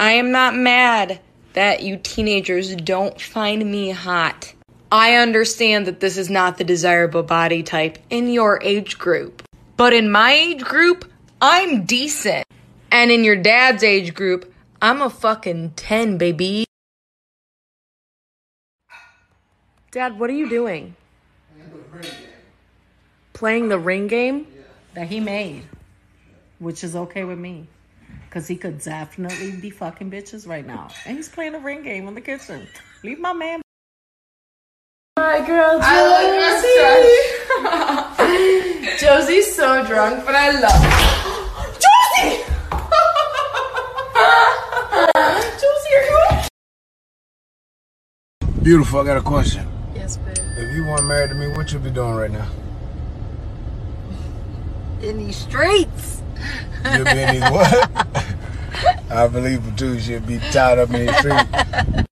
I am not mad that you teenagers don't find me hot. I understand that this is not the desirable body type in your age group. But in my age group, I'm decent. And in your dad's age group, I'm a fucking 10, baby. Dad, what are you doing? Playing the ring game that he made, which is okay with me. Because he could definitely be fucking bitches right now. And he's playing a ring game in the kitchen. Leave my man. My girl, Josie. I look Josie's so drunk, but I love Josie! Josie, are you Beautiful, I got a question. Yes, babe. If you weren't married to me, what you be doing right now? In these streets. Be in these what? I believe it too. She'd be tied up in the street.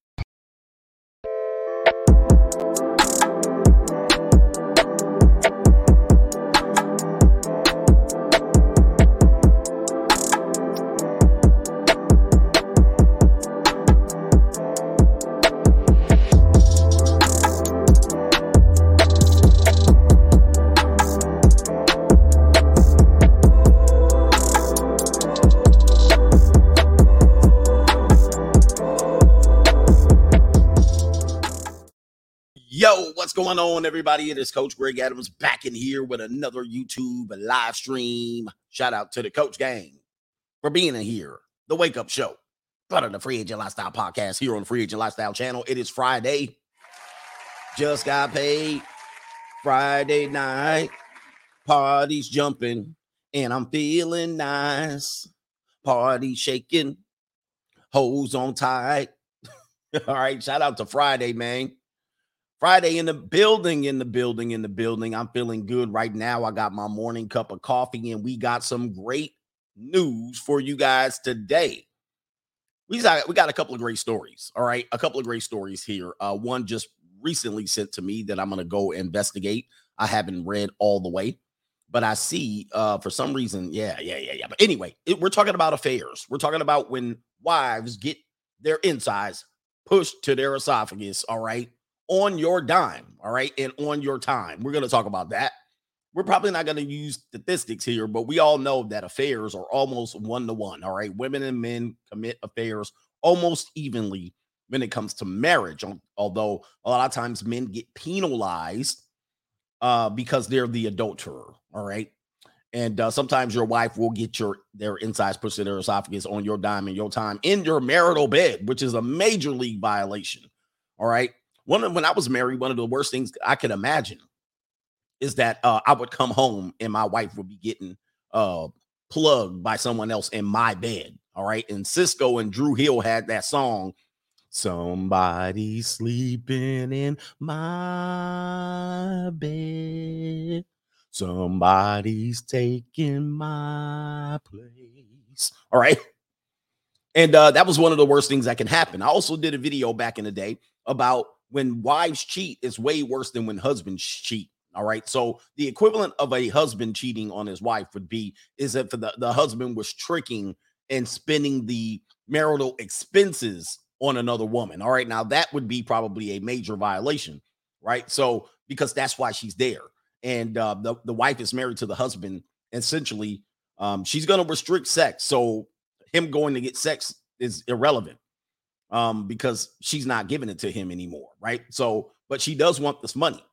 Going on, everybody? It is Coach Greg Adams back in here with another YouTube live stream. Shout out to the Coach Gang for being in here. The Wake Up Show, part of the Free Agent Lifestyle Podcast here on the Free Agent Lifestyle channel. It is Friday. Just got paid Friday night. Parties jumping, and I'm feeling nice. Party shaking, hoes on tight. All right, shout out to Friday, man. Friday in the building, in the building, in the building. I'm feeling good right now. I got my morning cup of coffee, and we got some great news for you guys today. We got, we got a couple of great stories. All right. A couple of great stories here. Uh, one just recently sent to me that I'm going to go investigate. I haven't read all the way, but I see uh, for some reason, yeah, yeah, yeah, yeah. But anyway, it, we're talking about affairs. We're talking about when wives get their insides pushed to their esophagus. All right on your dime, all right, and on your time. We're going to talk about that. We're probably not going to use statistics here, but we all know that affairs are almost one to one, all right? Women and men commit affairs almost evenly when it comes to marriage, although a lot of times men get penalized uh, because they're the adulterer, all right? And uh, sometimes your wife will get your their insides pushed in their esophagus on your dime and your time in your marital bed, which is a major league violation. All right. One of when I was married, one of the worst things I could imagine is that uh, I would come home and my wife would be getting uh, plugged by someone else in my bed. All right. And Sisqó and Dru Hill had that song, Somebody Sleeping in My Bed. Somebody's taking my place. All right. And uh, that was one of the worst things that can happen. I also did a video back in the day about when wives cheat is way worse than when husbands cheat. All right. So the equivalent of a husband cheating on his wife would be is if the, the husband was tricking and spending the marital expenses on another woman. All right. Now that would be probably a major violation. Right. So because that's why she's there. And uh, the, the wife is married to the husband. Essentially, um, she's going to restrict sex. So him going to get sex is irrelevant um, because she's not giving it to him anymore, right? So, but she does want this money.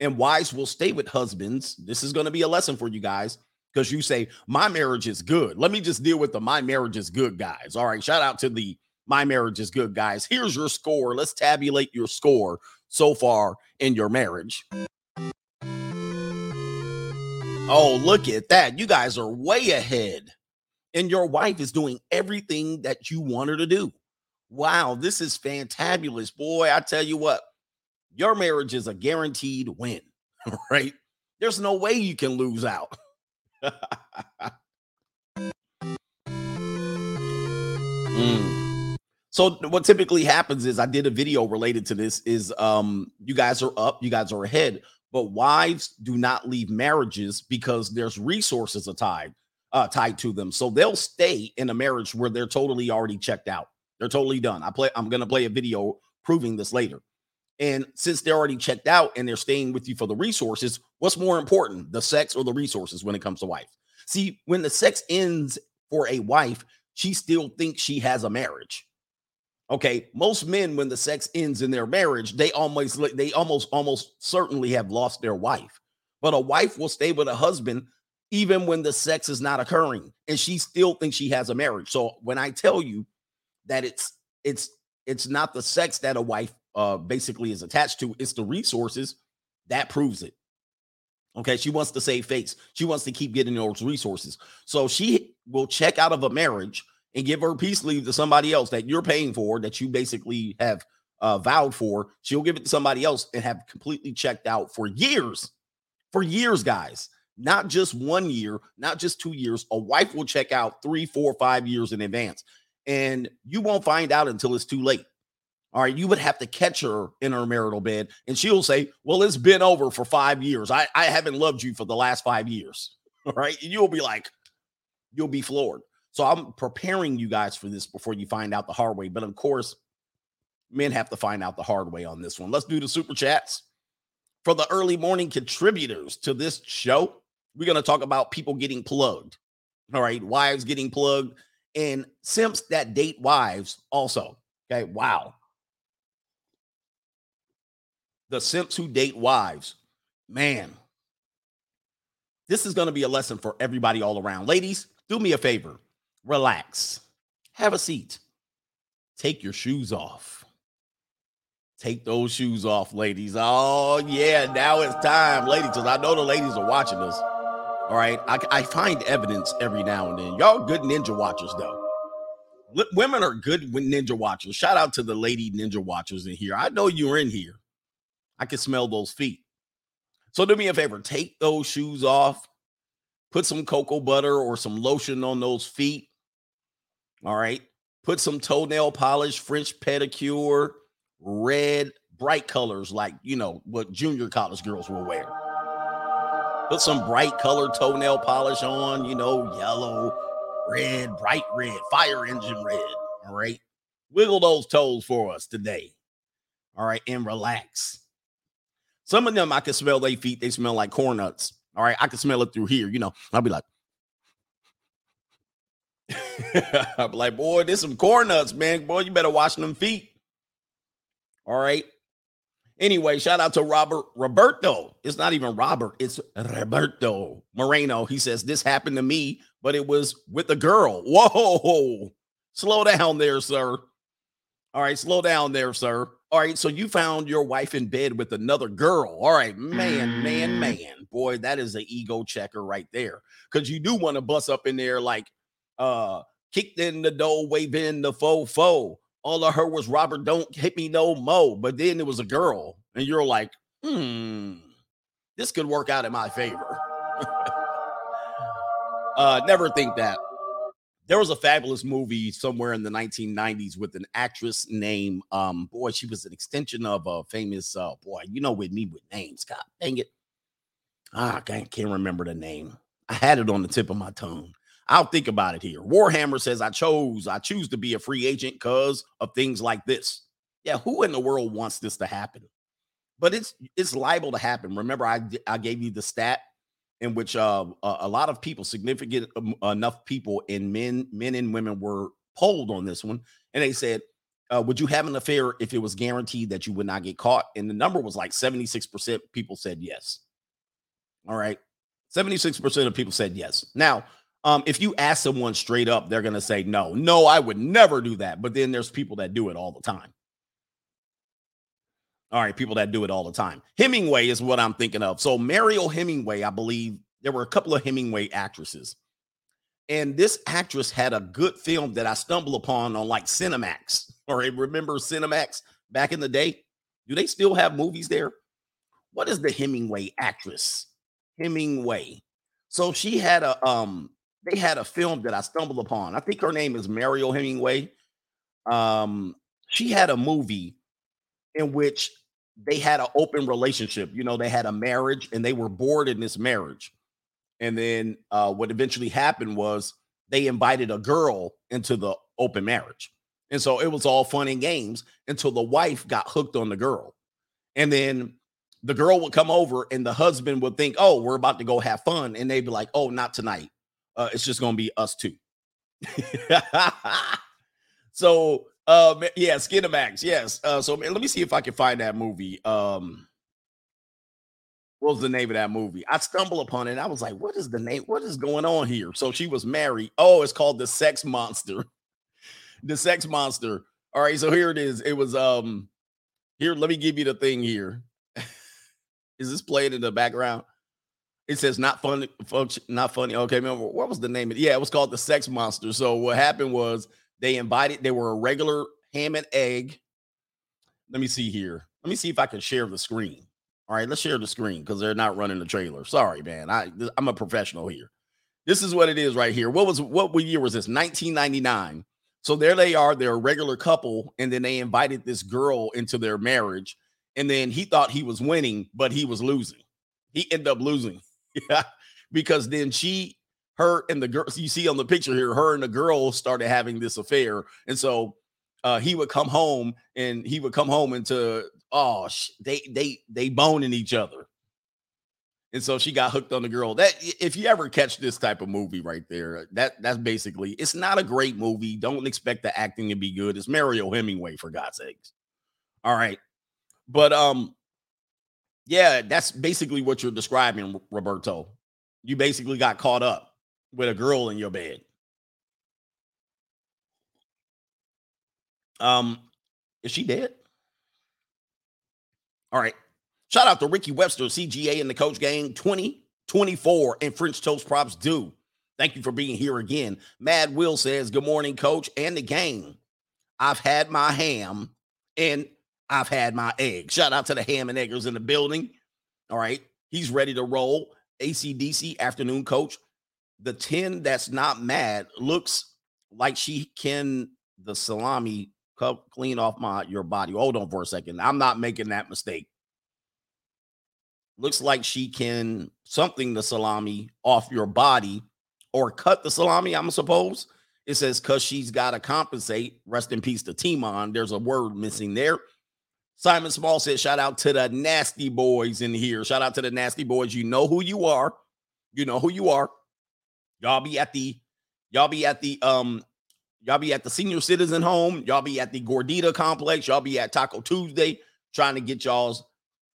And wives will stay with husbands. This is going to be a lesson for you guys because you say, My marriage is good. Let me just deal with the my marriage is good guys. All right. Shout out to the my marriage is good guys. Here's your score. Let's tabulate your score so far in your marriage. Oh, look at that. You guys are way ahead. And your wife is doing everything that you want her to do. Wow, this is fantabulous. Boy, I tell you what, your marriage is a guaranteed win, right? There's no way you can lose out. mm. So what typically happens is I did a video related to this is um you guys are up, you guys are ahead, but wives do not leave marriages because there's resources tied uh tied to them. So they'll stay in a marriage where they're totally already checked out. They're totally done. I play. I'm gonna play a video proving this later. And since they're already checked out and they're staying with you for the resources, what's more important, the sex or the resources when it comes to wife? See, when the sex ends for a wife, she still thinks she has a marriage. Okay, most men when the sex ends in their marriage, they almost they almost almost certainly have lost their wife. But a wife will stay with a husband even when the sex is not occurring and she still thinks she has a marriage. So when I tell you that it's it's it's not the sex that a wife uh basically is attached to, it's the resources that proves it. Okay, she wants to save face. She wants to keep getting those resources. So she will check out of a marriage and give her peace leave to somebody else that you're paying for, that you basically have uh, vowed for. She'll give it to somebody else and have completely checked out for years. For years, guys. Not just one year, not just two years. A wife will check out three, four, five years in advance. And you won't find out until it's too late. All right, you would have to catch her in her marital bed, and she'll say, Well, it's been over for five years. I, I haven't loved you for the last five years. All right. And you'll be like, You'll be floored. So I'm preparing you guys for this before you find out the hard way. But of course, men have to find out the hard way on this one. Let's do the super chats. For the early morning contributors to this show, we're going to talk about people getting plugged. All right. Wives getting plugged and simps that date wives also. Okay. Wow the simps who date wives, man, this is going to be a lesson for everybody all around. Ladies, do me a favor, relax, have a seat, take your shoes off. Take those shoes off, ladies. Oh, yeah, now it's time, ladies, because I know the ladies are watching this. All right. I, I find evidence every now and then. Y'all good ninja watchers, though. L- women are good with ninja watchers. Shout out to the lady ninja watchers in here. I know you're in here. I can smell those feet. So do me a favor, take those shoes off, put some cocoa butter or some lotion on those feet. All right. Put some toenail polish, French pedicure, red, bright colors like, you know, what junior college girls will wear. Put some bright colored toenail polish on, you know, yellow, red, bright red, fire engine red. All right. Wiggle those toes for us today. All right. And relax. Some of them I can smell their feet. They smell like corn nuts. All right. I can smell it through here. You know, I'll be like, I'll be like, boy, there's some corn nuts, man. Boy, you better wash them feet. All right. Anyway, shout out to Robert Roberto. It's not even Robert, it's Roberto Moreno. He says, This happened to me, but it was with a girl. Whoa, slow down there, sir. All right, slow down there, sir. All right, so you found your wife in bed with another girl. All right, man, man, mm. man. Boy, that is an ego checker right there. Cause you do want to bust up in there like uh kicked in the door, waving the faux faux. All I heard was Robert, don't hit me no mo. But then it was a girl, and you're like, hmm, this could work out in my favor. uh, never think that there was a fabulous movie somewhere in the 1990s with an actress named um boy she was an extension of a famous uh boy you know with me with names god dang it ah, i can't, can't remember the name i had it on the tip of my tongue i'll think about it here warhammer says i chose i choose to be a free agent because of things like this yeah who in the world wants this to happen but it's it's liable to happen remember i i gave you the stat in which uh, a lot of people, significant um, enough people, in men, men and women were polled on this one, and they said, uh, "Would you have an affair if it was guaranteed that you would not get caught?" And the number was like seventy six percent. People said yes. All right, seventy six percent of people said yes. Now, um, if you ask someone straight up, they're gonna say no, no, I would never do that. But then there's people that do it all the time. All right, people that do it all the time. Hemingway is what I'm thinking of. So Mariel Hemingway, I believe there were a couple of Hemingway actresses. And this actress had a good film that I stumbled upon on like Cinemax. Or remember Cinemax back in the day? Do they still have movies there? What is the Hemingway actress? Hemingway. So she had a um they had a film that I stumbled upon. I think her name is Mariel Hemingway. Um she had a movie in which they had an open relationship. You know, they had a marriage and they were bored in this marriage. And then uh, what eventually happened was they invited a girl into the open marriage. And so it was all fun and games until the wife got hooked on the girl. And then the girl would come over and the husband would think, oh, we're about to go have fun. And they'd be like, oh, not tonight. Uh, it's just to be us two. so, um, yeah, Skinamax. Yes. Uh, so let me see if I can find that movie. Um, what was the name of that movie? I stumbled upon it. I was like, what is the name? What is going on here? So she was married. Oh, it's called The Sex Monster. the Sex Monster. All right, so here it is. It was um here, let me give you the thing here. is this playing in the background? It says not funny, not funny. Okay, remember what was the name of it? Yeah, it was called The Sex Monster. So what happened was they invited, they were a regular ham and egg. Let me see here. Let me see if I can share the screen. All right, let's share the screen because they're not running the trailer. Sorry, man. I I'm a professional here. This is what it is right here. What was what year was this? 1999. So there they are. They're a regular couple, and then they invited this girl into their marriage. And then he thought he was winning, but he was losing. He ended up losing. Yeah, because then she, her, and the girl. you see on the picture here, her and the girl started having this affair, and so uh, he would come home, and he would come home into oh, sh- they they they boning each other. And so she got hooked on the girl. That if you ever catch this type of movie right there, that that's basically it's not a great movie. Don't expect the acting to be good. It's Mariel Hemingway for God's sakes. All right. But um yeah, that's basically what you're describing, Roberto. You basically got caught up with a girl in your bed. Um, is she dead? All right. Shout out to Ricky Webster, CGA, and the coach gang 2024 and French Toast Props do. Thank you for being here again. Mad Will says, Good morning, coach, and the gang. I've had my ham and I've had my egg. Shout out to the ham and eggers in the building. All right. He's ready to roll. ACDC afternoon coach. The 10 that's not mad looks like she can the salami clean off my your body. Hold on for a second. I'm not making that mistake. Looks like she can something the salami off your body or cut the salami, I'm suppose. It says because she's got to compensate. Rest in peace to Timon. There's a word missing there. Simon Small said, shout out to the nasty boys in here. Shout out to the nasty boys. You know who you are. You know who you are. Y'all be at the y'all be at the um Y'all be at the senior citizen home. Y'all be at the Gordita complex. Y'all be at Taco Tuesday trying to get y'all's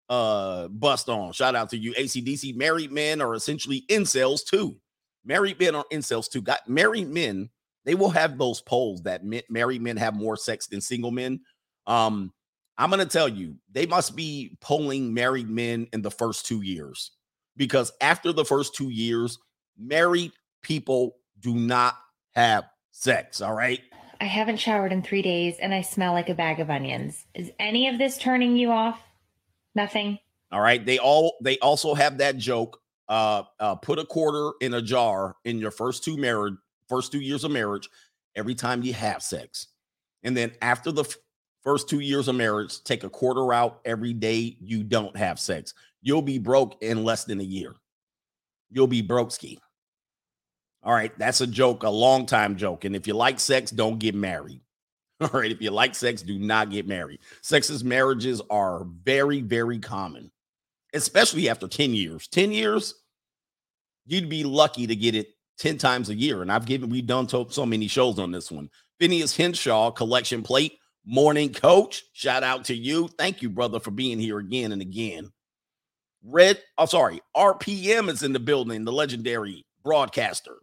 uh bust on. Shout out to you, ACDC. Married men are essentially incels too. Married men are incels too. Got married men. They will have those polls that married men have more sex than single men. Um, I'm gonna tell you, they must be polling married men in the first two years because after the first two years, married people do not have sex. All right. I haven't showered in three days and I smell like a bag of onions. Is any of this turning you off? Nothing. All right. They all they also have that joke. Uh, uh put a quarter in a jar in your first two marriage, first two years of marriage, every time you have sex. And then after the first two years of marriage, take a quarter out every day you don't have sex. You'll be broke in less than a year. You'll be broke ski. All right, that's a joke, a long time joke. And if you like sex, don't get married. All right, if you like sex, do not get married. Sexist marriages are very, very common, especially after 10 years. 10 years, you'd be lucky to get it 10 times a year. And I've given, we've done so many shows on this one. Phineas Henshaw, collection plate, morning coach. Shout out to you. Thank you, brother, for being here again and again. Red, oh, sorry, RPM is in the building, the legendary broadcaster.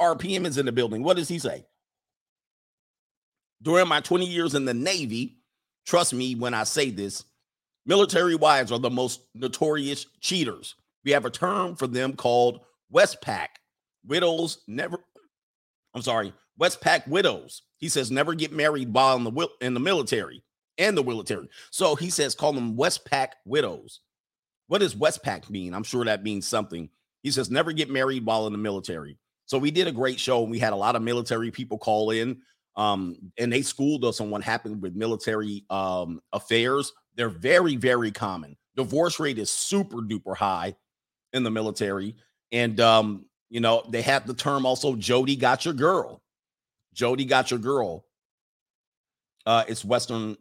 RPM is in the building. What does he say? During my 20 years in the Navy, trust me when I say this, military wives are the most notorious cheaters. We have a term for them called Westpac. Widows never, I'm sorry, Westpac widows. He says never get married while in the will in the military and the military. So he says call them Westpac widows. What does Westpac mean? I'm sure that means something. He says never get married while in the military. So we did a great show. and We had a lot of military people call in, um, and they schooled us on what happened with military um, affairs. They're very, very common. Divorce rate is super duper high in the military, and um, you know they have the term also. Jody got your girl. Jody got your girl. Uh, it's Western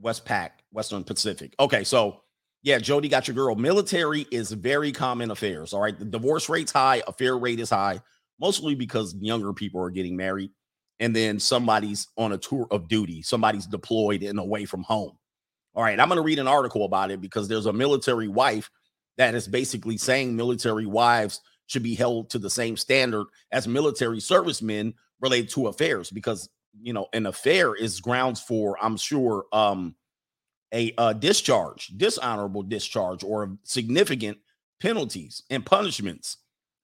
Westpac, Western Pacific. Okay, so yeah, Jody got your girl. Military is very common affairs. All right, the divorce rate's high, affair rate is high, mostly because younger people are getting married, and then somebody's on a tour of duty, somebody's deployed and away from home. All right, I'm going to read an article about it because there's a military wife that is basically saying military wives should be held to the same standard as military servicemen related to affairs because you know an affair is grounds for i'm sure um a, a discharge dishonorable discharge or significant penalties and punishments.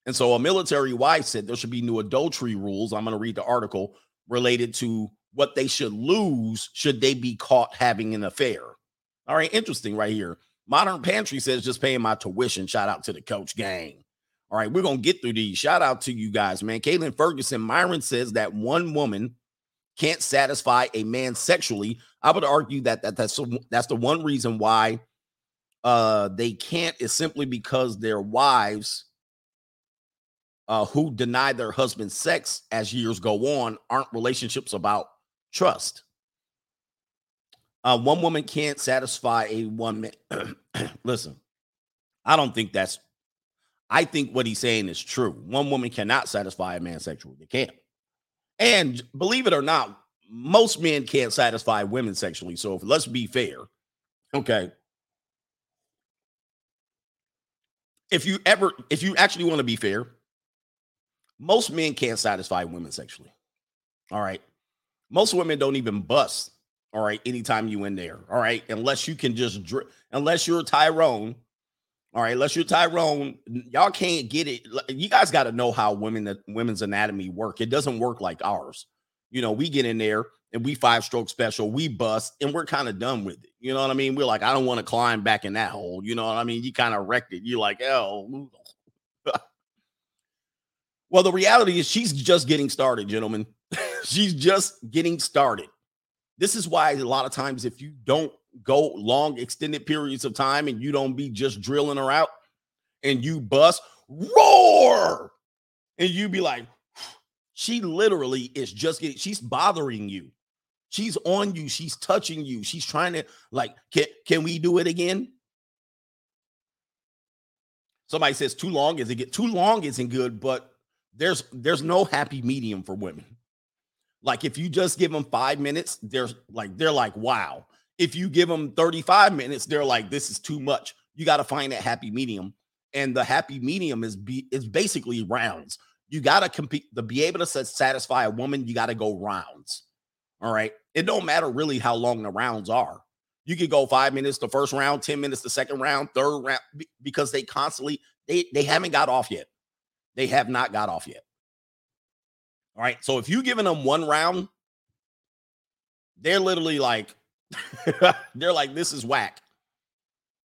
And so a military wife said there should be new adultery rules. I'm going to read the article related to what they should lose should they be caught having an affair. All right interesting right here. Modern pantry says just paying my tuition. Shout out to the coach gang all right, we're gonna get through these. Shout out to you guys, man. Caitlin Ferguson, Myron says that one woman can't satisfy a man sexually. I would argue that, that that's that's the one reason why uh they can't is simply because their wives uh who deny their husband sex as years go on aren't relationships about trust. Uh, one woman can't satisfy a one man. Listen, I don't think that's I think what he's saying is true. One woman cannot satisfy a man sexually. They can't. And believe it or not, most men can't satisfy women sexually. So if, let's be fair. Okay. If you ever, if you actually want to be fair, most men can't satisfy women sexually. All right. Most women don't even bust. All right. Anytime you in there. All right. Unless you can just, unless you're Tyrone all right, unless you're Tyrone, y'all can't get it. You guys got to know how women uh, women's anatomy work. It doesn't work like ours. You know, we get in there and we five stroke special, we bust, and we're kind of done with it. You know what I mean? We're like, I don't want to climb back in that hole. You know what I mean? You kind of wrecked it. You're like, oh. well, the reality is she's just getting started, gentlemen. she's just getting started. This is why a lot of times, if you don't go long extended periods of time and you don't be just drilling her out and you bust roar! And you be like she literally is just getting she's bothering you. She's on you. She's touching you. She's trying to like can, can we do it again? Somebody says too long is it get too long isn't good but there's there's no happy medium for women. Like if you just give them five minutes there's like they're like wow if you give them 35 minutes, they're like, this is too much. You got to find that happy medium. And the happy medium is be is basically rounds. You got to compete to be able to satisfy a woman, you got to go rounds. All right. It don't matter really how long the rounds are. You could go five minutes the first round, 10 minutes the second round, third round, because they constantly they they haven't got off yet. They have not got off yet. All right. So if you giving them one round, they're literally like, They're like, this is whack.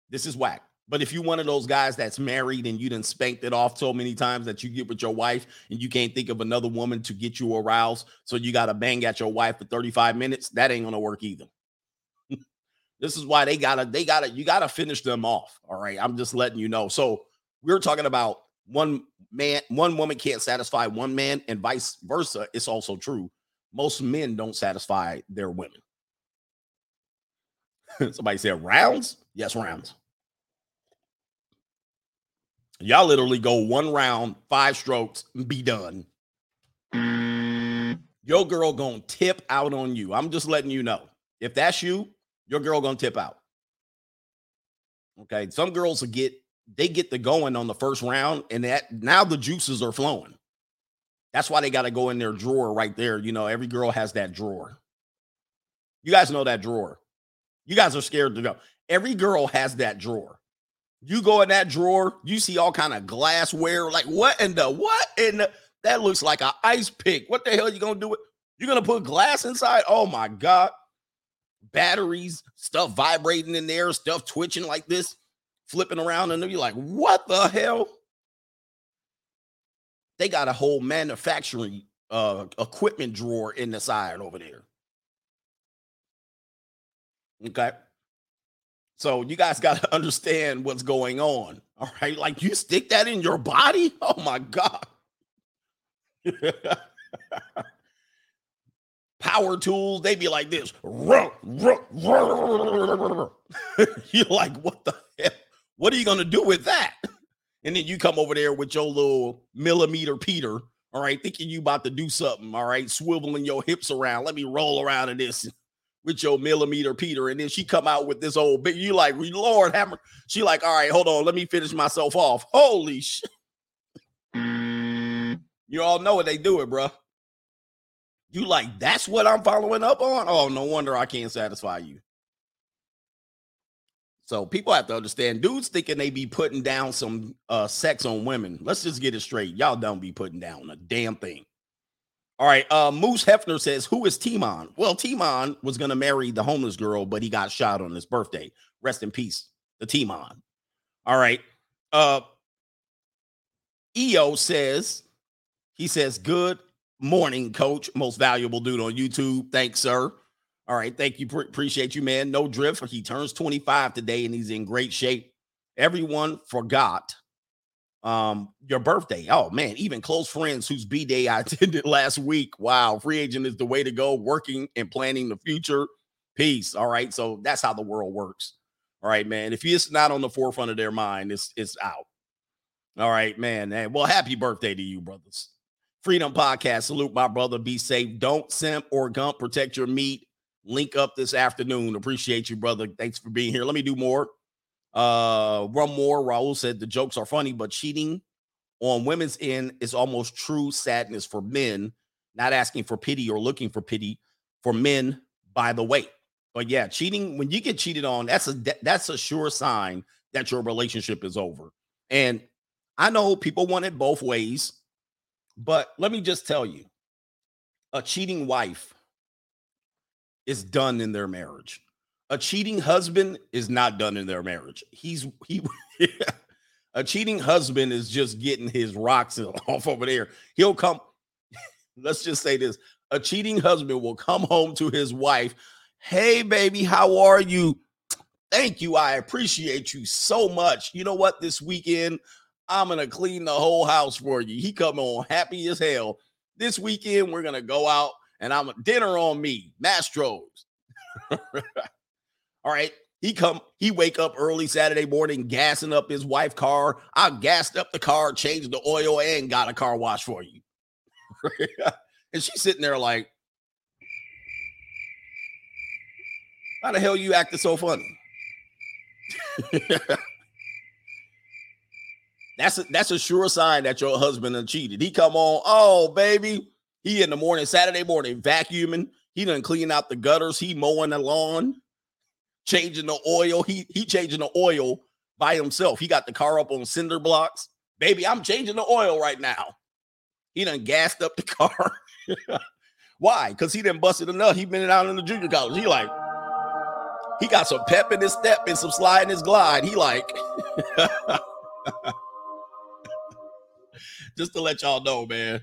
This is whack. But if you're one of those guys that's married and you done spanked it off so many times that you get with your wife and you can't think of another woman to get you aroused, so you got to bang at your wife for 35 minutes, that ain't gonna work either. this is why they gotta, they gotta, you gotta finish them off. All right. I'm just letting you know. So we're talking about one man, one woman can't satisfy one man, and vice versa. It's also true. Most men don't satisfy their women. Somebody said rounds? Yes, rounds. Y'all literally go one round, five strokes, be done. Your girl gonna tip out on you. I'm just letting you know. If that's you, your girl gonna tip out. Okay. Some girls will get they get the going on the first round, and that now the juices are flowing. That's why they got to go in their drawer right there. You know, every girl has that drawer. You guys know that drawer. You guys are scared to go. Every girl has that drawer. You go in that drawer, you see all kind of glassware. Like what in the what in the, that looks like an ice pick. What the hell you gonna do it? You're gonna put glass inside? Oh my god! Batteries, stuff vibrating in there, stuff twitching like this, flipping around, and you're like, what the hell? They got a whole manufacturing uh equipment drawer in the side over there. Okay. So you guys got to understand what's going on. All right. Like you stick that in your body. Oh my God. power tools, they be like this. You're like, what the hell? What are you gonna do with that? And then you come over there with your little millimeter Peter, all right, thinking you about to do something, all right, swiveling your hips around. Let me roll around in this with your millimeter Peter. And then she come out with this old big, you like, Lord hammer. She like, all right, hold on, let me finish myself off. Holy shit. You all know what they do it, bro. You like, that's what I'm following up on? Oh, no wonder I can't satisfy you. So people have to understand, dudes thinking they be putting down some uh sex on women. Let's just get it straight. Y'all don't be putting down a damn thing. All right. Uh Moose Hefner says, Who is Timon? Well, Timon was gonna marry the homeless girl, but he got shot on his birthday. Rest in peace, the Timon. All right. Uh EO says, he says, Good morning, coach. Most valuable dude on YouTube. Thanks, sir. All right. Thank you. Pre- appreciate you, man. No drift. He turns 25 today and he's in great shape. Everyone forgot um your birthday. Oh man, even close friends whose B day I attended last week. Wow, free agent is the way to go, working and planning the future. Peace. All right. So that's how the world works. All right, man. If it's not on the forefront of their mind, it's it's out. All right, man. And well, happy birthday to you, brothers. Freedom Podcast. Salute my brother. Be safe. Don't simp or gump. Protect your meat. Link up this afternoon. Appreciate you, brother. Thanks for being here. Let me do more. Uh, one more. Raul said the jokes are funny, but cheating on women's end is almost true sadness for men, not asking for pity or looking for pity for men, by the way. But yeah, cheating, when you get cheated on, that's a that's a sure sign that your relationship is over. And I know people want it both ways, but let me just tell you a cheating wife is done in their marriage. A cheating husband is not done in their marriage. He's he a cheating husband is just getting his rocks off over there. He'll come let's just say this. A cheating husband will come home to his wife. Hey baby, how are you? Thank you. I appreciate you so much. You know what? This weekend I'm gonna clean the whole house for you. He come on happy as hell. This weekend we're gonna go out and I'm dinner on me, Mastros. All right. He come, he wake up early Saturday morning, gassing up his wife car. I gassed up the car, changed the oil, and got a car wash for you. and she's sitting there like, how the hell you acting so funny? That's a, that's a sure sign that your husband cheated. He come on, oh baby, he in the morning, Saturday morning, vacuuming. He done clean out the gutters. He mowing the lawn, changing the oil. He he changing the oil by himself. He got the car up on cinder blocks. Baby, I'm changing the oil right now. He done gassed up the car. Why? Because he didn't busted enough. He been out in the junior college. He like, he got some pep in his step and some slide in his glide. He like, just to let y'all know, man.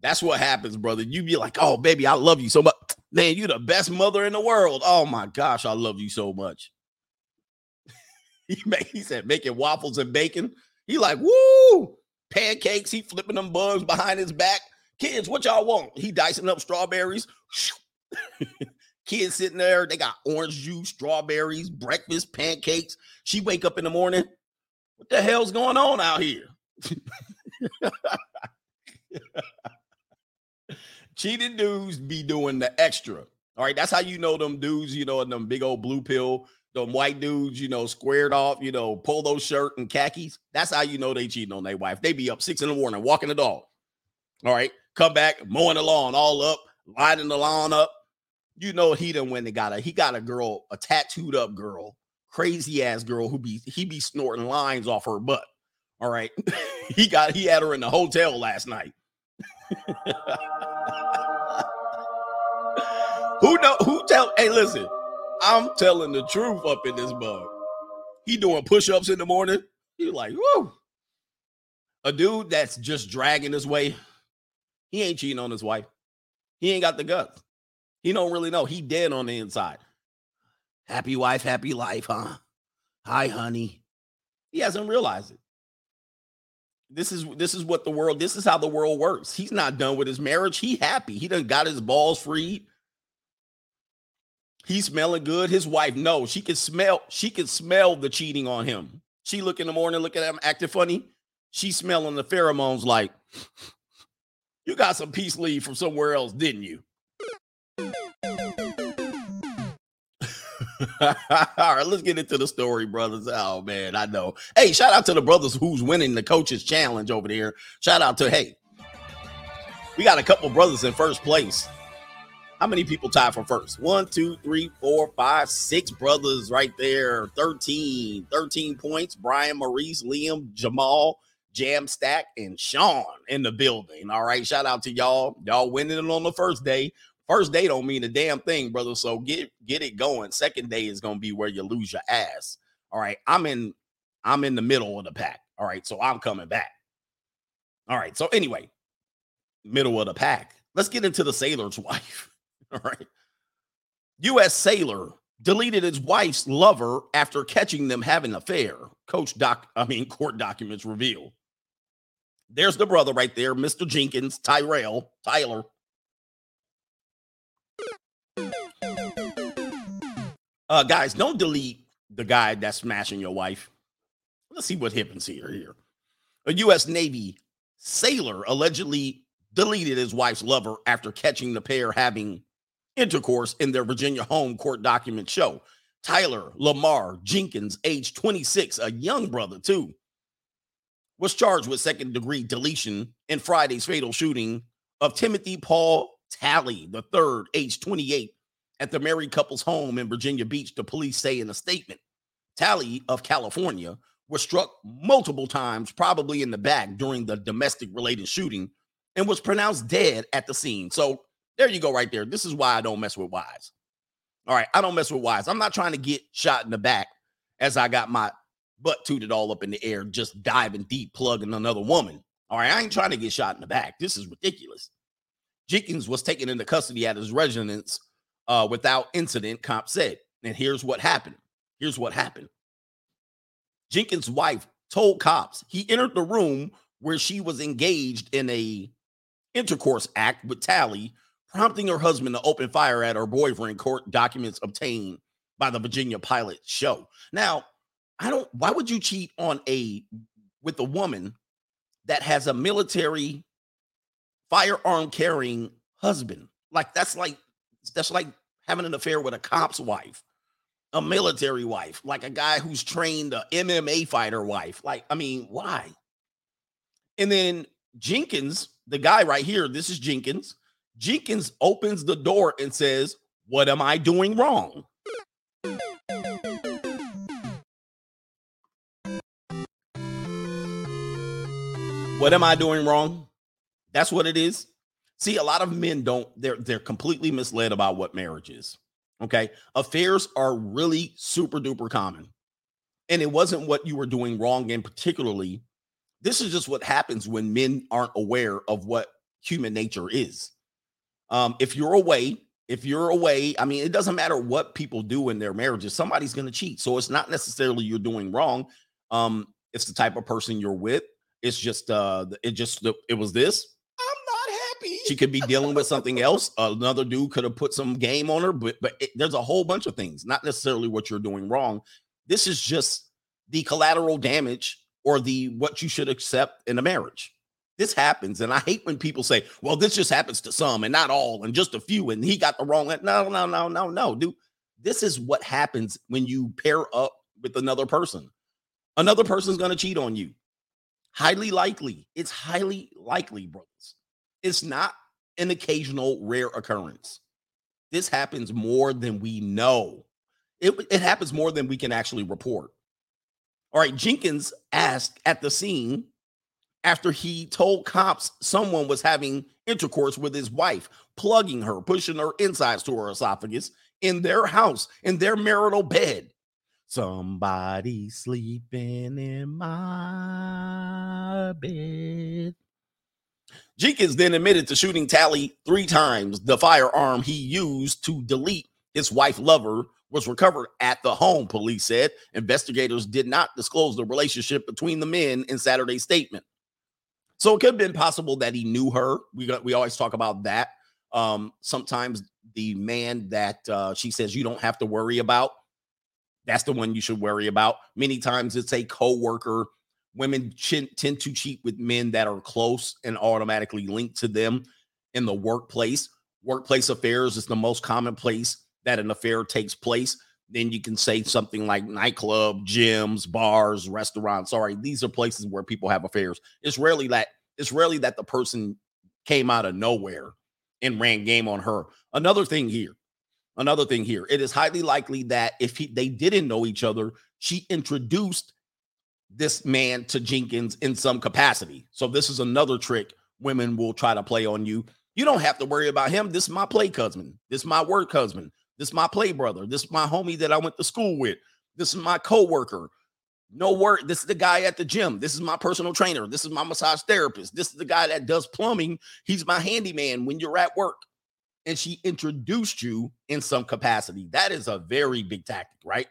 That's what happens, brother. You be like, oh, baby, I love you so much. Man, you the best mother in the world. Oh my gosh, I love you so much. he, he said making waffles and bacon. He like, woo, pancakes. He flipping them buns behind his back. Kids, what y'all want? He dicing up strawberries. Kids sitting there, they got orange juice, strawberries, breakfast, pancakes. She wake up in the morning. What the hell's going on out here? Cheating dudes be doing the extra. All right, that's how you know them dudes, you know, them big old blue pill, them white dudes, you know, squared off, you know, polo shirt and khakis. That's how you know they cheating on their wife. They be up six in the morning walking the dog. All right, come back, mowing the lawn all up, lighting the lawn up. You know he done when they got a he got a girl, a tattooed up girl, crazy ass girl who be he be snorting lines off her butt. All right. he got he had her in the hotel last night. who know who tell hey listen, I'm telling the truth up in this bug. He doing push-ups in the morning. He like, whoo. A dude that's just dragging his way, he ain't cheating on his wife. He ain't got the guts. He don't really know. He dead on the inside. Happy wife, happy life, huh? Hi, honey. He hasn't realized it. This is this is what the world. This is how the world works. He's not done with his marriage. He happy. He done got his balls freed. He's smelling good. His wife, no, she can smell, she can smell the cheating on him. She look in the morning, look at him acting funny. She smelling the pheromones like you got some peace leave from somewhere else, didn't you? All right, let's get into the story, brothers. Oh man, I know. Hey, shout out to the brothers who's winning the coaches challenge over there. Shout out to hey, we got a couple brothers in first place. How many people tied for first? One, two, three, four, five, six brothers right there. 13, 13 points. Brian, Maurice, Liam, Jamal, Jam Stack, and Sean in the building. All right. Shout out to y'all. Y'all winning it on the first day. First day don't mean a damn thing, brother. So get get it going. Second day is gonna be where you lose your ass. All right. I'm in, I'm in the middle of the pack. All right. So I'm coming back. All right. So anyway, middle of the pack. Let's get into the sailor's wife. All right. U.S. sailor deleted his wife's lover after catching them having an affair. Coach doc, I mean, court documents reveal. There's the brother right there, Mr. Jenkins, Tyrell, Tyler. Uh, guys, don't delete the guy that's smashing your wife. Let's see what happens here. Here, a U.S. Navy sailor allegedly deleted his wife's lover after catching the pair having intercourse in their Virginia home court documents show. Tyler Lamar Jenkins, age 26, a young brother too, was charged with second degree deletion in Friday's fatal shooting of Timothy Paul Talley third, age 28, at the married couple's home in Virginia Beach, the police say in a statement. Talley of California was struck multiple times, probably in the back during the domestic related shooting, and was pronounced dead at the scene. So there you go, right there. This is why I don't mess with wives. All right, I don't mess with wives. I'm not trying to get shot in the back as I got my butt tooted all up in the air, just diving deep, plugging another woman. All right, I ain't trying to get shot in the back. This is ridiculous. Jenkins was taken into custody at his residence uh, without incident, cop said. And here's what happened. Here's what happened. Jenkins' wife told cops he entered the room where she was engaged in a intercourse act with Talley, prompting her husband to open fire at her boyfriend, court documents obtained by the Virginia Pilot show. Now, I don't why would you cheat on a with a woman that has a military firearm carrying husband? Like that's like that's like having an affair with a cop's wife, a military wife, like a guy who's trained a MMA fighter wife. Like, I mean, why? And then Jenkins, the guy right here, this is Jenkins Jenkins opens the door and says, What am I doing wrong? What am I doing wrong? That's what it is. See, a lot of men don't, they're they're completely misled about what marriage is. Okay. Affairs are really super duper common. And it wasn't what you were doing wrong, and particularly, this is just what happens when men aren't aware of what human nature is. Um, if you're away, if you're away, I mean, it doesn't matter what people do in their marriages, somebody's going to cheat. So it's not necessarily you're doing wrong. Um, it's the type of person you're with. It's just, uh, it just, it was this. She could be dealing with something else. Another dude could have put some game on her, but, but it, there's a whole bunch of things, not necessarily what you're doing wrong. This is just the collateral damage or the what you should accept in a marriage. This happens, and I hate when people say, "Well, this just happens to some and not all, and just a few." And he got the wrong. No, no, no, no, no, dude. This is what happens when you pair up with another person. Another person's to cheat on you. Highly likely. It's highly likely, brothers. It's not an occasional rare occurrence. This happens more than we know. It, it happens more than we can actually report. All right, Jenkins asked at the scene after he told cops someone was having intercourse with his wife, plugging her, pushing her insides to her esophagus in their house, in their marital bed. Somebody sleeping in my bed. Jenkins then admitted to shooting Talley three times. The firearm he used to delete his wife lover was recovered at the home, police said. Investigators did not disclose the relationship between the men in Saturday's statement. So it could have been possible that he knew her. We got we always talk about that. Um, sometimes the man that uh, she says you don't have to worry about, that's the one you should worry about. Many times it's a co-worker. Women ch- tend to cheat with men that are close and automatically linked to them in the workplace. Workplace affairs is the most common place that an affair takes place. Then you can say something like nightclub, gyms, bars, restaurants. Sorry, these are places where people have affairs. It's rarely that it's rarely that the person came out of nowhere and ran game on her. Another thing here, another thing here. It is highly likely that if he, they didn't know each other, she introduced this man to Jenkins in some capacity. So this is another trick women will try to play on you. You don't have to worry about him. This is my play cousin. This is my work husband. This is my play brother. This is my homie that I went to school with. This is my coworker. No work. This is the guy at the gym. This is my personal trainer. This is my massage therapist. This is the guy that does plumbing. He's my handyman when you're at work. And she introduced you in some capacity. That is a very big tactic, right?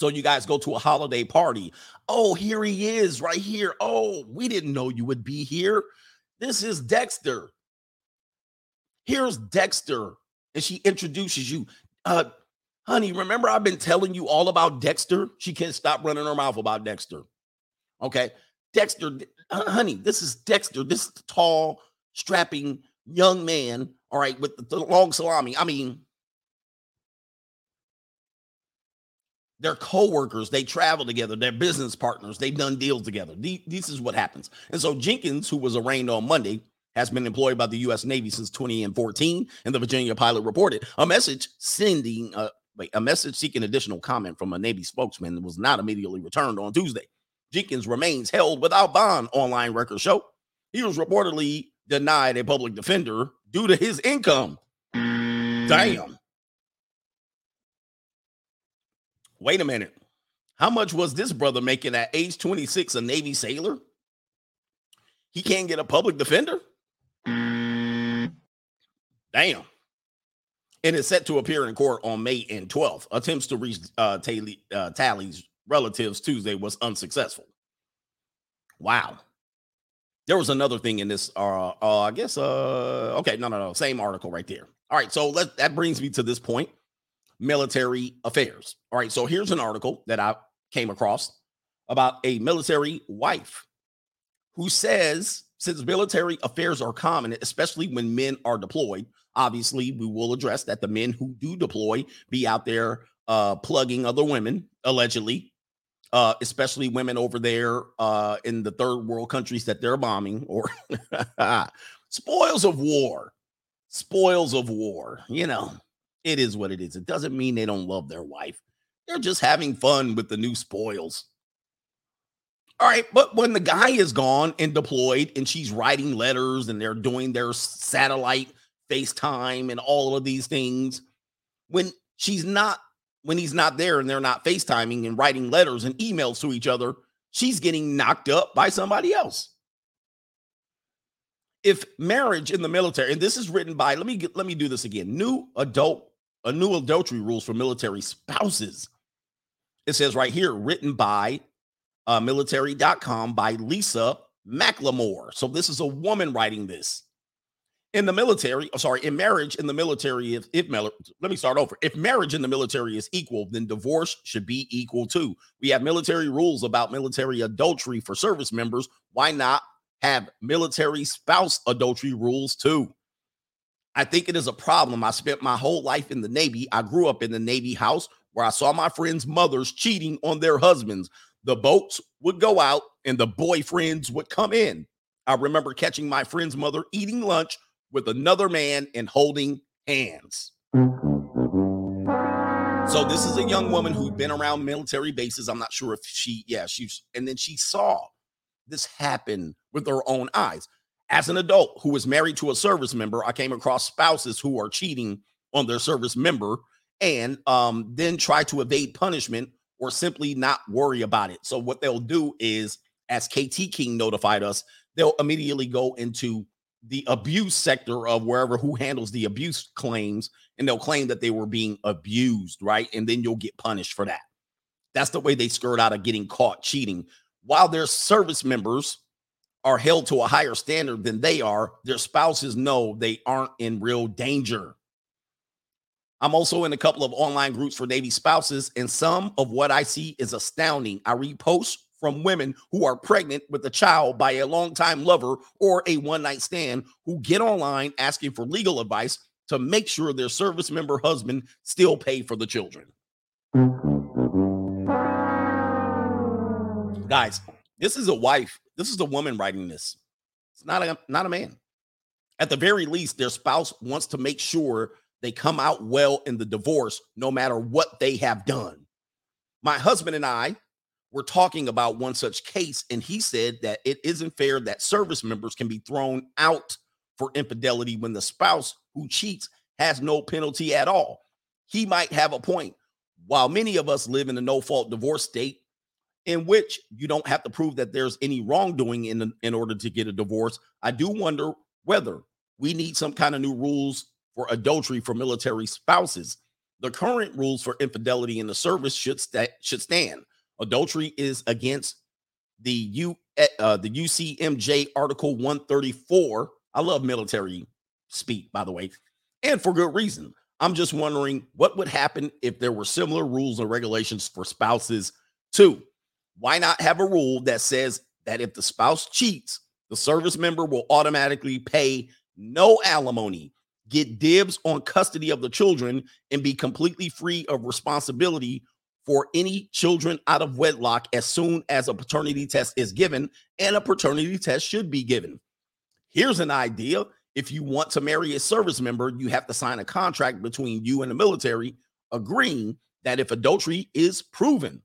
So you guys go to a holiday party. Oh, here he is right here. Oh, we didn't know you would be here. This is Dexter. Here's Dexter. And she introduces you. Uh, honey, remember I've been telling you all about Dexter? She can't stop running her mouth about Dexter. Okay. Dexter, honey, this is Dexter. This is tall, strapping young man, all right, with the long salami. I mean, they're co-workers. They travel together. They're business partners. They've done deals together. This is what happens. And so jenkins who was arraigned on monday has been employed by the u.s navy since 2014 and the virginia pilot reported a message sending uh, wait, a message seeking additional comment from a navy spokesman was not immediately returned on tuesday. Jenkins remains held without bond online records show. He was reportedly denied a public defender due to his income. Damn wait a minute. How much was this brother making at age 26, a Navy sailor? He can't get a public defender? Damn. And it's set to appear in court on May and 12th. Attempts to reach uh, Talley, uh, Talley's relatives Tuesday was unsuccessful. Wow. There was another thing in this. Uh, uh I guess. Uh, okay, no, no, no. Same article right there. All right, so let that brings me to this point military affairs. All right, so here's an article that I came across about a military wife who says since military affairs are common, especially when men are deployed, obviously we will address that the men who do deploy be out there uh, plugging other women, allegedly, uh, especially women over there uh, in the third world countries that they're bombing or spoils of war. Spoils of war, you know. It is what it is. It doesn't mean they don't love their wife. They're just having fun with the new spoils. All right, but when the guy is gone and deployed and she's writing letters and they're doing their satellite FaceTime and all of these things, when she's not, when he's not there and they're not FaceTiming and writing letters and emails to each other, she's getting knocked up by somebody else. If marriage in the military, and this is written by, let me get, let me do this again. New adult a new adultery rules for military spouses. It says right here, written by uh, military.com by Lisa McLemore. So this is a woman writing this. In the military, oh, sorry, in marriage in the military, if, if let me start over. If marriage in the military is equal, then divorce should be equal too. We have military rules about military adultery for service members. Why not have military spouse adultery rules too? I think it is a problem. I spent my whole life in the Navy. I grew up in the Navy house where I saw my friends' mothers cheating on their husbands. The boats would go out and the boyfriends would come in. I remember catching my friend's mother eating lunch with another man and holding hands. So this is a young woman who'd been around military bases. I'm not sure if she, yeah, she's, and then she saw this happen with her own eyes. As an adult who was married to a service member, I came across spouses who are cheating on their service member and um, then try to evade punishment or simply not worry about it. So, what they'll do is, as KT King notified us, they'll immediately go into the abuse sector of wherever who handles the abuse claims and they'll claim that they were being abused, right? And then you'll get punished for that. That's the way they skirt out of getting caught cheating. While their service members are held to a higher standard than they are, their spouses know they aren't in real danger. I'm also in a couple of online groups for Navy spouses, and some of what I see is astounding. I read posts from women who are pregnant with a child by a longtime lover or a one night stand who get online asking for legal advice to make sure their service member husband still pay for the children. Guys, this is a wife. This is a woman writing this. It's not a not a man. At the very least, their spouse wants to make sure they come out well in the divorce, no matter what they have done. My husband and I were talking about one such case, and he said that it isn't fair that service members can be thrown out for infidelity when the spouse who cheats has no penalty at all. He might have a point. While many of us live in a no fault divorce state, in which you don't have to prove that there's any wrongdoing in, in order to get a divorce, I do wonder whether we need some kind of new rules for adultery for military spouses. The current rules for infidelity in the service should should stand. Adultery is against the U eh, uh, the UCMJ Article 134. I love military speak, by the way, and for good reason. I'm just wondering what would happen if there were similar rules and regulations for spouses too. Why not have a rule that says that if the spouse cheats, the service member will automatically pay no alimony, get dibs on custody of the children, and be completely free of responsibility for any children out of wedlock as soon as a paternity test is given, and a paternity test should be given. Here's an idea. If you want to marry a service member, you have to sign a contract between you and the military agreeing that if adultery is proven,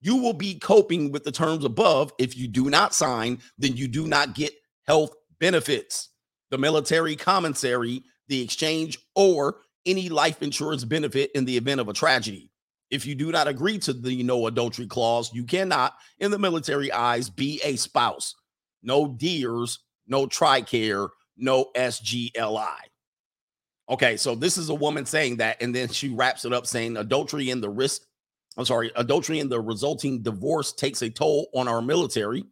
you will be coping with the terms above. If you do not sign, then you do not get health benefits, the military commissary, the exchange, or any life insurance benefit in the event of a tragedy. If you do not agree to the no adultery clause, you cannot, in the military eyes, be a spouse. No DEERS, no TRICARE, no SGLI. Okay, so this is a woman saying that, and then she wraps it up saying adultery and the risk. I'm sorry, adultery and the resulting divorce takes a toll on our military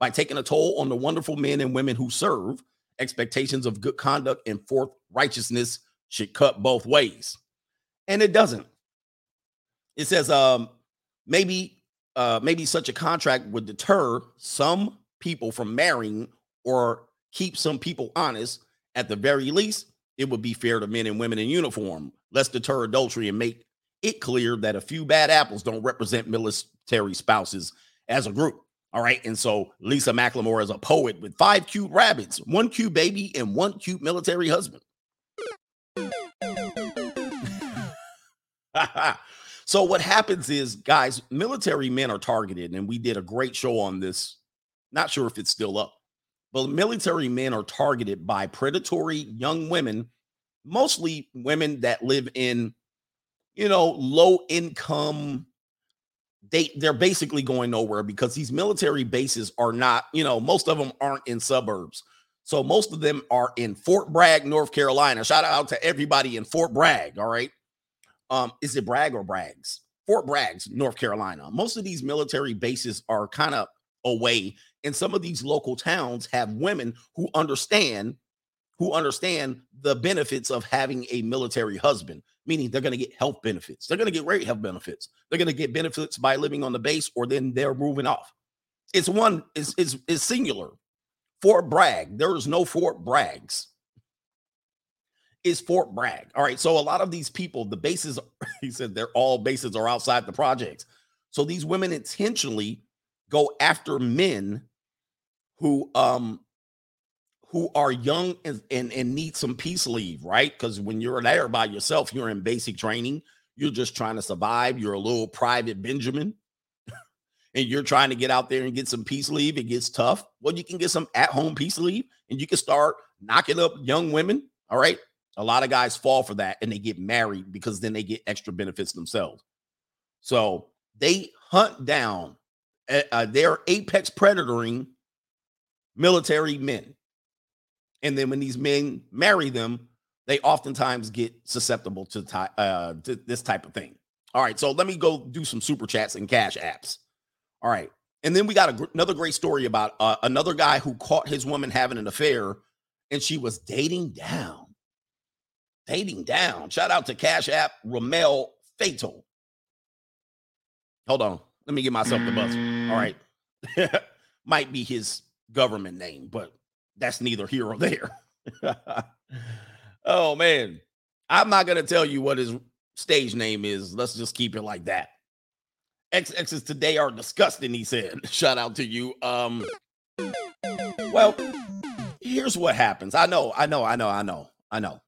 by taking a toll on the wonderful men and women who serve. Expectations of good conduct and forth righteousness should cut both ways, and it doesn't. It says um maybe uh maybe such a contract would deter some people from marrying or keep some people honest. At the very least, it would be fair to men and women in uniform. Let's deter adultery and make it clear that a few bad apples don't represent military spouses as a group. All right. And so Lisa McLemore is a poet with five cute rabbits, one cute baby, and one cute military husband. so what happens is, guys, military men are targeted, and we did a great show on this. Not sure if it's still up, but military men are targeted by predatory young women, mostly women that live in, you know, low income. They they're basically going nowhere because these military bases are not, you know, most of them aren't in suburbs. So most of them are in Fort Bragg, North Carolina. Shout out to everybody in Fort Bragg. All right. Um, is it Bragg or Braggs? Fort Braggs, North Carolina. Most of these military bases are kind of away, and some of these local towns have women who understand who understand the benefits of having a military husband, meaning they're going to get health benefits. They're going to get great health benefits. They're going to get benefits by living on the base, or then they're moving off. It's one, it's, it's, singular. Fort Bragg, there is no Fort Braggs is Fort Bragg. All right. So a lot of these people, the bases, he said they're all bases are outside the projects. So these women intentionally go after men who um who are young and, and, and need some peace leave, right? Because when you're there by yourself, you're in basic training, you're just trying to survive, you're a little private Benjamin. and you're trying to get out there and get some peace leave, it gets tough. Well, you can get some at-home peace leave and you can start knocking up young women. All right. A lot of guys fall for that and they get married because then they get extra benefits themselves. So they hunt down, uh, uh they're apex predatoring military men. And then when these men marry them, they oftentimes get susceptible to, ty- uh, to this type of thing. All right, so let me go do some super chats and cash apps. All right, And then we got a, another great story about uh, another guy who caught his woman having an affair and she was dating down. Dating down. Shout out to Cash App Ramel Fatal. Hold on. Let me get myself the buzzer. All right. Might be his government name, but that's neither here or there. oh, man. I'm not to tell you what his stage name is. Let's just keep it like that. XXs today are disgusting, he said. Shout out to you. Um, well, here's what happens. I know, I know, I know, I know, I know.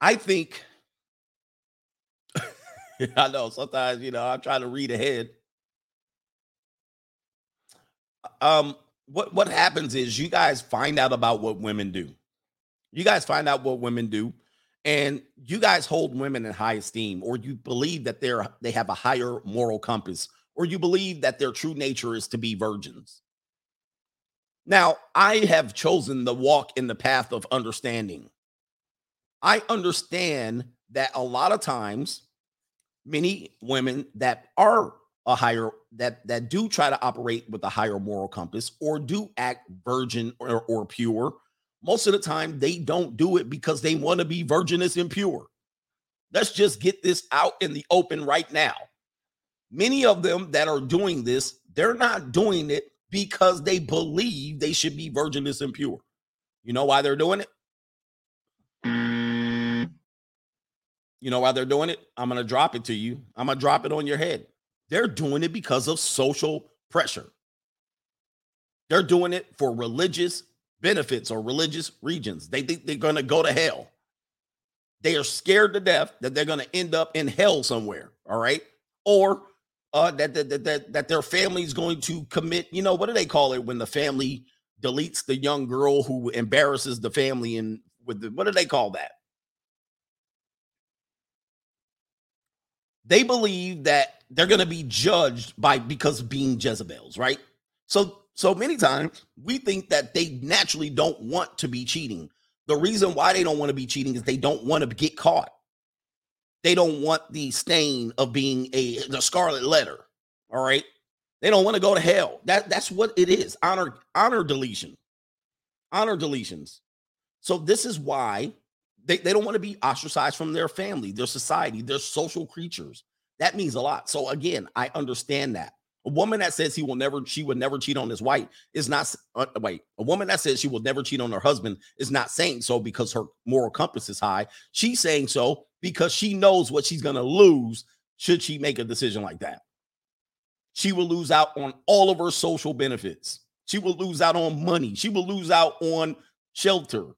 I think I know sometimes, you know, I'm trying to read ahead. Um, what what happens is you guys find out about what women do. You guys find out what women do, and you guys hold women in high esteem, or you believe that they're they have a higher moral compass, or you believe that their true nature is to be virgins. Now, I have chosen the walk in the path of understanding. I understand that a lot of times many women that are a higher that that do try to operate with a higher moral compass or do act virgin or, or pure most of the time they don't do it because they want to be virginous and pure let's just get this out in the open right now many of them that are doing this they're not doing it because they believe they should be virginous and pure you know why they're doing it mm. You know why they're doing it? I'm going to drop it to you. I'm going to drop it on your head. They're doing it because of social pressure. They're doing it for religious benefits or religious regions. They think they're going to go to hell. They are scared to death that they're going to end up in hell somewhere. All right. Or uh, that, that, that, that their family is going to commit, you know, what do they call it when the family deletes the young girl who embarrasses the family and with the, what do they call that? they believe that they're going to be judged by because of being Jezebels, right? So so many times we think that they naturally don't want to be cheating. The reason why they don't want to be cheating is they don't want to get caught. They don't want the stain of being a the scarlet letter. All right. They don't want to go to hell. That that's what it is. Honor honor deletion. Honor deletions. So this is why they, they don't want to be ostracized from their family, their society, their social creatures. That means a lot. So again, I understand that. A woman that says he will never, she would never cheat on his wife is not. Uh, wait, a woman that says she will never cheat on her husband is not saying so because her moral compass is high. She's saying so because she knows what she's going to lose should she make a decision like that. She will lose out on all of her social benefits. She will lose out on money. She will lose out on shelter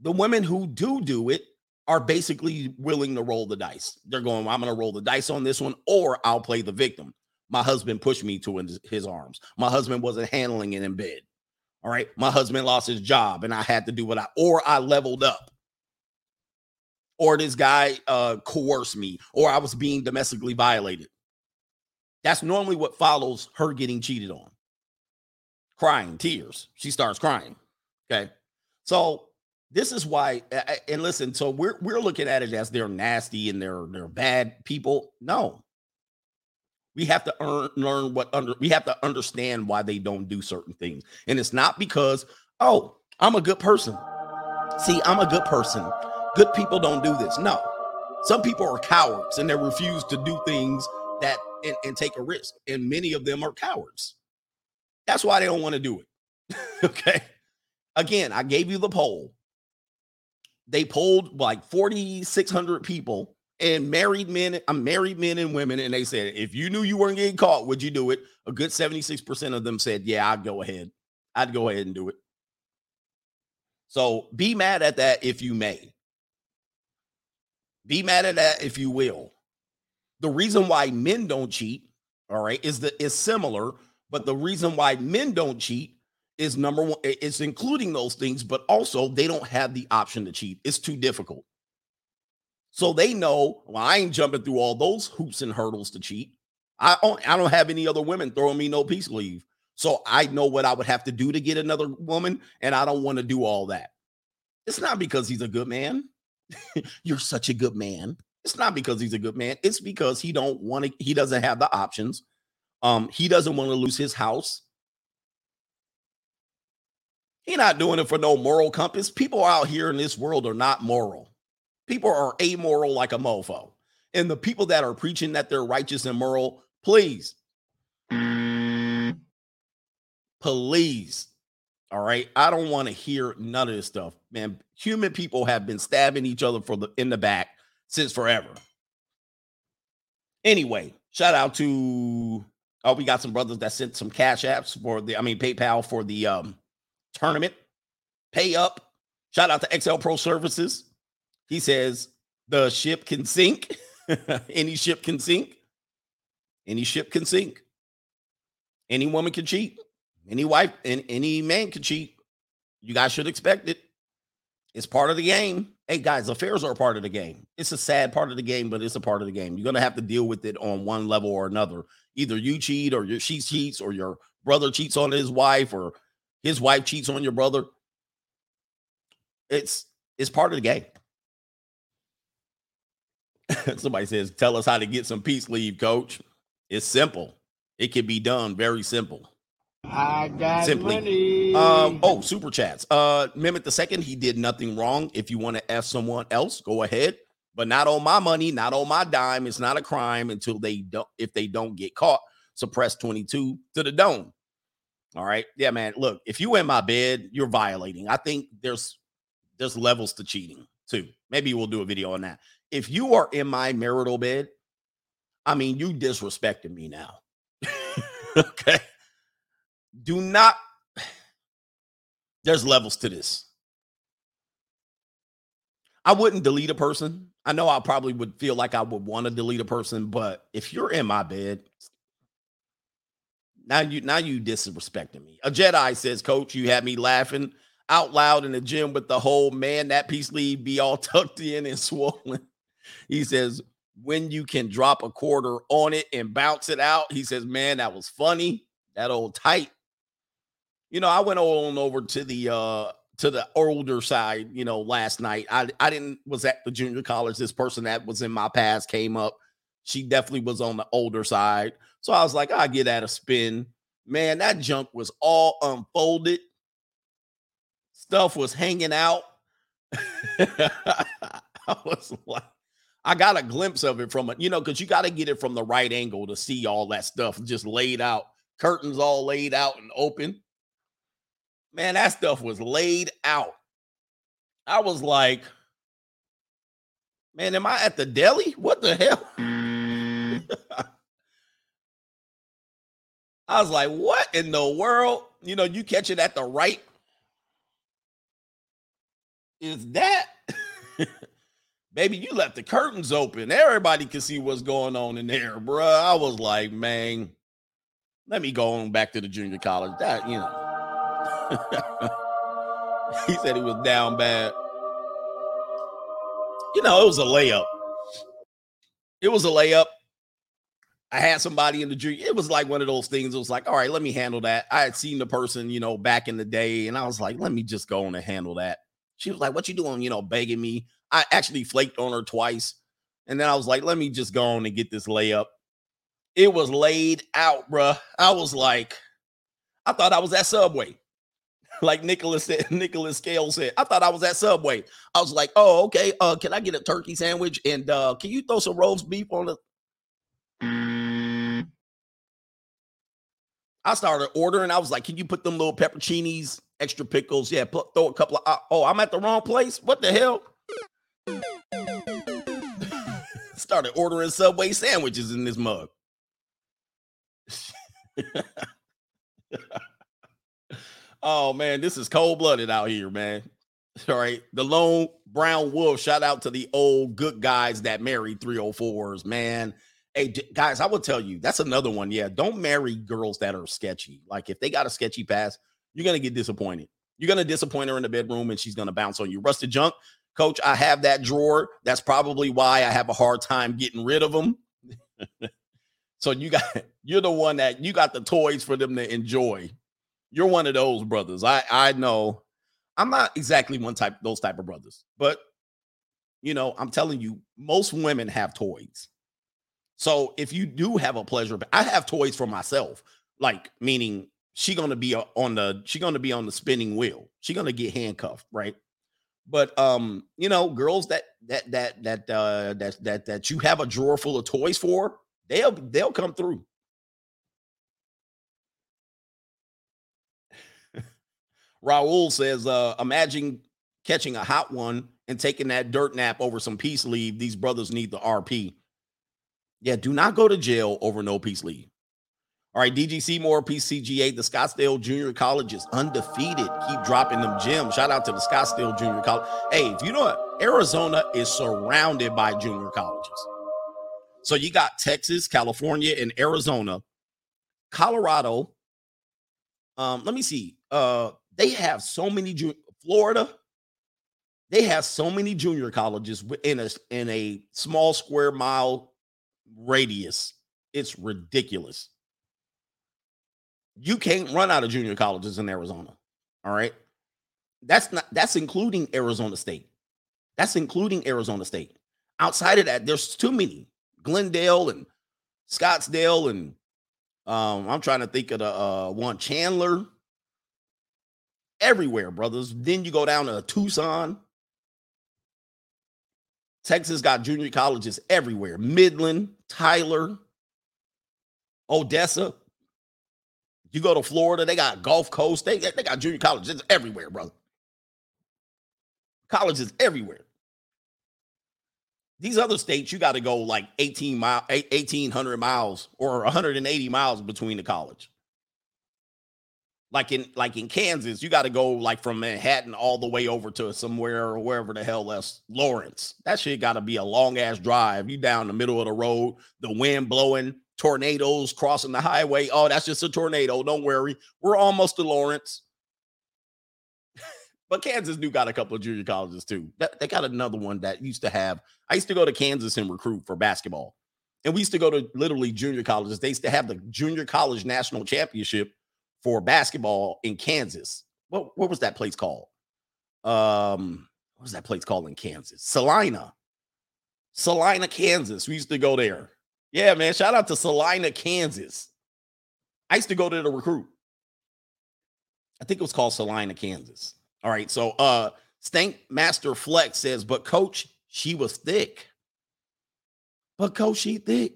the women who do do it are basically willing to roll the dice. They're going, I'm going to roll the dice on this one, or I'll play the victim. My husband pushed me to his arms. My husband wasn't handling it in bed. All right. My husband lost his job and I had to do what I, or I leveled up. Or this guy uh, coerced me, or I was being domestically violated. That's normally what follows her getting cheated on. Crying, tears. She starts crying. Okay. So this is why and listen so we're we're looking at it as they're nasty and they're they're bad people. No. We have to earn, learn what under we have to understand why they don't do certain things. And it's not because oh i'm a good person. See i'm a good person. Good people don't do this. No. Some people are cowards and they refuse to do things that and, and take a risk. And many of them are cowards. That's why they don't want to do it. Okay? Again i gave you the poll they polled like 4,600 people and married men, I'm uh, married men and women, and they said, if you knew you weren't getting caught, would you do it? A good 76% of them said, yeah, I'd go ahead. I'd go ahead and do it. So be mad at that if you may. Be mad at that if you will. The reason why men don't cheat, all right, is that is similar, but the reason why men don't cheat is number one. It's including those things, but also they don't have the option to cheat. It's too difficult. So they know, well, I ain't jumping through all those hoops and hurdles to cheat. I don't, I don't have any other women throwing me no peace leave. So I know what I would have to do to get another woman, and I don't want to do all that. It's not because he's a good man. You're such a good man. It's not because he's a good man. It's because he don't want to, he doesn't have the options Um, he doesn't want to lose his house. He not doing it for no moral compass. People out here in this world are not moral. People are amoral like a mofo. And the people that are preaching that they're righteous and moral, please, please, all right. I don't want to hear none of this stuff, man. Human people have been stabbing each other for the in the back since forever. Anyway, shout out to oh, we got some brothers that sent some cash apps for the, I mean, PayPal for the um tournament. Pay up. Shout out to XL Pro Services. He says the ship can sink. Any ship can sink. Any ship can sink. Any woman can cheat. Any wife and any man can cheat. You guys should expect it. It's part of the game. Hey guys, affairs are a part of the game. It's a sad part of the game, but it's a part of the game. You're gonna have to deal with it on one level or another. Either you cheat, or your she cheats, or your brother cheats on his wife, or his wife cheats on your brother. It's it's part of the game. Somebody says, "Tell us how to get some peace leave, coach." It's simple. It can be done very simple. I got Simply. money. Um, oh, super chats. Uh, Mehmet the second, he did nothing wrong. If you want to ask someone else, go ahead, but not on my money, not on my dime. It's not a crime until they don't. If they don't get caught, suppress twenty two to the dome. All right, yeah, man. Look, if you in my bed, you're violating. I think there's there's levels to cheating too. Maybe we'll do a video on that. If you are in my marital bed, I mean, you disrespecting me now. okay. Do not there's levels to this. I wouldn't delete a person. I know I probably would feel like I would want to delete a person, but if you're in my bed, now you now you disrespecting me. A Jedi says, Coach, you had me laughing out loud in the gym with the whole man that piece leave be all tucked in and swollen. He says, when you can drop a quarter on it and bounce it out. He says, man, that was funny. That old tight. You know, I went on over to the uh to the older side, you know, last night. I I didn't was at the junior college. This person that was in my past came up. She definitely was on the older side. So I was like, I get at a spin. Man, that junk was all unfolded. Stuff was hanging out. I was like, I got a glimpse of it from it, you know, because you got to get it from the right angle to see all that stuff just laid out, curtains all laid out and open. Man, that stuff was laid out. I was like, man, am I at the deli? What the hell? Mm. I was like, what in the world? You know, you catch it at the right. Is that? Baby, you left the curtains open. Everybody can see what's going on in there, bruh. I was like, man, let me go on back to the junior college. That, you know. he said he was down bad. You know, it was a layup. It was a layup. I had somebody in the junior. It was like one of those things. It was like, all right, let me handle that. I had seen the person, you know, back in the day, and I was like, let me just go on and handle that. She was like, what you doing? You know, begging me. I actually flaked on her twice. And then I was like, let me just go on and get this layup. It was laid out, bruh. I was like, I thought I was at Subway. like Nicholas said, Nicholas Scale said, I thought I was at Subway. I was like, oh, okay. Uh, can I get a turkey sandwich? And uh, can you throw some roast beef on the I started ordering. I was like, "Can you put them little pepperoncinis, extra pickles? Yeah, throw a couple of. Uh, oh, I'm at the wrong place. What the hell?" started ordering Subway sandwiches in this mug. oh man, this is cold blooded out here, man. All right, the lone brown wolf. Shout out to the old good guys that married 304s, man. Hey, guys, I will tell you that's another one. Yeah, don't marry girls that are sketchy. Like if they got a sketchy past, you're gonna get disappointed. You're gonna disappoint her in the bedroom, and she's gonna bounce on you. Rusted junk, coach. I have that drawer. That's probably why I have a hard time getting rid of them. so you got you're the one that you got the toys for them to enjoy. You're one of those brothers. I I know. I'm not exactly one type those type of brothers, but you know, I'm telling you, most women have toys So if you do have a pleasure, I have toys for myself, like meaning she gonna be on the she gonna be on the spinning wheel. She gonna get handcuffed, right? But um, you know, girls that that that that uh that that that you have a drawer full of toys for, they'll they'll come through. Raul says, uh, imagine catching a hot one and taking that dirt nap over some peace leave. These brothers need the RP. Yeah, do not go to jail over no peace leave. All right, DG Seymour, PCGA. The Scottsdale Junior College is undefeated. Keep dropping them gems. Shout out to the Scottsdale Junior College. Hey, if you know what, Arizona is surrounded by junior colleges. So you got Texas, California, and Arizona. Colorado. Um, let me see. Uh, they have so many junior Florida. They have so many junior colleges in a in a small square mile radius. It's ridiculous. You can't run out of junior colleges in Arizona. All right. That's not that's including Arizona State. That's including Arizona State. Outside of that, there's too many. Glendale and Scottsdale and um, I'm trying to think of the uh, one Chandler. Everywhere, brothers. Then you go down to Tucson. Texas got junior colleges everywhere. Midland, Tyler, Odessa. You go to Florida, they got Gulf Coast. They, they got junior colleges everywhere, brother. Colleges everywhere. These other states, you got to go like 18 mile, 1800 miles or 180 miles between the college. Like in like in Kansas, you got to go like from Manhattan all the way over to somewhere or wherever the hell that's Lawrence. That shit got to be a long ass drive. You down the middle of the road, the wind blowing, tornadoes crossing the highway. Oh, that's just a tornado. Don't worry. We're almost to Lawrence. but Kansas do got a couple of junior colleges too. They got another one that used to have. I used to go to Kansas and recruit for basketball. And we used to go to literally junior colleges. They used to have the junior college national championship for basketball in Kansas. What what was that place called? Um, what was that place called in Kansas? Salina. Salina, Kansas. We used to go there. Yeah, man. Shout out to Salina, Kansas. I used to go there to recruit. I think it was called Salina, Kansas. All right. So uh Stank Master Flex says, but coach, she was thick. But coach, she thick.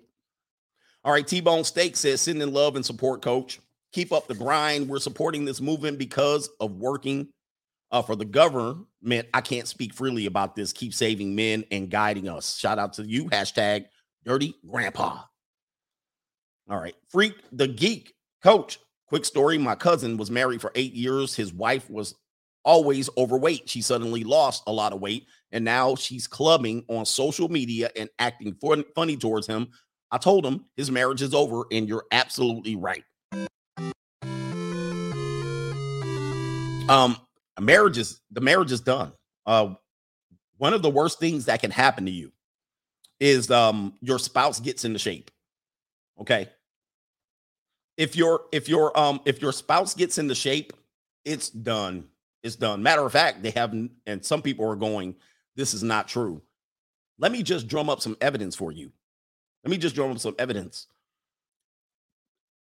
All right, T-Bone Steak says, send in love and support, coach. Keep up the grind. We're supporting this movement because of working uh, for the government. I can't speak freely about this. Keep saving men and guiding us. Shout out to you. Hashtag dirty grandpa. All right. Freak the geek coach. Quick story. My cousin was married for eight years. His wife was always overweight. She suddenly lost a lot of weight and now she's clubbing on social media and acting funny towards him. I told him his marriage is over and you're absolutely right. Um, marriage is the marriage is done. Uh, one of the worst things that can happen to you is um your spouse gets into shape. Okay. If your if your um if your spouse gets into shape, it's done. It's done. Matter of fact, they haven't, and some people are going, this is not true. Let me just drum up some evidence for you. Let me just drum up some evidence.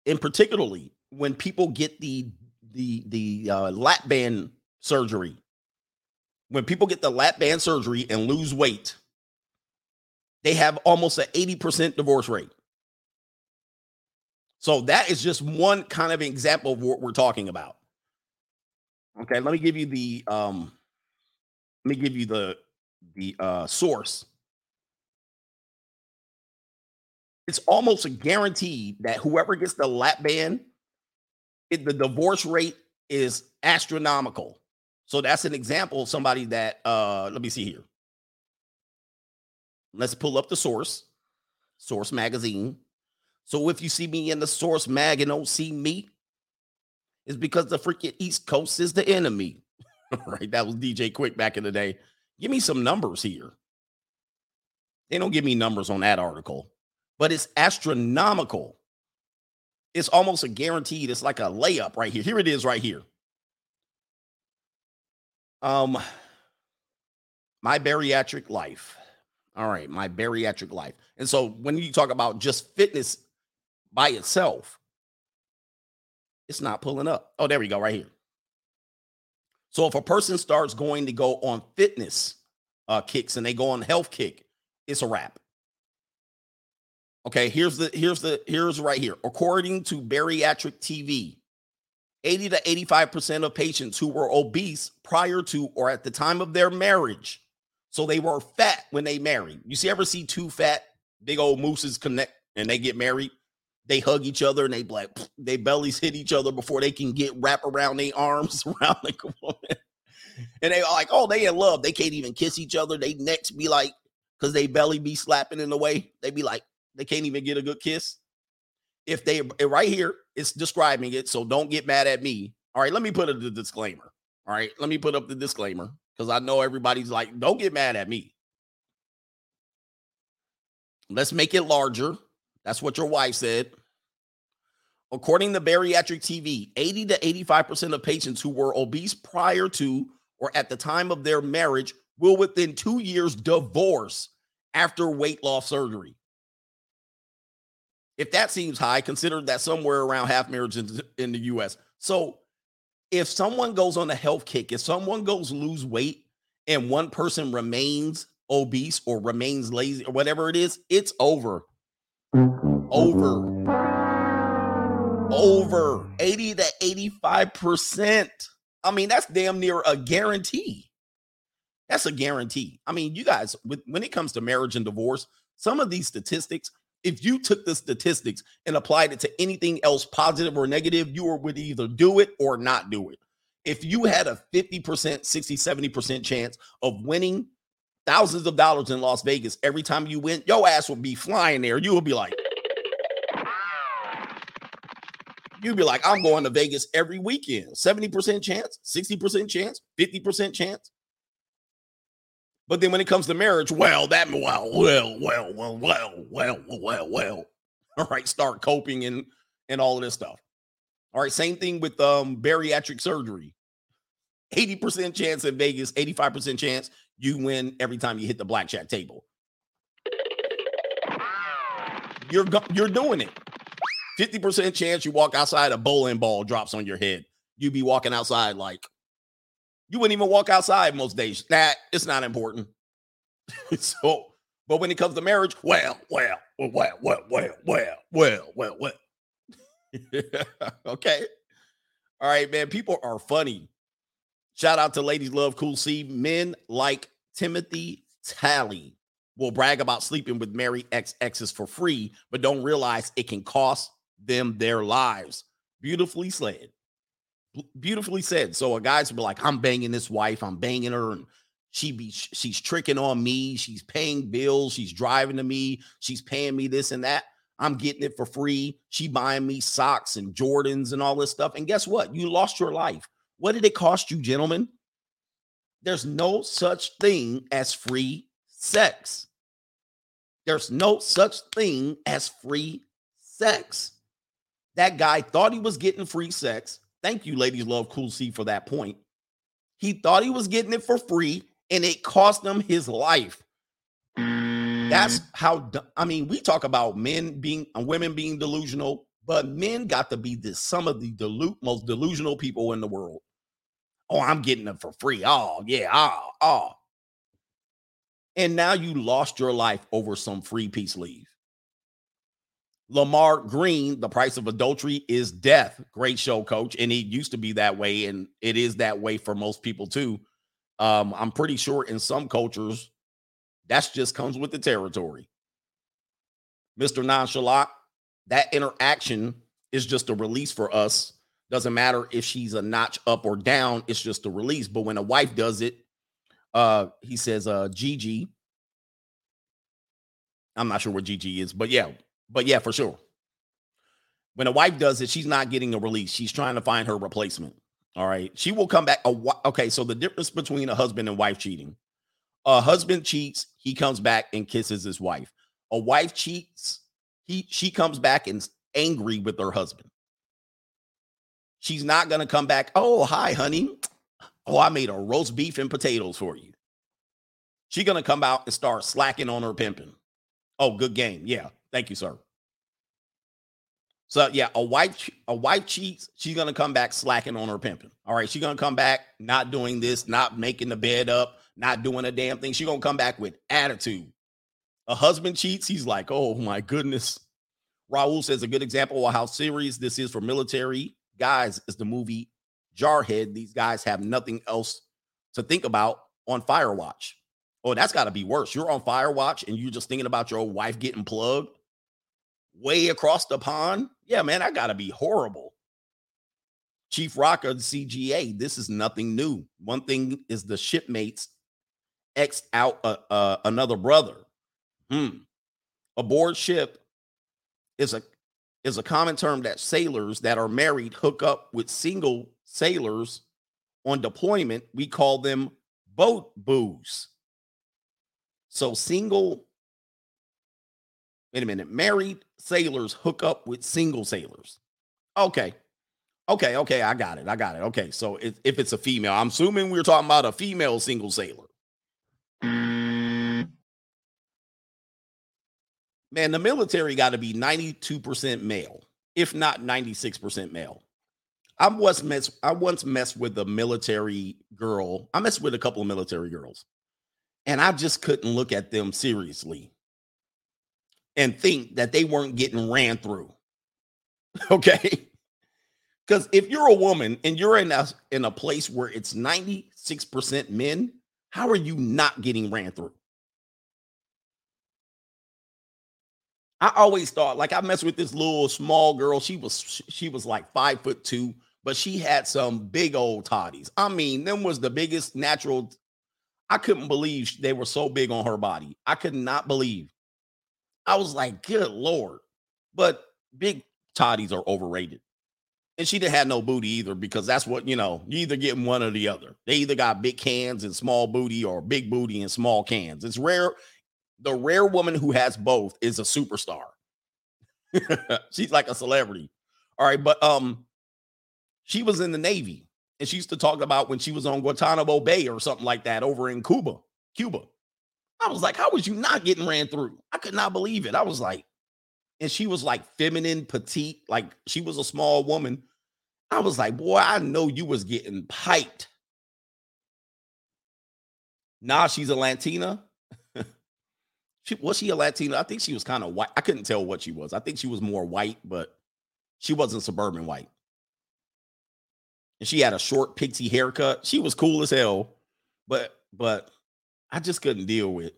And particularly when people get the the the uh, lap band surgery. When people get the lap band surgery and lose weight, they have almost an 80% divorce rate. So that is just one kind of example of what we're talking about. Okay, let me give you the um let me give you the the uh source. It's almost a guarantee that whoever gets the lap band it, the divorce rate is astronomical. So that's an example of somebody that uh let me see here. Let's pull up the source, source magazine. So if you see me in the source mag and don't see me, it's because the freaking East Coast is the enemy. right? That was DJ Quik back in the day. Give me some numbers here. They don't give me numbers on that article, but it's astronomical it's almost a guaranteed. It's like a layup right here. Here it is right here. Um, my bariatric life. All right, my bariatric life. And so when you talk about just fitness by itself, it's not pulling up. Oh, there we go, right here. So if a person starts going to go on fitness uh, kicks and they go on health kick, it's a wrap. Okay, here's the here's the here's right here. According to bariatric TV, 80 to 85% of patients who were obese prior to or at the time of their marriage. So they were fat when they married. You see, ever see two fat big old mooses connect and they get married? They hug each other and they like they bellies hit each other before they can get wrap around their arms around the woman. And they are like, oh, they in love. They can't even kiss each other. They necks be like, because they belly be slapping in the way. They be like, they can't even get a good kiss. If they eh, right here, it's describing it. So don't get mad at me. All right, let me put a the disclaimer. All right, let me put up the disclaimer because I know everybody's like, don't get mad at me. Let's make it larger. That's what your wife said. According to bariatric TV, 80 to 85% of patients who were obese prior to or at the time of their marriage will within two years divorce after weight loss surgery. If that seems high, consider that somewhere around half marriages in the US. So if someone goes on a health kick, if someone goes lose weight and one person remains obese or remains lazy or whatever it is, it's over. Over. Over 80 to 85%. I mean, that's damn near a guarantee. That's a guarantee. I mean, you guys, with, when it comes to marriage and divorce, some of these statistics, if you took the statistics and applied it to anything else positive or negative, you would either do it or not do it. If you had a 50%, 60, 70% chance of winning thousands of dollars in Las Vegas every time you win, your ass would be flying there. You would be like, you'd be like, I'm going to Vegas every weekend. 70% chance, 60% chance, 50% chance. But then when it comes to marriage, well, that well, well, well, well, well, well, well, well. All right, start coping and and all of this stuff. All right, same thing with um bariatric surgery. 80% chance in Vegas, 85% chance you win every time you hit the blackjack table. You're you're doing it. 50% chance you walk outside, a bowling ball drops on your head. You be walking outside like you wouldn't even walk outside most days. That it's not important. so, but when it comes to marriage, well, well, well, well, well, well, well, well, well, well. okay. All right, man. People are funny. Shout out to Ladies Love Cool C. Men like Timothy Talley will brag about sleeping with Mary ex exes for free, but don't realize it can cost them their lives. Beautifully said. Beautifully said. So a guy's be like, I'm banging this wife, I'm banging her, and she be she's tricking on me, she's paying bills, she's driving to me, she's paying me this and that. I'm getting it for free. She buying me socks and Jordans and all this stuff. And guess what? You lost your life. What did it cost you, gentlemen? There's no such thing as free sex. There's no such thing as free sex. That guy thought he was getting free sex. Thank you, ladies love cool C for that point. He thought he was getting it for free and it cost him his life. That's how I mean, we talk about men being uh, women being delusional, but men got to be this some of the delu- most delusional people in the world. Oh, I'm getting it for free. Oh, yeah. Oh, oh. And now you lost your life over some free peace leave. Lamar Green, The Price of Adultery is Death. Great show, coach. And it used to be that way, and it is that way for most people too. Um, I'm pretty sure in some cultures, that's just comes with the territory. Mr. Nonchalant, that interaction is just a release for us. Doesn't matter if she's a notch up or down, it's just a release. But when a wife does it, uh, he says, uh, Gigi. I'm not sure what Gigi is, but yeah, but yeah, for sure. When a wife does it, she's not getting a release. She's trying to find her replacement. All right. She will come back. Okay. So the difference between a husband and wife cheating a husband cheats, he comes back and kisses his wife. A wife cheats, he she comes back and angry with her husband. She's not going to come back. Oh, hi, honey. Oh, I made a roast beef and potatoes for you. She gonna come out and start slacking on her pimping. Oh, good game. Yeah. Thank you, sir. So yeah, a wife a wife cheats. She's gonna come back slacking on her pimping. All right, she's gonna come back not doing this, not making the bed up, not doing a damn thing. She's gonna come back with attitude. A husband cheats. He's like, oh my goodness. Raul says a good example of how serious this is for military guys is the movie Jarhead. These guys have nothing else to think about on Firewatch. Oh, that's got to be worse. You're on Firewatch and you're just thinking about your wife getting plugged way across the pond. Yeah, man, I got to be horrible. Chief Rocker, CGA, this is nothing new. One thing is the shipmates X out uh, uh, another brother. Hmm. Aboard ship is a is a common term that sailors that are married hook up with single sailors on deployment. We call them boat boos. So single, wait a minute, married sailors hook up with single sailors. Okay. Okay, okay, I got it. I got it. Okay, so if, if it's a female, I'm assuming we're talking about a female single sailor. Mm. Man, the military got to be 92% male, if not 96% male. I once messed, I once messed with a military girl. I messed with a couple of military girls. And I just couldn't look at them seriously and think that they weren't getting ran through. Okay. Because if you're a woman and you're in a, in a place where it's 96% men, how are you not getting ran through? I always thought, like I messed with this little small girl. She was she was like five foot two, but she had some big old toddies. I mean, them was the biggest natural I couldn't believe they were so big on her body. I could not believe. I was like, good lord. But big toddies are overrated. And she didn't have no booty either because that's what, you know, you either get one or the other. They either got big cans and small booty or big booty and small cans. It's rare. The rare woman who has both is a superstar. She's like a celebrity. All right. But um, she was in the Navy and she used to talk about when she was on Guantanamo Bay or something like that over in Cuba. Cuba. I was like, how was you not getting ran through? I could not believe it. I was like, and she was like feminine, petite, like she was a small woman. I was like, boy, I know you was getting piped. Nah, she's a Latina. she was she a Latina? I think she was kind of white. I couldn't tell what she was. I think she was more white, but she wasn't suburban white and she had a short pixie haircut. She was cool as hell, but but I just couldn't deal with.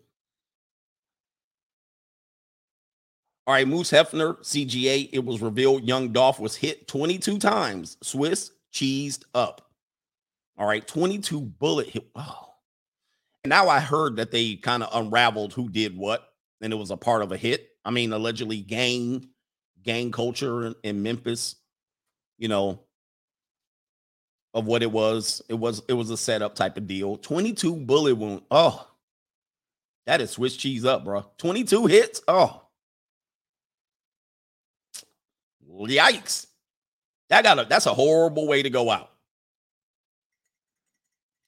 All right, Moose Hefner, CGA. It was revealed young Dolph was hit 22 times. Swiss cheesed up. All right, 22 bullet hit. Oh. And now I heard that they kind of unraveled who did what, and it was a part of a hit. I mean, allegedly gang, gang culture in, in Memphis. You know, of what it was. It was it was a setup type of deal. 22 bullet wound. Oh, that is Swiss cheese up, bro. 22 hits. Oh, yikes! That got a that's a horrible way to go out.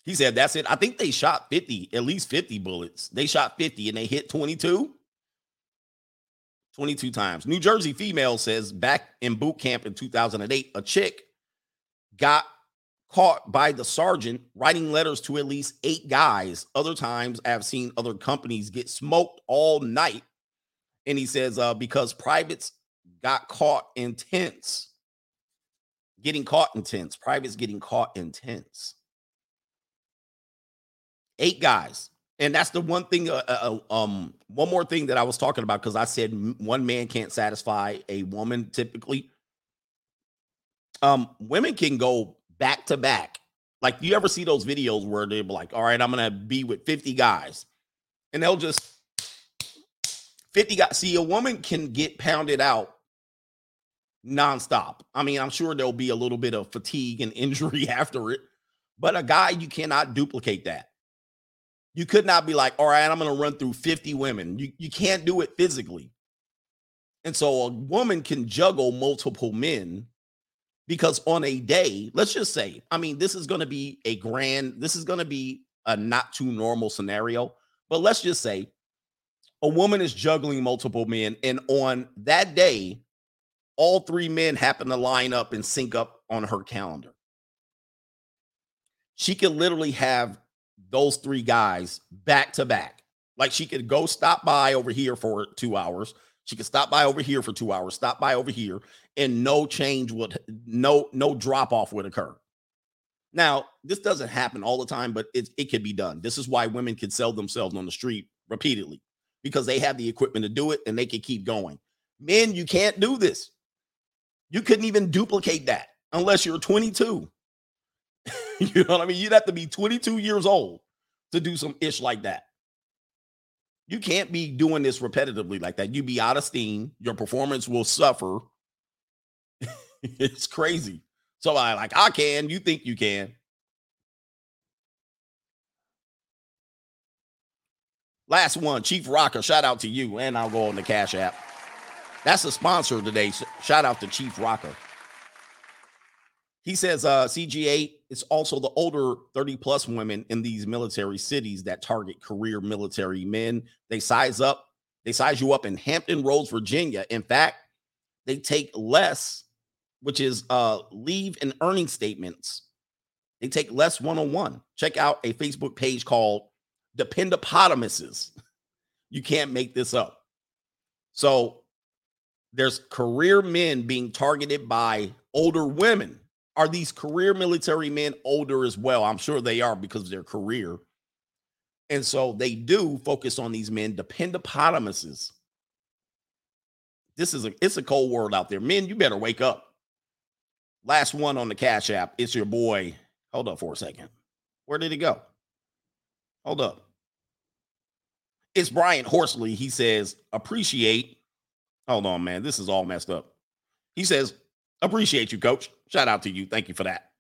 He said that's it. I think they shot 50, at least 50 bullets. They shot 50 and they hit 22. 22 times. New Jersey female says back in boot camp in 2008, a chick got caught by the sergeant writing letters to at least eight guys. Other times I've seen other companies get smoked all night. And he says, uh, because privates got caught in tents, getting caught in tents, privates getting caught in tents. Eight guys. And that's the one thing, uh, uh, uh um, one more thing that I was talking about because I said one man can't satisfy a woman typically. Um, women can go back to back. Like, you ever see those videos where they're like, all right, I'm to be with 50 guys, and they'll just 50 guys. See, a woman can get pounded out nonstop. I mean, I'm sure there'll be a little bit of fatigue and injury after it, but a guy, you cannot duplicate that. You could not be like, all right, I'm going to run through 50 women. You, you can't do it physically. And so a woman can juggle multiple men because on a day, let's just say, I mean, this is going to be a grand, this is going to be a not too normal scenario. But let's just say a woman is juggling multiple men, and on that day, all three men happen to line up and sync up on her calendar. She could literally have those three guys back to back. Like she could go stop by over here for two hours. She could stop by over here for two hours, stop by over here, and no change would no no drop off would occur. Now, this doesn't happen all the time, but it, it can be done. This is why women can sell themselves on the street repeatedly because they have the equipment to do it and they can keep going. Men, you can't do this. You couldn't even duplicate that unless you're 22. you know what I mean? You'd have to be 22 years old to do some ish like that. You can't be doing this repetitively like that. You'd be out of steam. Your performance will suffer. it's crazy. So I like, I can. You think you can. Last one, Chief Rocker. Shout out to you. And I'll go on the Cash App. That's the sponsor today. Shout out to Chief Rocker. He says uh, CGA is also the older 30 plus women in these military cities that target career military men. They size up, they size you up in Hampton Roads, Virginia. In fact, they take less, which is uh, leave and earning statements. They take less one on one. Check out a Facebook page called Dependopotamuses. You can't make this up. So there's career men being targeted by older women. Are these career military men older as well? I'm sure they are because of their career. And so they do focus on these men, dependopotamuses. This is a it's a cold world out there. Men, you better wake up. Last one on the Cash App. It's your boy. Hold up for a second. Where did he go? Hold up. It's Brian Horsley. He says, appreciate Hold on, man. This is all messed up. He says, Appreciate you, coach. Shout out to you. Thank you for that.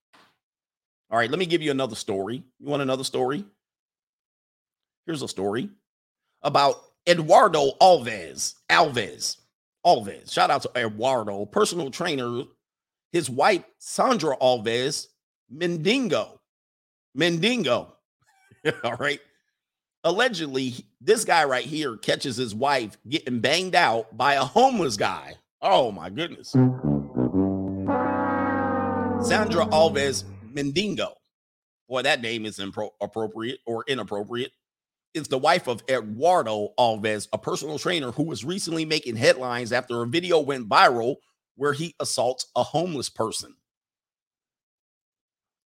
All right, let me give you another story. You want another story? Here's a story about Eduardo Alves. Alves. Alves. Shout out to Eduardo, personal trainer. His wife, Sandra Alves, Mendingo. Mendingo. All right allegedly this guy right here catches his wife getting banged out by a homeless guy. Oh my goodness. Sandra Alves Mendingo. Boy, that name is impro- appropriate or inappropriate. Is the wife of Eduardo Alves, a personal trainer who was recently making headlines after a video went viral where he assaults a homeless person.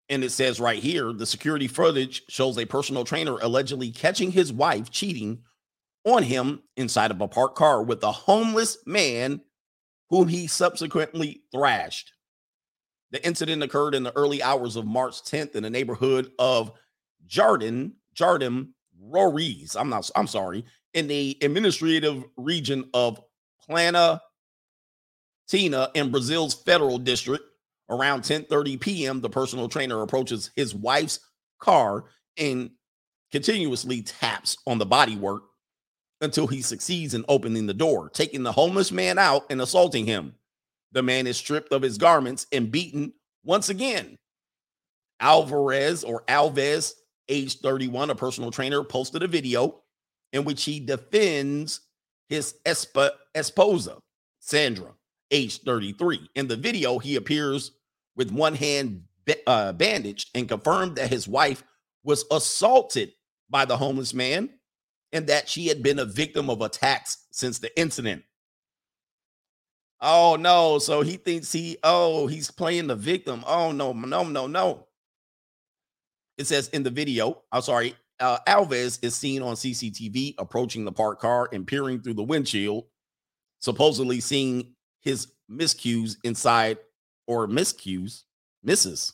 And it says right here the security footage shows a personal trainer allegedly catching his wife cheating on him inside of a parked car with a homeless man whom he subsequently thrashed. The incident occurred in the early hours of March 10th in the neighborhood of Jardim, Jardim Roriz. I'm not, I'm sorry, in the administrative region of Plana Tina in Brazil's federal district Around 10:30 p.m., the personal trainer approaches his wife's car and continuously taps on the bodywork until he succeeds in opening the door, taking the homeless man out and assaulting him. The man is stripped of his garments and beaten once again. Alvarez or Alves, age 31, a personal trainer, posted a video in which he defends his esp- esposa, Sandra, age 33. In the video, he appears with one hand uh, bandaged and confirmed that his wife was assaulted by the homeless man and that she had been a victim of attacks since the incident. Oh no, so he thinks he oh, he's playing the victim. Oh no, no, no, no. It says in the video, I'm sorry, uh, Alves is seen on CCTV approaching the parked car and peering through the windshield, supposedly seeing his miscues inside or miscues, misses,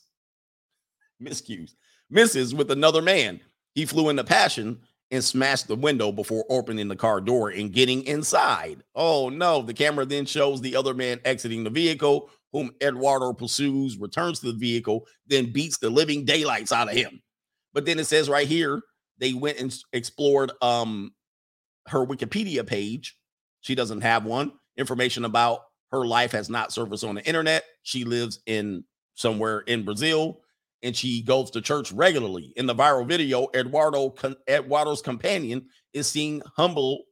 miscues, misses with another man. He flew into passion and smashed the window before opening the car door and getting inside. Oh no, the camera then shows the other man exiting the vehicle, whom Eduardo pursues, returns to the vehicle, then beats the living daylights out of him. But then it says right here, they went and explored um her Wikipedia page. She doesn't have one. Information about her life has not surfaced on the internet. She lives in somewhere in Brazil and she goes to church regularly. In the viral video, Eduardo Eduardo's companion is seen humble,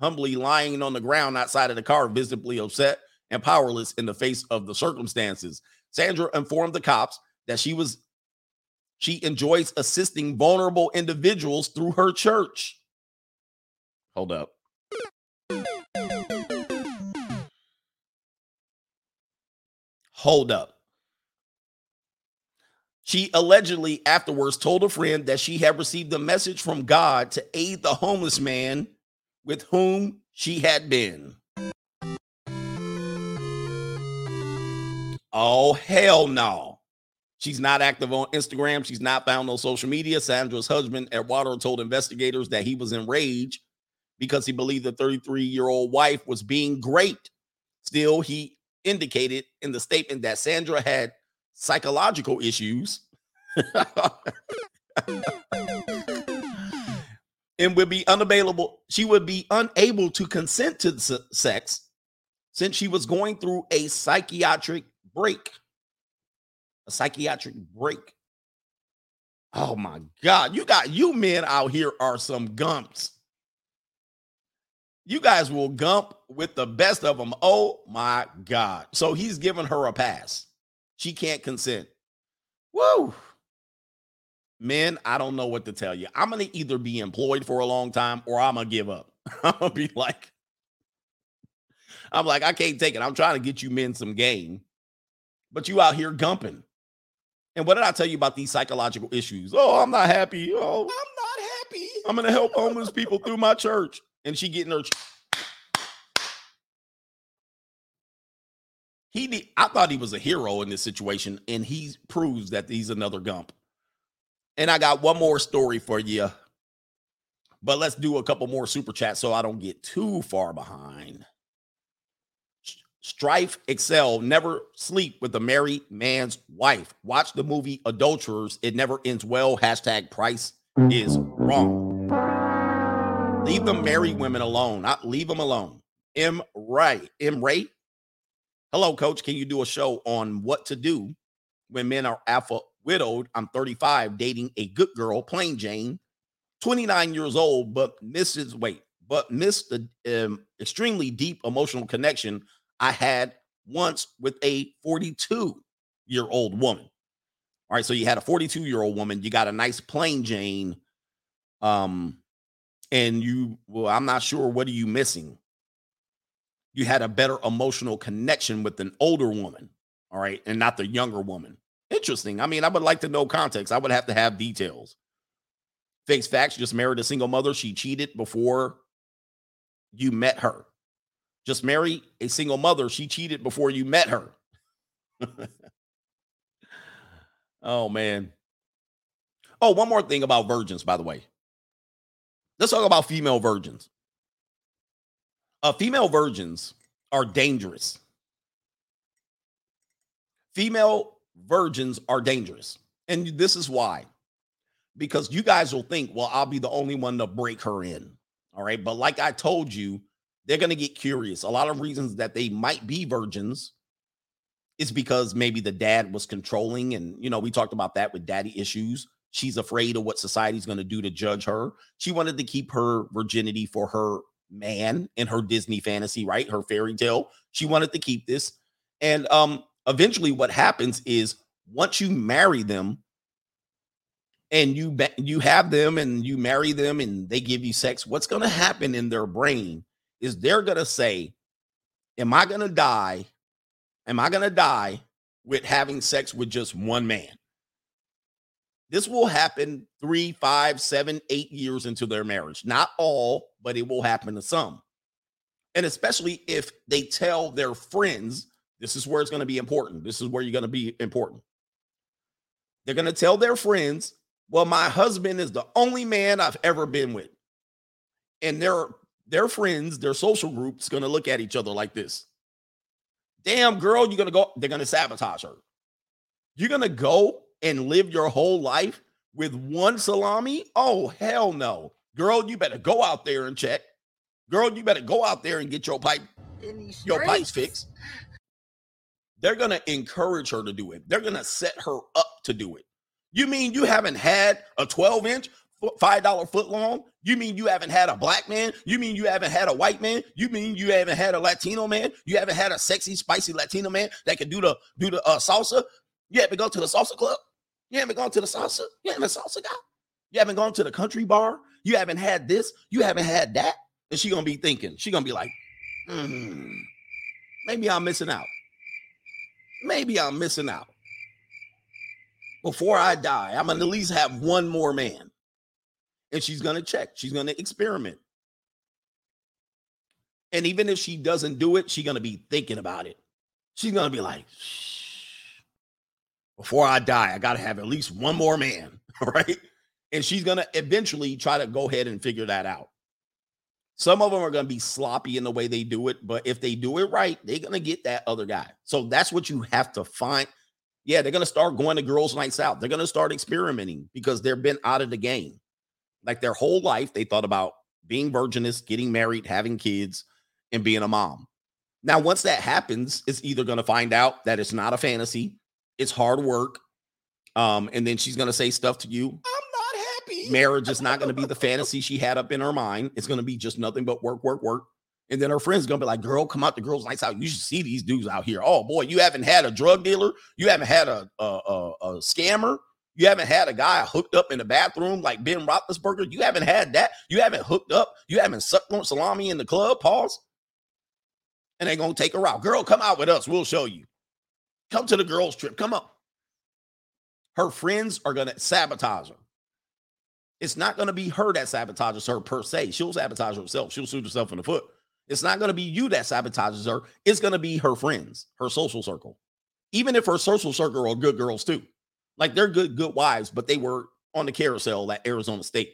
humbly lying on the ground outside of the car, visibly upset and powerless in the face of the circumstances. Sandra informed the cops that she was she enjoys assisting vulnerable individuals through her church. Hold up. Hold up. She allegedly afterwards told a friend that she had received a message from God to aid the homeless man with whom she had been. Oh, hell no. She's not active on Instagram. She's not found on social media. Sandra's husband, Eduardo, told investigators that he was enraged because he believed the 33 year old wife was being great. Still, he indicated in the statement that Sandra had psychological issues and would be unavailable. She would be unable to consent to sex since she was going through a psychiatric break. A psychiatric break. Oh my God. You got you men out here are some gumps. You guys will gump with the best of them. Oh my God. So he's giving her a pass. She can't consent. Woo. Men, I don't know what to tell you. I'm going to either be employed for a long time or I'm going to give up. I'm going to be like, I'm like, I can't take it. I'm trying to get you men some game but you out here gumping. And what did I tell you about these psychological issues? Oh, I'm not happy. Oh, I'm not happy. I'm gonna help homeless people through my church. And she getting her. He, I thought he was a hero in this situation, and he proves that he's another gump. And I got one more story for you, but let's do a couple more super chats so I don't get too far behind. Strife excel, never sleep with a married man's wife. Watch the movie Adulterers. It never ends well. Hashtag price is wrong. Leave the married women alone. Not leave them alone. M. Ray. M. Ray. Hello, coach. Can you do a show on what to do when men are alpha widowed? I'm 35, dating a good girl, plain Jane, 29 years old, but Mrs. Wait, but missed the um, extremely deep emotional connection I had once with a 42 year old woman. All right, so you had a 42 year old woman, you got a nice plain Jane, um, and you well, I'm not sure what are you missing. You had a better emotional connection with an older woman, all right, and not the younger woman. Interesting. I mean, I would like to know context. I would have to have details. Face facts, just married a single mother. She cheated before you met her. Just marry a single mother. She cheated before you met her. oh, man. Oh, one more thing about virgins, by the way. Let's talk about female virgins. Uh, female virgins are dangerous. Female virgins are dangerous. And this is why. Because you guys will think, well, I'll be the only one to break her in. All right. But like I told you, they're going to get curious. A lot of reasons that they might be virgins is because maybe the dad was controlling. And, you know, we talked about that with daddy issues. She's afraid of what society's going to do to judge her. She wanted to keep her virginity for her man in her Disney fantasy, right? Her fairy tale. She wanted to keep this. And um eventually what happens is once you marry them and you you have them and you marry them and they give you sex, what's going to happen in their brain is they're going to say, Am I going to die? Am I going to die with having sex with just one man? This will happen three, five, seven, eight years into their marriage. Not all, but it will happen to some. And especially if they tell their friends, this is where it's going to be important. This is where you're going to be important. They're going to tell their friends, well, my husband is the only man I've ever been with. And they're their friends, their social group's going to look at each other like this. Damn, girl, you're going to go, they're going to sabotage her. You're going to go and live your whole life with one salami? Oh, hell no. Girl, you better go out there and check. Girl, you better go out there and get your pipe, your pipes fixed. They're going to encourage her to do it. They're going to set her up to do it. You mean you haven't had a 12 inch, $5 foot long? You mean you haven't had a black man? You mean you haven't had a white man? You mean you haven't had a Latino man? You haven't had a sexy, spicy Latino man that can do the do the uh, salsa? You haven't go to the salsa club? You haven't gone to the salsa? You haven't salsa guy? You haven't gone to the country bar? You haven't had this? You haven't had that? And she gonna be thinking, she gonna be like, hmm, maybe I'm missing out. Maybe I'm missing out. Before I die, I'm gonna at least have one more man and she's to check. She's to experiment. And even if she doesn't do it, she's to be thinking about it. She's to be like, before I die, I got to have at least one more man, right? And she's going to eventually try to go ahead and figure that out. Some of them are going to be sloppy in the way they do it, but if they do it right, they're going to get that other guy. So that's what you have to find. Yeah, they're going to start going to girls' nights out. They're going to start experimenting because they've been out of the game. Like their whole life, they thought about being virginous, getting married, having kids, and being a mom. Now, once that happens, it's either going to find out that it's not a fantasy, it's hard work. Um, and then she's going to say stuff to you. I'm not happy. Marriage is not going to be the fantasy she had up in her mind. It's going to be just nothing but work, work, work. And then her friends gonna be like, "Girl, come out the girls' nights out. You should see these dudes out here. Oh boy, you haven't had a drug dealer. You haven't had a a, a, a scammer. You haven't had a guy hooked up in the bathroom like Ben Roethlisberger. You haven't had that. You haven't hooked up. You haven't sucked on salami in the club. Pause. And they're gonna take her out. Girl, come out with us. We'll show you. Come to the girls' trip. Come on. Her friends are gonna sabotage her. It's not gonna be her that sabotages her per se. She'll sabotage herself. She'll shoot herself in the foot. It's not gonna be you that sabotages her. It's gonna be her friends, her social circle. Even if her social circle are good girls too. Like they're good, good wives, but they were on the carousel at Arizona State.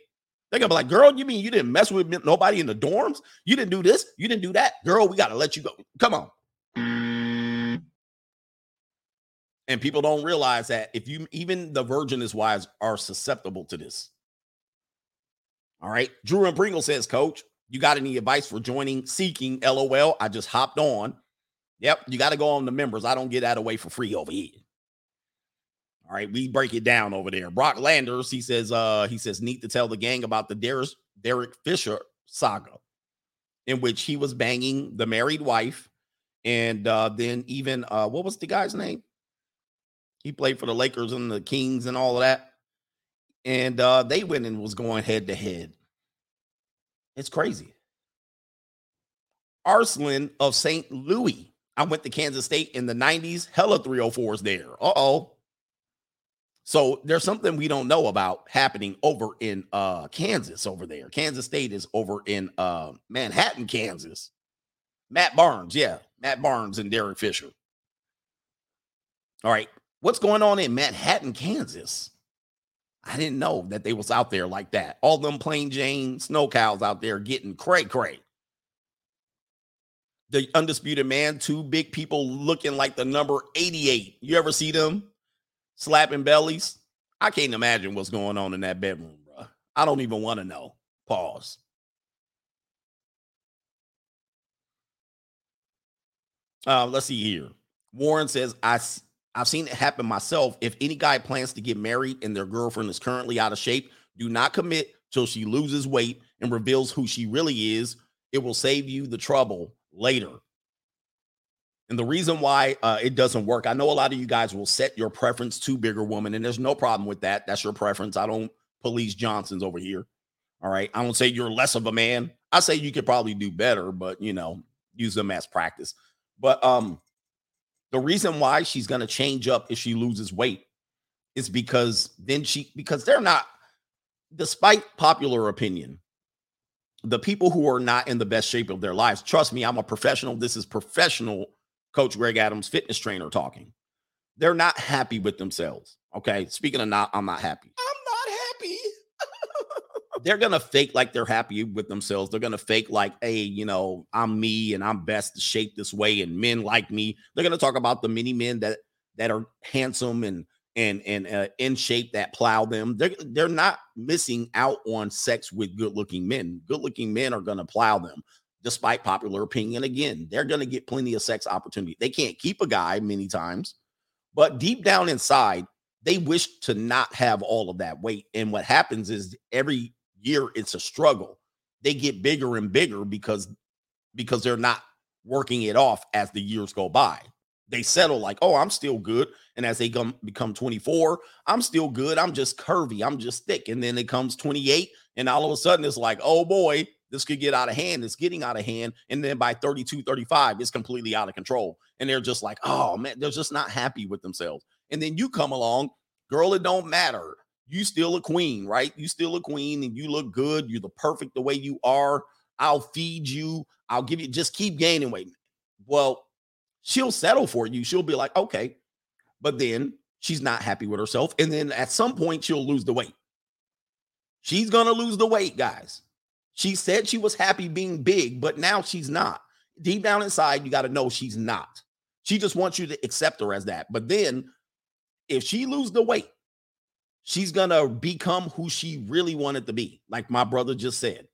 They're gonna be like, girl, you mean you didn't mess with nobody in the dorms? You didn't do this, you didn't do that. Girl, we gotta let you go. Come on. And people don't realize that if you even the virginous wives are susceptible to this. All right. Drew and Pringle says, Coach, you got any advice for joining Seeking? LOL. I just hopped on. Yep, you got to go on the members. I don't get that away for free over here. All right, we break it down over there. Brock Landers, he says, uh, he says, need to tell the gang about the Derek, Derek Fisher saga, in which he was banging the married wife. And uh, then even uh, what was the guy's name? He played for the Lakers and the Kings and all of that. And uh, they went and was going head to head. It's crazy. Arslan of St. Louis. I went to Kansas State in the 90s. Hella 304s there. Uh oh. So there's something we don't know about happening over in uh Kansas over there. Kansas State is over in uh Manhattan, Kansas. Matt Barnes, yeah, Matt Barnes and Derek Fisher. All right, what's going on in Manhattan, Kansas? I didn't know that they was out there like that. All them plain Jane snow cows out there getting cray cray. The undisputed man, two big people looking like the number 88. You ever see them? slapping bellies. I can't imagine what's going on in that bedroom, bro. I don't even want to know. Pause. Uh, let's see here. Warren says, I, I've seen it happen myself. If any guy plans to get married and their girlfriend is currently out of shape, do not commit till she loses weight and reveals who she really is. It will save you the trouble later. And the reason why uh, it doesn't work, I know a lot of you guys will set your preference to bigger woman, and there's no problem with that. That's your preference. I don't police Johnsons over here. All right. I don't say you're less of a man. I say you could probably do better, but you know, use them as practice. But um, the reason why she's gonna change up if she loses weight is because then she because they're not, despite popular opinion, the people who are not in the best shape of their lives. Trust me, I'm a professional. This is professional Coach Greg Adams, fitness trainer, talking. They're not happy with themselves. Okay. Speaking of not, I'm not happy. They're gonna fake like they're happy with themselves. They're gonna fake like, hey, you know, I'm me and I'm best to shape this way, and men like me. They're gonna talk about the many men that that are handsome and and and uh, in shape that plow them. They're they're not missing out on sex with good looking men. Good looking men are gonna plow them despite popular opinion. Again, they're going to get plenty of sex opportunity. They can't keep a guy many times, but deep down inside, they wish to not have all of that weight. And what happens is every year it's a struggle. They get bigger and bigger because because they're not working it off as the years go by. They settle like, oh, I'm still good. And as they come, become 24, I'm still good. I'm just curvy. I'm just thick. And then it comes 28, and all of a sudden it's like, oh boy, this could get out of hand. It's getting out of hand. And then by 32, 35, it's completely out of control. And they're just like, oh man, they're just not happy with themselves. And then you come along, girl, it don't matter. You still a queen, right? You still a queen and you look good. You're the perfect the way you are. I'll feed you. I'll give you just keep gaining weight. Well, she'll settle for you. She'll be like, okay. But then she's not happy with herself. And then at some point, she'll lose the weight. She's going to lose the weight, guys. She said she was happy being big, but now she's not. Deep down inside, you got to know she's not. She just wants you to accept her as that. But then if she lose the weight, she's to become who she really wanted to be, like my brother just said.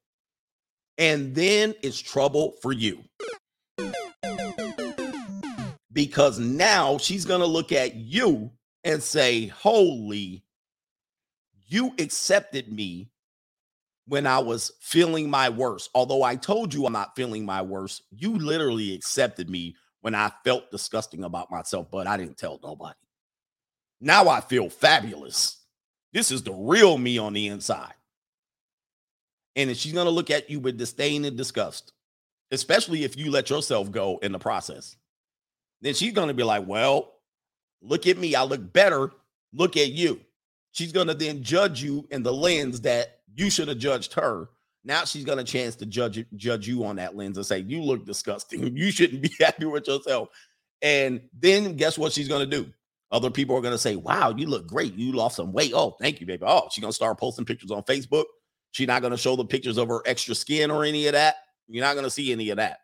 And then it's trouble for you. Because now she's to look at you and say, Holy, you accepted me when I was feeling my worst. Although I told you I'm not feeling my worst, you literally accepted me when I felt disgusting about myself, but I didn't tell nobody. Now I feel fabulous. This is the real me on the inside. And if she's going to look at you with disdain and disgust, especially if you let yourself go in the process, then she's going to be like, well, look at me. I look better. Look at you. She's going to then judge you in the lens that you should have judged her. Now she's got a chance to judge judge you on that lens and say you look disgusting. You shouldn't be happy with yourself. And then guess what she's going to do? Other people are going to say, "Wow, you look great. You lost some weight. Oh, thank you, baby." Oh, she's going to start posting pictures on Facebook. She's not going to show the pictures of her extra skin or any of that. You're not going to see any of that.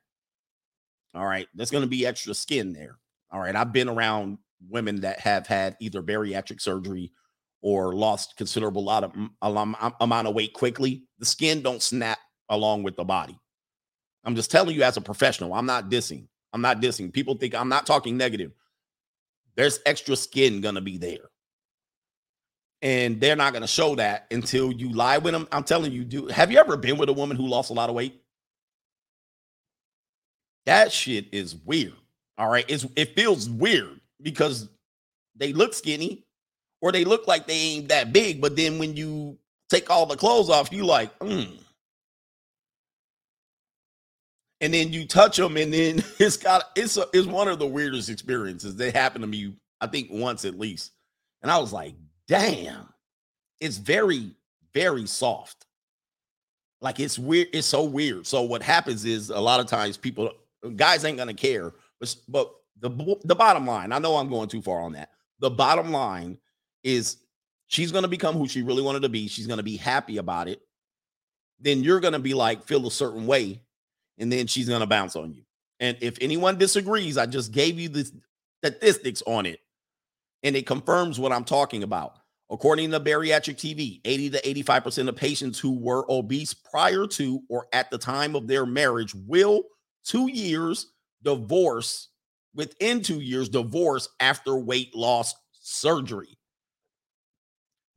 All right, there's going to be extra skin there. All right, I've been around women that have had either bariatric surgery or lost considerable lot of mm, amount of weight quickly, the skin don't snap along with the body. I'm just telling you as a professional. I'm not dissing. I'm not dissing. People think I'm not talking negative. There's extra skin gonna be there. And they're not gonna show that until you lie with them. I'm telling you, do have you ever been with a woman who lost a lot of weight? That shit is weird. All right. It's it feels weird because they look skinny, or they look like they ain't that big, but then when you take all the clothes off, you like, mm. And then you touch them, and then it's got it's a, it's one of the weirdest experiences that happened to me. I think once at least, and I was like, damn, it's very very soft. Like it's weird. It's so weird. So what happens is a lot of times people guys ain't gonna care, but but the the bottom line. I know I'm going too far on that. The bottom line is she's to become who she really wanted to be. She's to be happy about it. Then you're to be like, feel a certain way. And then she's going to bounce on you. And if anyone disagrees, I just gave you the statistics on it. And it confirms what I'm talking about. According to Bariatric TV, 80 to 85% of patients who were obese prior to or at the time of their marriage will two years divorce within two years divorce after weight loss surgery.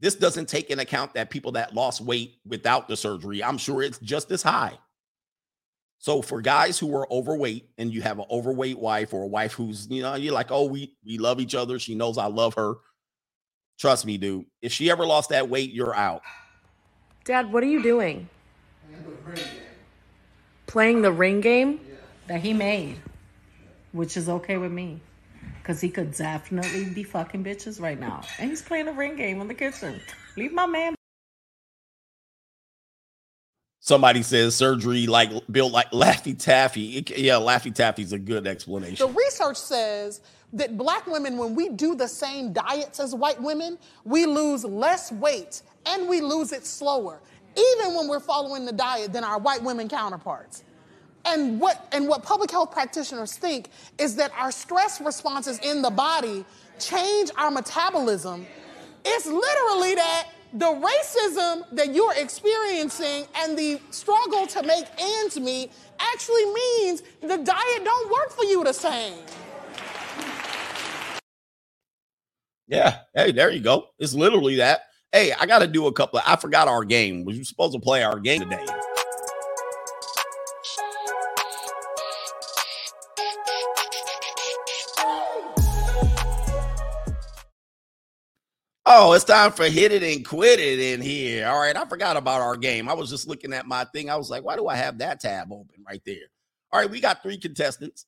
This doesn't take into account that people that lost weight without the surgery, I'm sure it's just as high. So for guys who are overweight and you have an overweight wife or a wife who's, you know, you're like, oh, we we love each other. She knows I love her. Trust me, dude. If she ever lost that weight, you're out. Dad, what are you doing? Playing the ring game? That he made, which is okay with me. Because he could definitely be fucking bitches right now. And he's playing a ring game in the kitchen. Leave my man. Somebody says surgery like built like Laffy Taffy. Yeah, Laffy Taffy's a good explanation. The research says that black women, when we do the same diets as white women, we lose less weight and we lose it slower, even when we're following the diet than our white women counterparts. And what, and what public health practitioners think is that our stress responses in the body change our metabolism. It's literally that the racism that you're experiencing and the struggle to make ends meet actually means the diet don't work for you the same. Yeah. Hey, there you go. It's literally that. Hey, I got to do a couple. Of, I forgot our game. We were supposed to play our game today. Oh, it's time for hit it and quit it in here. All right. I forgot about our game. I was just looking at my thing. I was like, why do I have that tab open right there? All right. We got three contestants.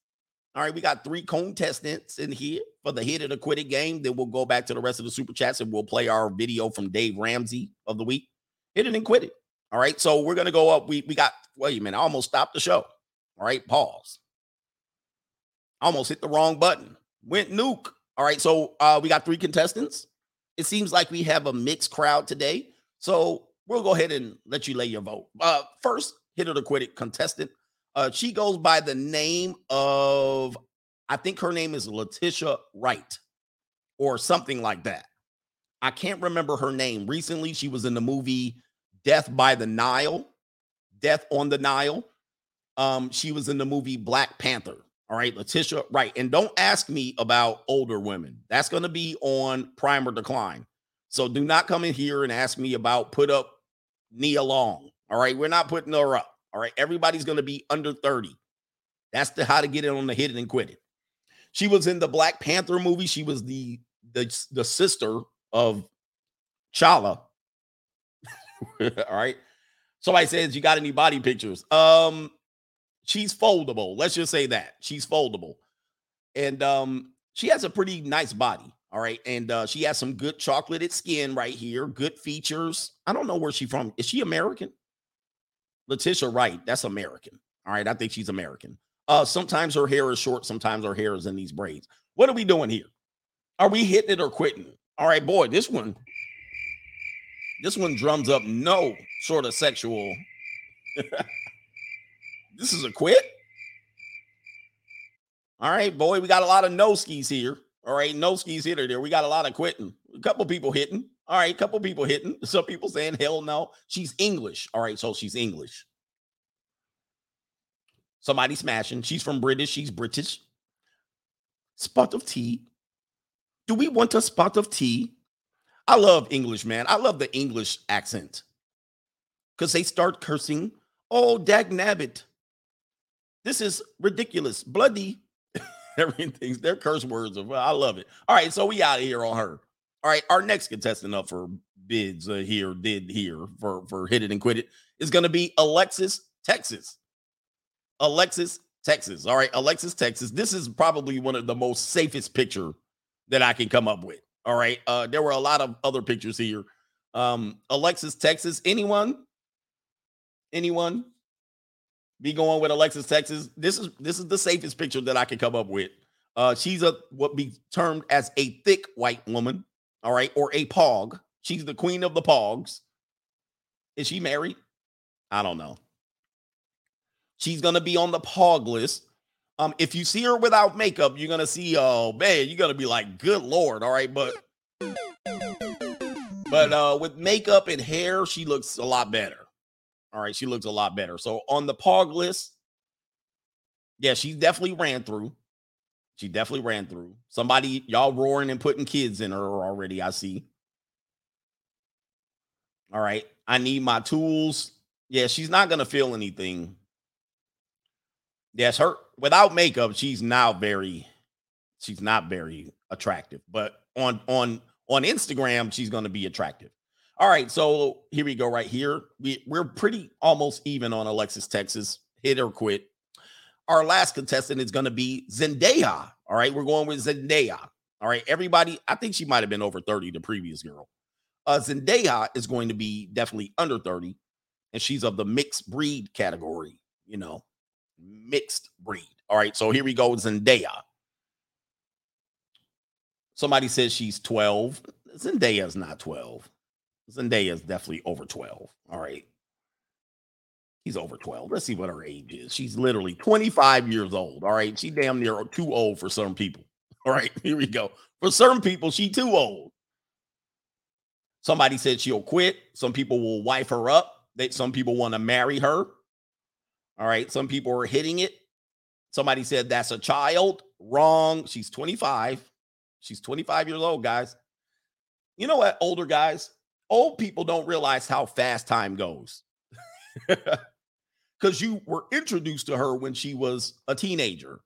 All right. We got three contestants in here for the hit it or quit it game. Then we'll go back to the rest of the super chats and we'll play our video from Dave Ramsey of the week. Hit it and quit it. All right. So we're going to go up. We, we got, wait a minute. I almost stopped the show. All right. Pause. Almost hit the wrong button. Went nuke. All right. So uh, we got three contestants it seems like we have a mixed crowd today. So we'll go ahead and let you lay your vote. Uh, first, hit it or quit it contestant. Uh, she goes by the name of, I think her name is Letitia Wright or something like that. I can't remember her name. Recently, she was in the movie Death by the Nile, Death on the Nile. Um, she was in the movie Black Panther. All right, Letitia, right. And don't ask me about older women. That's going to be on prime or decline. So do not come in here and ask me about put up Nia Long. All right, we're not putting her up. All right, everybody's going to be under 30. That's the how to get it on the hit it and quit it. She was in the Black Panther movie. She was the the, the sister of Chala. All right. Somebody says you got any body pictures? Um, she's foldable. Let's just say that she's foldable, and um, she has a pretty nice body. All right, and uh, she has some good chocolated skin right here, good features. I don't know where she's from. Is she American? Letitia Wright, that's American. All right, I think she's American. Uh, sometimes her hair is short, sometimes her hair is in these braids. What are we doing here? Are we hitting it or quitting? All right, boy, this one, this one drums up no sort of sexual This is a quit. All right, boy, we got a lot of no skis here. All right, no skis hitter there. We got a lot of quitting. A couple people hitting. All right, couple people hitting. Some people saying hell no. She's English. All right, so she's English. Somebody smashing. She's from British. She's British. Spot of tea. Do we want a spot of tea? I love English, man. I love the English accent because they start cursing. Oh, dag nabbit. This is ridiculous. Bloody. Everything's their curse words of I love it. All right, so we out of here on her. All right, our next contestant up for bids uh, here, did here for for hit it and quit it is going to be Alexis Texas. Alexis Texas. All right, Alexis Texas. This is probably one of the most safest picture that I can come up with. All right, uh, there were a lot of other pictures here. Um, Alexis Texas. Anyone? Anyone? Be going with Alexis Texas. This is this is the safest picture that I can come up with. Uh, she's a what be termed as a thick white woman, all right, or a pog. She's the queen of the pogs. Is she married? I don't know. She's gonna be on the pog list. Um, if you see her without makeup, you're gonna see, oh man, you're gonna be like, good lord, all right, but but uh with makeup and hair, she looks a lot better. All right, she looks a lot better. So on the POG list, yeah, she definitely ran through. She definitely ran through. Somebody, y'all roaring and putting kids in her already, I see. All right, I need my tools. Yeah, she's not gonna feel anything. Yes, her without makeup, she's now very, she's not very attractive. But on on on Instagram, she's gonna be attractive. All right, so here we go. Right here, we we're pretty almost even on Alexis Texas. Hit or quit. Our last contestant is going to be Zendaya. All right, we're going with Zendaya. All right, everybody. I think she might have been over thirty. The previous girl, uh, Zendaya is going to be definitely under thirty, and she's of the mixed breed category. You know, mixed breed. All right, so here we go. Zendaya. Somebody says she's twelve. Zendaya's not twelve. Zendaya is definitely over 12. All right. He's over 12. Let's see what her age is. She's literally 25 years old. All right. She damn near too old for some people. All right. Here we go. For certain people, she too old. Somebody said she'll quit. Some people will wife her up. They, some people want to marry her. All right. Some people are hitting it. Somebody said that's a child. Wrong. She's 25. She's 25 years old, guys. you know what, older guys, old people don't realize how fast time goes. Because you were introduced to her when she was a teenager,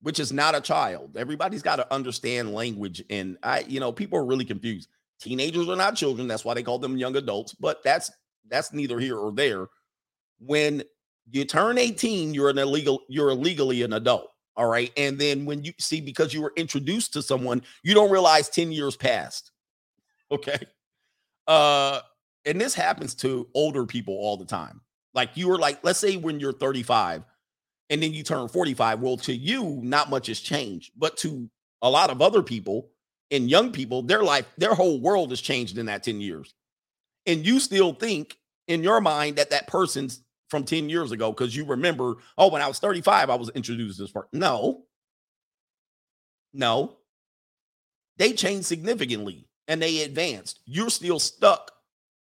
which is not a child. Everybody's got to understand language. And I, you know, people are really confused. Teenagers are not children. That's why they call them young adults. But that's that's neither here or there. When you turn 18, you're an illegal, you're illegally an adult. All right. And then when you see because you were introduced to someone, you don't realize 10 years passed. Okay. Uh, and this happens to older people all the time. Like you were like, let's say when you're 35 and then you turn 45. Well, to you, not much has changed, but to a lot of other people and young people, their life, their whole world has changed in that 10 years. And you still think in your mind that that person's from 10 years ago because you remember, oh, when I was 35, I was introduced to this person. No, no, they changed significantly and they advanced. You're still stuck.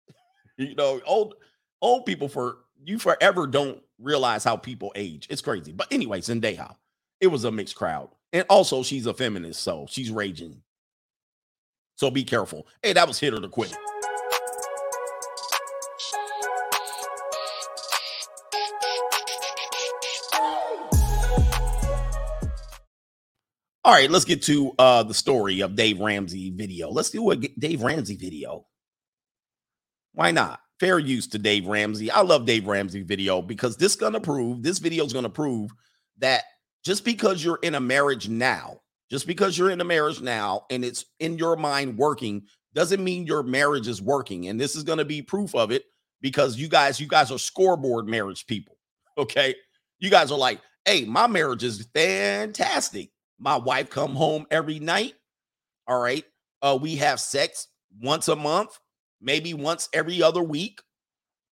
you know, old old people for you forever don't realize how people age. It's crazy. But anyway, Zendaya, it was a mixed crowd. And also she's a feminist, so she's raging. So be careful. Hey, that was hit or to quit. All right, let's get to uh the story of Dave Ramsey video. Let's do a Dave Ramsey video. Why not? Fair use to Dave Ramsey. I love Dave Ramsey video because this gonna prove this video is gonna prove that just because you're in a marriage now, just because you're in a marriage now and it's in your mind working, doesn't mean your marriage is working. And this is gonna be proof of it because you guys, you guys are scoreboard marriage people. Okay, you guys are like, hey, my marriage is fantastic my wife come home every night. All right. Uh, we have sex once a month, maybe once every other week.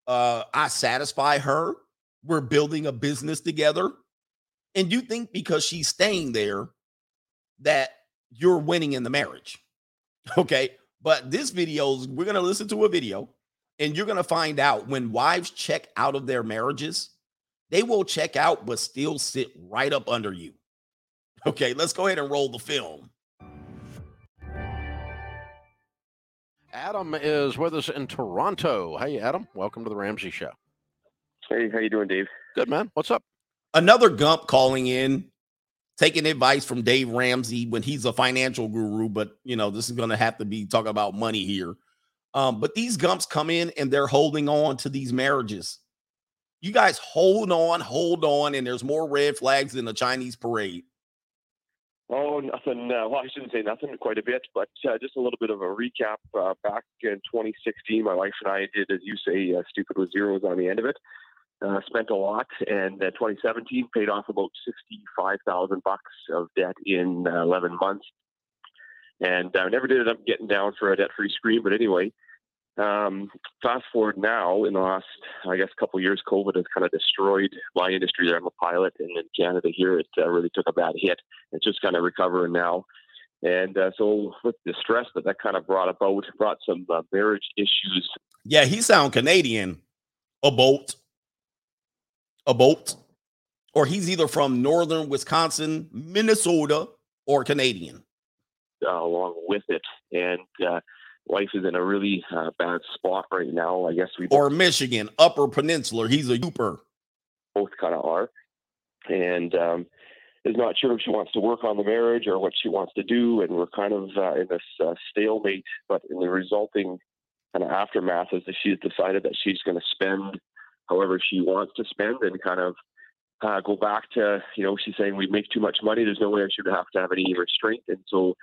Uh, I satisfy her. We're building a business together. And you think because she's staying there that you're winning in the marriage. Okay. But this video, we're going to listen to a video and you're going to find out when wives check out of their marriages, they will check out, but still sit right up under you. Okay, let's go ahead and roll the film. Adam is with us in Toronto. Hey, Adam, welcome to the Ramsey Show. Hey, how you doing, Dave? Good, man. What's up? Another Gump calling in, taking advice from Dave Ramsey when he's a financial guru, but you know this is going to have to be talking about money here. Um, but these Gumps come in and they're holding on to these marriages. You guys hold on, hold on, and there's more red flags than the Chinese parade. Oh, nothing. Uh, well, I shouldn't say nothing, quite a bit, but uh, just a little bit of a recap. Uh, back in 2016, my wife and I did, as you say, uh, stupid with zeros on the end of it. Uh, spent a lot, and 2017 paid off about 65,000 bucks of debt in uh, 11 months. And I never did end up getting down for a debt-free screen, but anyway, um, fast forward now, in the last, I guess, couple years, COVID has kind of destroyed my industry. There, I'm a pilot, and in Canada here, it uh, really took a bad hit. It's just kind of recovering now, and uh, so with the stress that that kind of brought about, brought some uh, marriage issues. Yeah, he sound Canadian. A boat, a boat, or he's either from northern Wisconsin, Minnesota, or Canadian. Uh, along with it, and wife is in a really uh, bad spot right now. I guess we or Michigan, Upper Peninsula. He's a Yooper. Both kind of are, and um, is not sure if she wants to work on the marriage or what she wants to do, and we're kind of uh, in this uh, stalemate. But in the resulting kind of aftermath is that she's decided that she's going to spend however she wants to spend, and kind of uh, go back to you know she's saying we make too much money. There's no way I should have to have any restraint, and so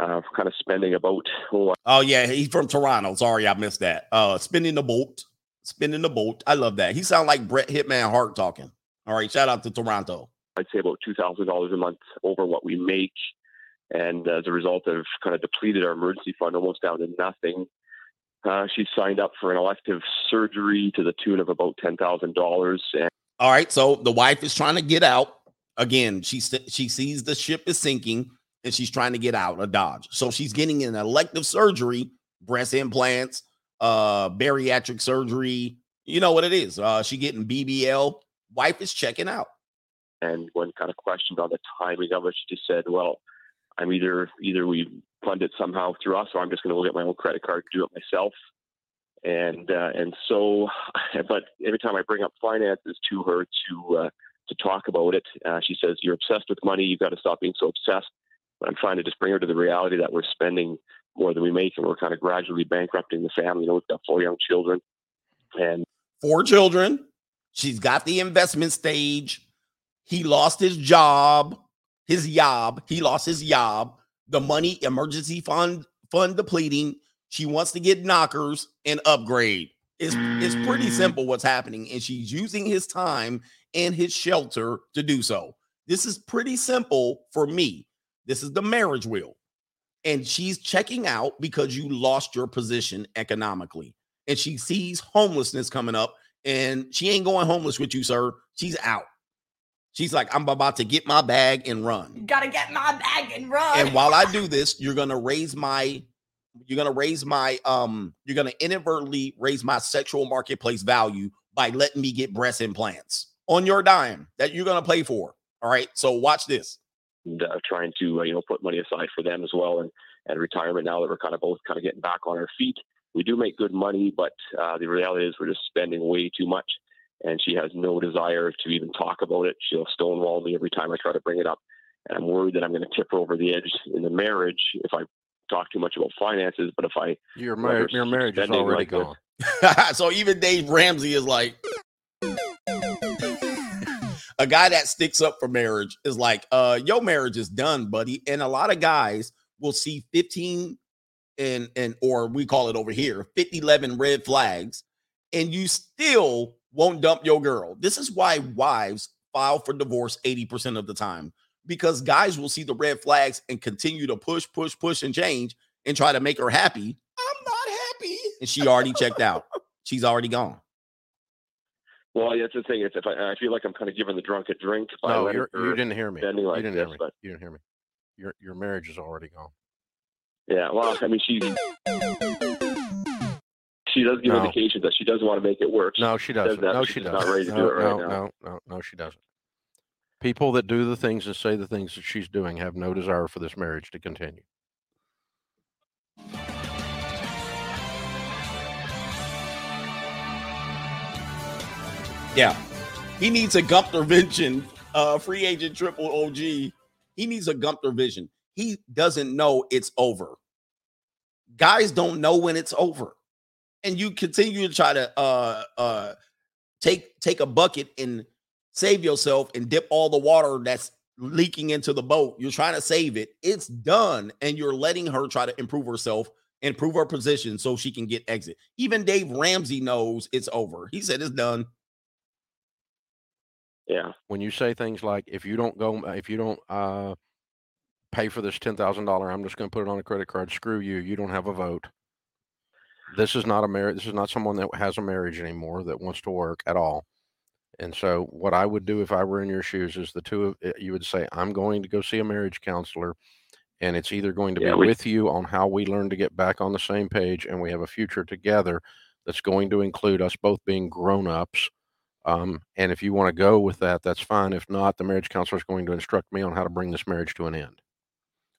uh, kind of spending a boat. Oh, oh yeah, he's from Toronto. Sorry, I missed that. Uh, spinning the boat, spinning the boat. I love that. He sounds like Brett Hitman Hart talking. All right, shout out to Toronto. I'd say about two thousand dollars a month over what we make, and as a result of kind of depleted our emergency fund almost down to nothing. Uh, she signed up for an elective surgery to the tune of about ten thousand dollars. All right, so the wife is trying to get out. Again, she she sees the ship is sinking and she's trying to get out of Dodge. So she's getting an elective surgery, breast implants, uh, bariatric surgery. You know what it is. Uh, she getting BBL. Wife is checking out. And when kind of questioned on the timing of it, she just said, "Well, I'm either either we fund it somehow through us, or I'm just going to go get my own credit card do it myself. And uh, and so, but every time I bring up finances to her to uh, to talk about it, uh, she says, "You're obsessed with money. You've got to stop being so obsessed." But I'm trying to just bring her to the reality that we're spending more than we make, and we're kind of gradually bankrupting the family. You know, we've got four young children, and four children. She's got the investment stage. He lost his job, his job. He lost his job. The money emergency fund fund depleting. She wants to get knockers and upgrade. It's, it's pretty Mm. simple what's happening, and she's using his time and his shelter to do so. This is pretty simple for me. This is the marriage wheel. And she's checking out because you lost your position economically. And she sees homelessness coming up, and she ain't going homeless with you, sir. She's out. She's like, I'm about to get my bag and run. Gotta get my bag and run. And while I do this, you're gonna raise my you're gonna raise my um you're gonna inadvertently raise my sexual marketplace value by letting me get breast implants on your dime that you're gonna pay for. All right. So watch this. And uh, trying to uh, you know put money aside for them as well and and retirement now that we're kind of both kind of getting back on our feet we do make good money but uh, the reality is we're just spending way too much and she has no desire to even talk about it she'll stonewall me every time i try to bring it up and i'm worried that i'm going to tip her over the edge in the marriage if i talk too much about finances but if i Your, mar- your marriage is already like gone. so even Dave Ramsey is like a guy that sticks up for marriage is like, uh, your marriage is done, buddy. And a lot of guys will see 15 and and or we call it over here 50 11 red flags, and you still won't dump your girl. This is why wives file for divorce 80% of the time because guys will see the red flags and continue to push, push, push, and change and try to make her happy. I'm not happy. And she already checked out. She's already gone. Well yeah, that's the thing it's if I, I feel like i'm kind of giving the drunk a drink No, you're, you didn't hear me. You didn't this hear me. but You didn't hear me. Your your marriage is already gone. Yeah, well, I mean, she she does give No. indications that she doesn't want to make it work. No, she doesn't. that, No, she doesn't. not ready to no, do it right no, now. no, no, no, she doesn't. People that do the things and say the things that she's doing have no desire for this marriage to continue. Yeah. He needs a Gunther vision. Uh, free agent triple OG. He needs a Gunther vision. He doesn't know it's over. Guys don't know when it's over. And you continue to try to uh uh take take a bucket and save yourself and dip all the water that's leaking into the boat. You're trying to save it. It's done. And you're letting her try to improve herself, improve her position so she can get exit. Even Dave Ramsey knows it's over. He said it's done. Yeah, When you say things like, "If you don't go, if you don't uh, pay for this ten thousand dollar, I'm just going to put it on a credit card." Screw you. You don't have a vote. This is not a marriage. This is not someone that has a marriage anymore that wants to work at all. And so, what I would do if I were in your shoes is the two of eh, you would say, "I'm going to go see a marriage counselor." And it's either going to Yeah, be we- with you on how we learn to get back on the same page and we have a future together that's going to include us both being grown ups. Um, and if you want to go with that, that's fine. If not, the marriage counselor is going to instruct me on how to bring this marriage to an end.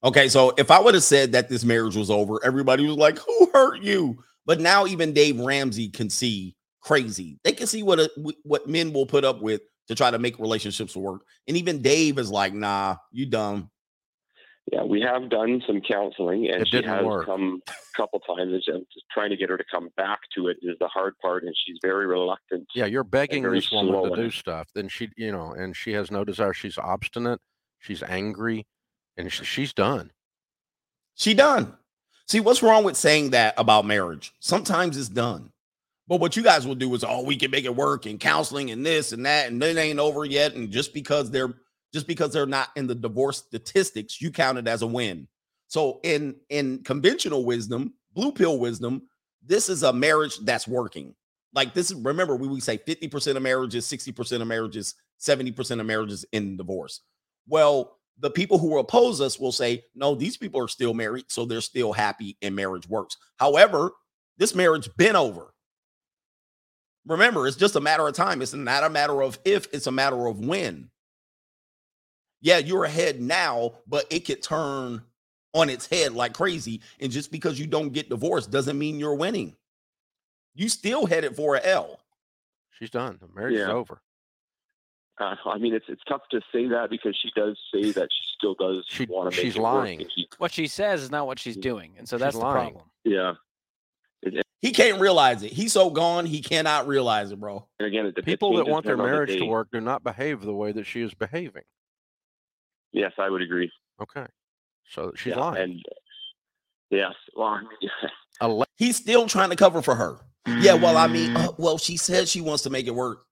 Okay, so if I would have said that this marriage was over, everybody was like, "Who hurt you?" But now even Dave Ramsey can see crazy. They can see what a, what men will put up with to try to make relationships work. And even Dave is like, "Nah, you dumb." Yeah, we have done some counseling, and It she has work. come a couple times. And just trying to get her to come back to it is the hard part, and she's very reluctant. Yeah, you're begging very this woman to do stuff. Then she, you know, and she has no desire. She's obstinate. She's angry, and sh- she's done. She done. See, what's wrong with saying that about marriage? Sometimes it's done. But what you guys will do is, oh, we can make it work and counseling and this and that, and it ain't over yet. And just because they're just because they're not in the divorce statistics, you count it as a win. So in in conventional wisdom, blue pill wisdom, this is a marriage that's working. Like this is remember, we would say 50% of marriages, 60% of marriages, 70% of marriages in divorce. Well, the people who oppose us will say, no, these people are still married, so they're still happy and marriage works. However, this marriage been over. Remember, it's just a matter of time. It's not a matter of if, it's a matter of when. Yeah, you're ahead now, but it could turn on its head like crazy. And just because you don't get divorced doesn't mean you're winning. You still headed for a L. She's done. The marriage is over. Uh, I mean, it's it's tough to say that because she does say that she still does She- want to make she's it lying. and she- What she says is not what she's doing, and so She's that's the lying. problem. yeah. It- it- He can't realize it. He's so gone, he cannot realize it, bro. and again, it, it People that want their depending on the marriage to work do not behave the way that she is behaving. Yes, I would agree. Okay. So she's yeah, lying. And yes, well, I mean, Ale- He's still trying to cover for her. Yeah, well, I mean, uh, well, she said she wants to make it work.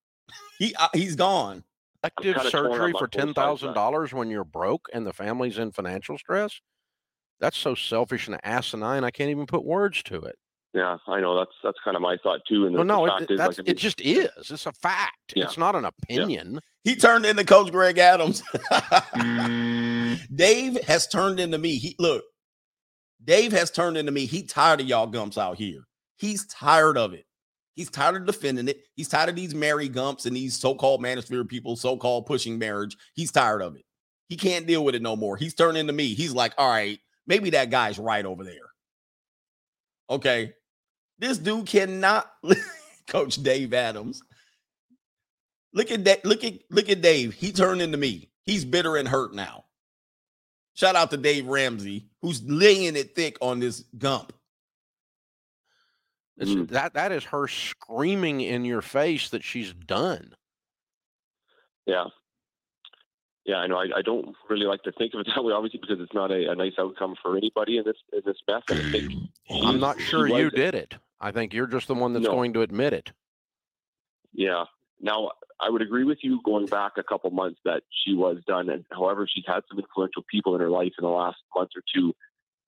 He uh, he's gone. elective surgery for both sides ten of thousand that. dollars when you're broke and the family's in financial stress. That's so selfish and asinine. I can't even put words to it. Yeah, I know that's that's kind of my thought too. And the, Well, no, the it, fact it- is, that's, like, I mean, it just is. It's a fact. Yeah. It's not an opinion. He turned into Coach Greg Adams. Mm. Dave has turned into me. He look, Dave has turned into me. He tired of y'all gumps out here. He's tired of it. He's tired of defending it. He's tired of these Mary Gumps and these so-called manosphere people, so-called pushing marriage. He's tired of it. He can't deal with it no more. He's turning to me. He's like, all right, maybe that guy's right over there. Okay. This dude cannot coach Dave Adams. Look at that. Look at look at Dave. He turned into me. He's bitter and hurt now. Shout out to Dave Ramsey, who's laying it thick on this gump. Mm. That that is her screaming in your face that she's done. yeah, yeah, I know. I, I don't really like to think of it that way, obviously, because it's not a, a nice outcome for anybody in this in this mess. I think I'm not sure you was- did it. I think you're just the one that's No. going to admit it. Yeah. Now, I would agree with you going back a couple months that she was done. And however, she's had some influential people in her life in the last month or two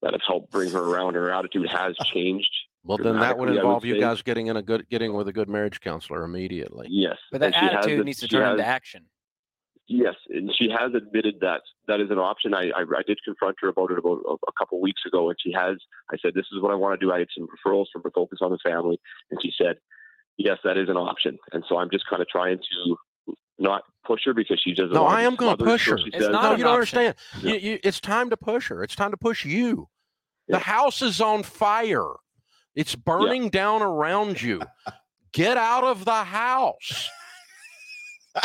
that have helped bring her around. Her attitude has changed. Well, then that would dramatically, I involve you say. guys getting in a good getting with a good marriage counselor immediately. Yes. But that And she has attitude it- needs to turn has- into action. Yes, and she has admitted that that is an option. I, I, I did confront her about it about a, a couple weeks ago, and she has. I said, "This is what I want to do." I had some referrals from the Focus on the Family, and she said, "Yes, that is an option." And so I'm just kind of trying to not push her because she doesn't. No, want I am going to push her. she It's says- not no, you don't option. understand. Yeah. You, you, it's time to push her. It's time to push you. Yeah. The house is on fire. It's burning down around you. Get out of the house.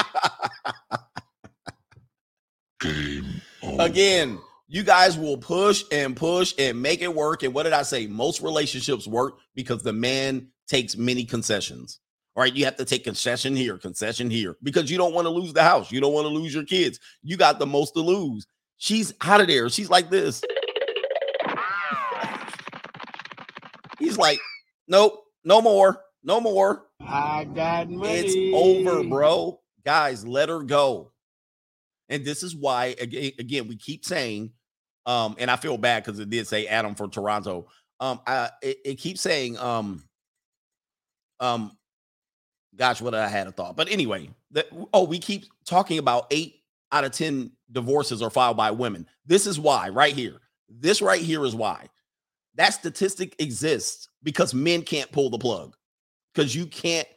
Again, you guys will push and push and make it work. And what did I say? Most relationships work because the man takes many concessions. All right, you have to take concession here, concession here, because you don't want to lose the house. You don't want to lose your kids. You got the most to lose. She's out of there. She's like this. He's like, nope, no more, no more. I got money. It's over, bro. Guys, let her go. And this is why, again, again we keep saying, um, and I feel bad because it did say Adam for Toronto. Um, I it, it keeps saying, um, um, gosh, what I had a thought, but anyway, that oh, we keep talking about eight out of ten divorces are filed by women. This is why, right here. This right here is why that statistic exists because men can't pull the plug because you can't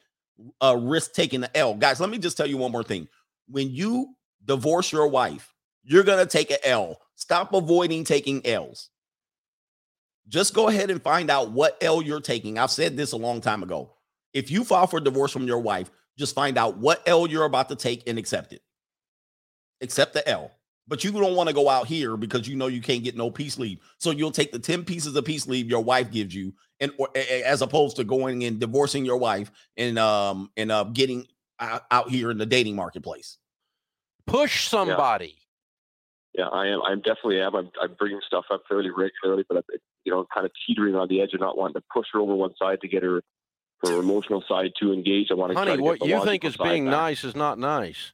uh, risk taking the L. Guys, let me just tell you one more thing. When you divorce your wife, you're going to take an L. Stop avoiding taking L's. Just go ahead and find out what L you're taking. I've said this a long time ago. If you file for divorce from your wife, just find out what L you're about to take and accept it. Accept the L. But you don't want to go out here because you know you can't get no peace leave. So you'll take the 10 pieces of peace leave your wife gives you and or, as opposed to going and divorcing your wife and um and uh getting out, out here in the dating marketplace. Push somebody. Yeah, I am. I'm definitely am. I'm, I'm bringing stuff up fairly regularly, but I'm, you know, kind of teetering on the edge of not wanting to push her over one side to get her her emotional side too engaged. I want to Honey, to what you think is being back. nice is not nice.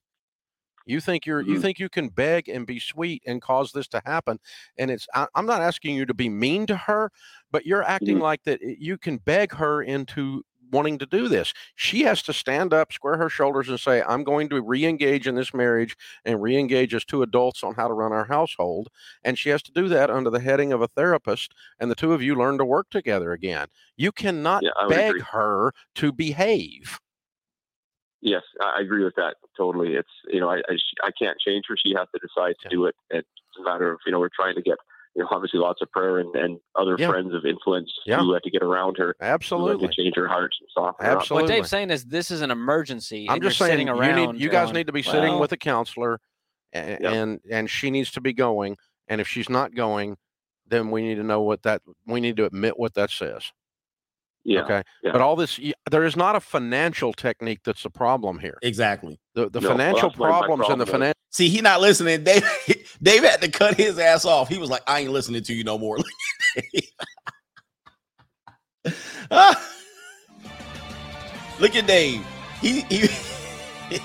You think you're you Mhm. think you can beg and be sweet and cause this to happen, and it's I, I'm not asking you to be mean to her, but you're acting Mhm. like that you can beg her into wanting to do this. She has to stand up, square her shoulders, and say, "I'm going to re-engage in this marriage and re-engage as two adults on how to run our household." And she has to do that under the heading of a therapist, and the two of you learn to work together again. You cannot Yeah, beg agree. her to behave. Yes, I agree with that totally. It's you know I I, I can't change her. She has to decide to do it. It's a matter of you know we're trying to get you know, obviously lots of prayer and, and other Yeah. friends of influence Yeah. who had to get around her, Absolutely. to change her heart and soften her up. Absolutely. What Dave's saying is this is an emergency. I'm just saying you around. need you guys going, need to be sitting "Well, with a counselor and, Yep. and and she needs to be going and if she's not going then we need to know what that we need to admit what that says Yeah. okay yeah. but all this there is not a financial technique that's the problem here Exactly. the the No, financial that's why my problems and the financial See, he not listening. Dave, Dave had to cut his ass off. He was like, I ain't listening to you no more. Look at Dave. He, he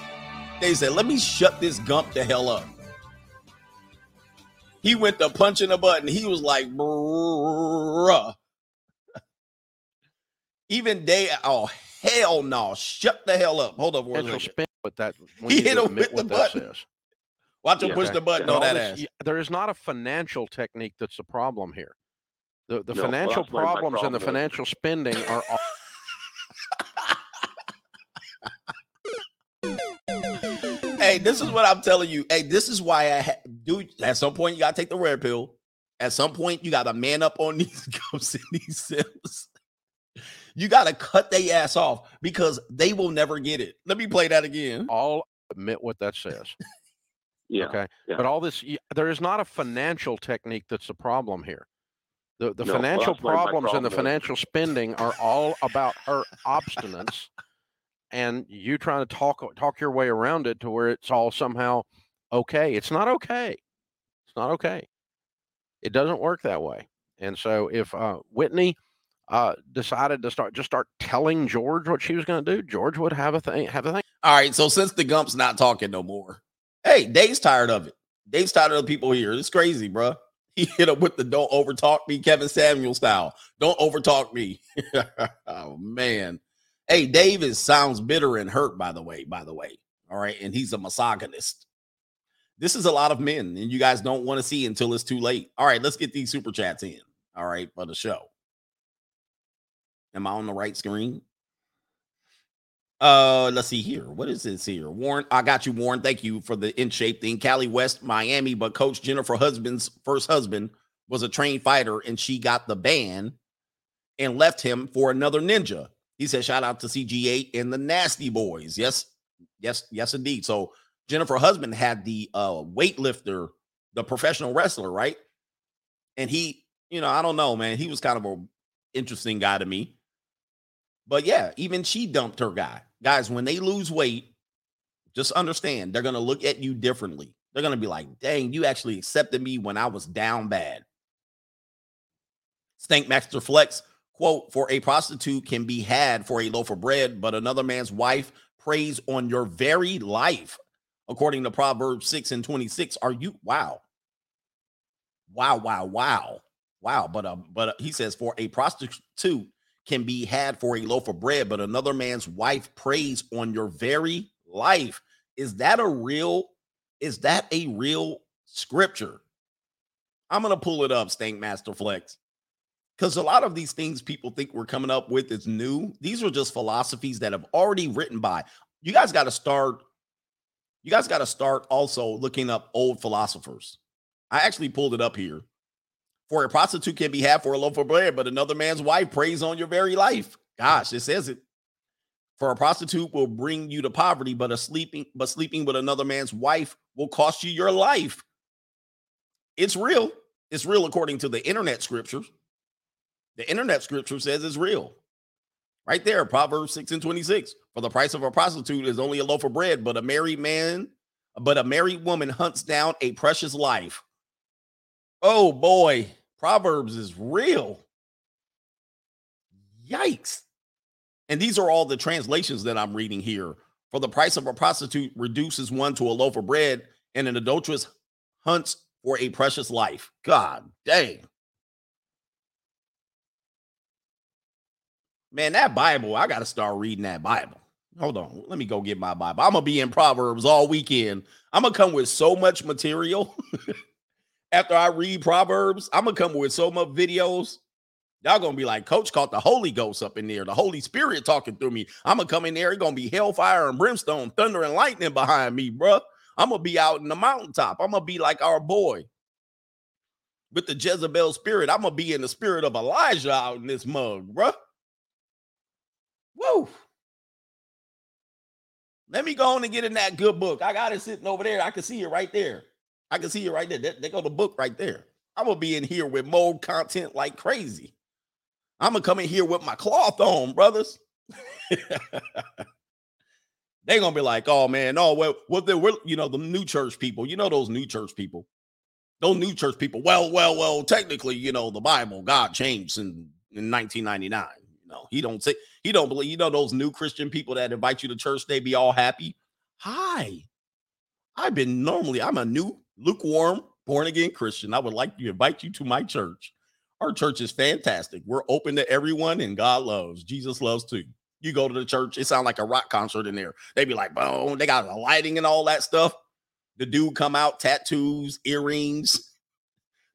Dave said, let me shut this gump the hell up. He went to punching a button. He was like, bruh. Even they, oh hell no. Shut the hell up. Hold up for a financial second. spin what that we He hit him with the what button. says Watch him Yeah, push okay. the button But on that this- ass. there is not a financial technique that's the problem here the the No, financial that's why my problems and the problem is- financial spending are all hey, this is what I'm telling you. Hey, this is why I ha- do. At some point, you gotta take the red pill. At some point, you gotta man up on these gumps and these sims. You gotta cut their ass off because they will never get it. Let me play that again. all admit what that says yeah. okay yeah. but all this there is not a financial technique that's the problem here the the No, financial that's why my problems and the is- financial spending are all about her obstinance and you trying to talk talk your way around it to where it's all somehow okay it's not okay it's not okay it doesn't work that way and so if uh, whitney uh, decided to start just start telling george what she was going to do george would have a thing have a thing All right, so since the gump's not talking no more, hey, Dave's tired of it. Dave's tired of the people here. It's crazy, bro. He hit up with the "Don't overtalk me," Kevin Samuels style. Don't overtalk me. oh man. Hey, Dave is sounds bitter and hurt. By the way, by the way. All right, and he's a misogynist. This is a lot of men, and you guys don't want to see until it's too late. All right, let's get these super chats in. All right, for the show. Am I on the right screen? Uh, let's see here. What is this here? Warren, I got you, Warren. Thank you for the in shape thing. Cali West, Miami, but Coach Jennifer husband's first husband was a trained fighter, and she got the ban and left him for another ninja. He said, "Shout out to CGA and the Nasty Boys." Yes, yes, yes, indeed. So Jennifer husband had the uh weightlifter, the professional wrestler, right? And he, you know, I don't know, man. He was kind of a interesting guy to me. But yeah, even she dumped her guy. Guys, when they lose weight, just understand they're going to look at you differently. They're going to be like, dang, you actually accepted me when I was down bad. Stank Master Flex, quote, for a prostitute can be had for a loaf of bread, but another man's wife preys on your very life. According to Proverbs 6 and 26. Are you wow? Wow, wow, wow. Wow. But um, but uh, he says for a prostitute can be had for a loaf of bread, but another man's wife preys on your very life. Is that a real? Is that a real scripture? I'm gonna pull it up, Stank Master Flex, because a lot of these things people think we're coming up with is new. These are just philosophies that have already written by. You guys got to start. You guys got to start also looking up old philosophers. I actually pulled it up here. For a prostitute can be had for a loaf of bread, but another man's wife preys on your very life. Gosh, it says it. For a prostitute will bring you to poverty, but a sleeping, but sleeping with another man's wife will cost you your life. It's real. It's real according to the internet scriptures. The internet scripture says it's real. Right there, Proverbs 6 and 26. For the price of a prostitute is only a loaf of bread, but a married man, but a married woman hunts down a precious life. Oh boy, Proverbs is real. Yikes. And these are all the translations that I'm reading here. For the price of a prostitute reduces one to a loaf of bread, and an adulteress hunts for a precious life. God dang. Man, that Bible, I got to start reading that Bible. Hold on. Let me go get my Bible. I'm going to be in Proverbs all weekend. I'm going to come with so much material. After I read Proverbs, I'm to come with so much videos. Y'all to be like, Coach caught the Holy Ghost up in there, the Holy Spirit talking through me. I'm to come in there. It's to be hellfire and brimstone, thunder and lightning behind me, bruh. I'm to be out in the mountaintop. I'm to be like our boy. with the Jezebel spirit. I'm gonna be in the spirit of Elijah out in this mug, bruh. Woo. Let me go on and get in that good book. I got it sitting over there. I can see it right there. I can see it right there. They, go the book right there. I'm gonna be in here with more content like crazy. I'm gonna come in here with my cloth on, brothers. they gonna be like, oh man, oh well, what they were, you know, the new church people, you know, those new church people, those new church people. Well, well, well, technically, you know, the Bible, God changed in, in 1999. You know, he don't say he don't believe, you know, those new Christian people that invite you to church, they be all happy. Hi, I've been normally, I'm a new lukewarm born again Christian. I would like to invite you to my church. Our church is fantastic. We're open to everyone, and God loves. Jesus loves too. You go to the church, it sounds like a rock concert in there. They be like, boom, they got the lighting and all that stuff. The dude come out, tattoos, earrings.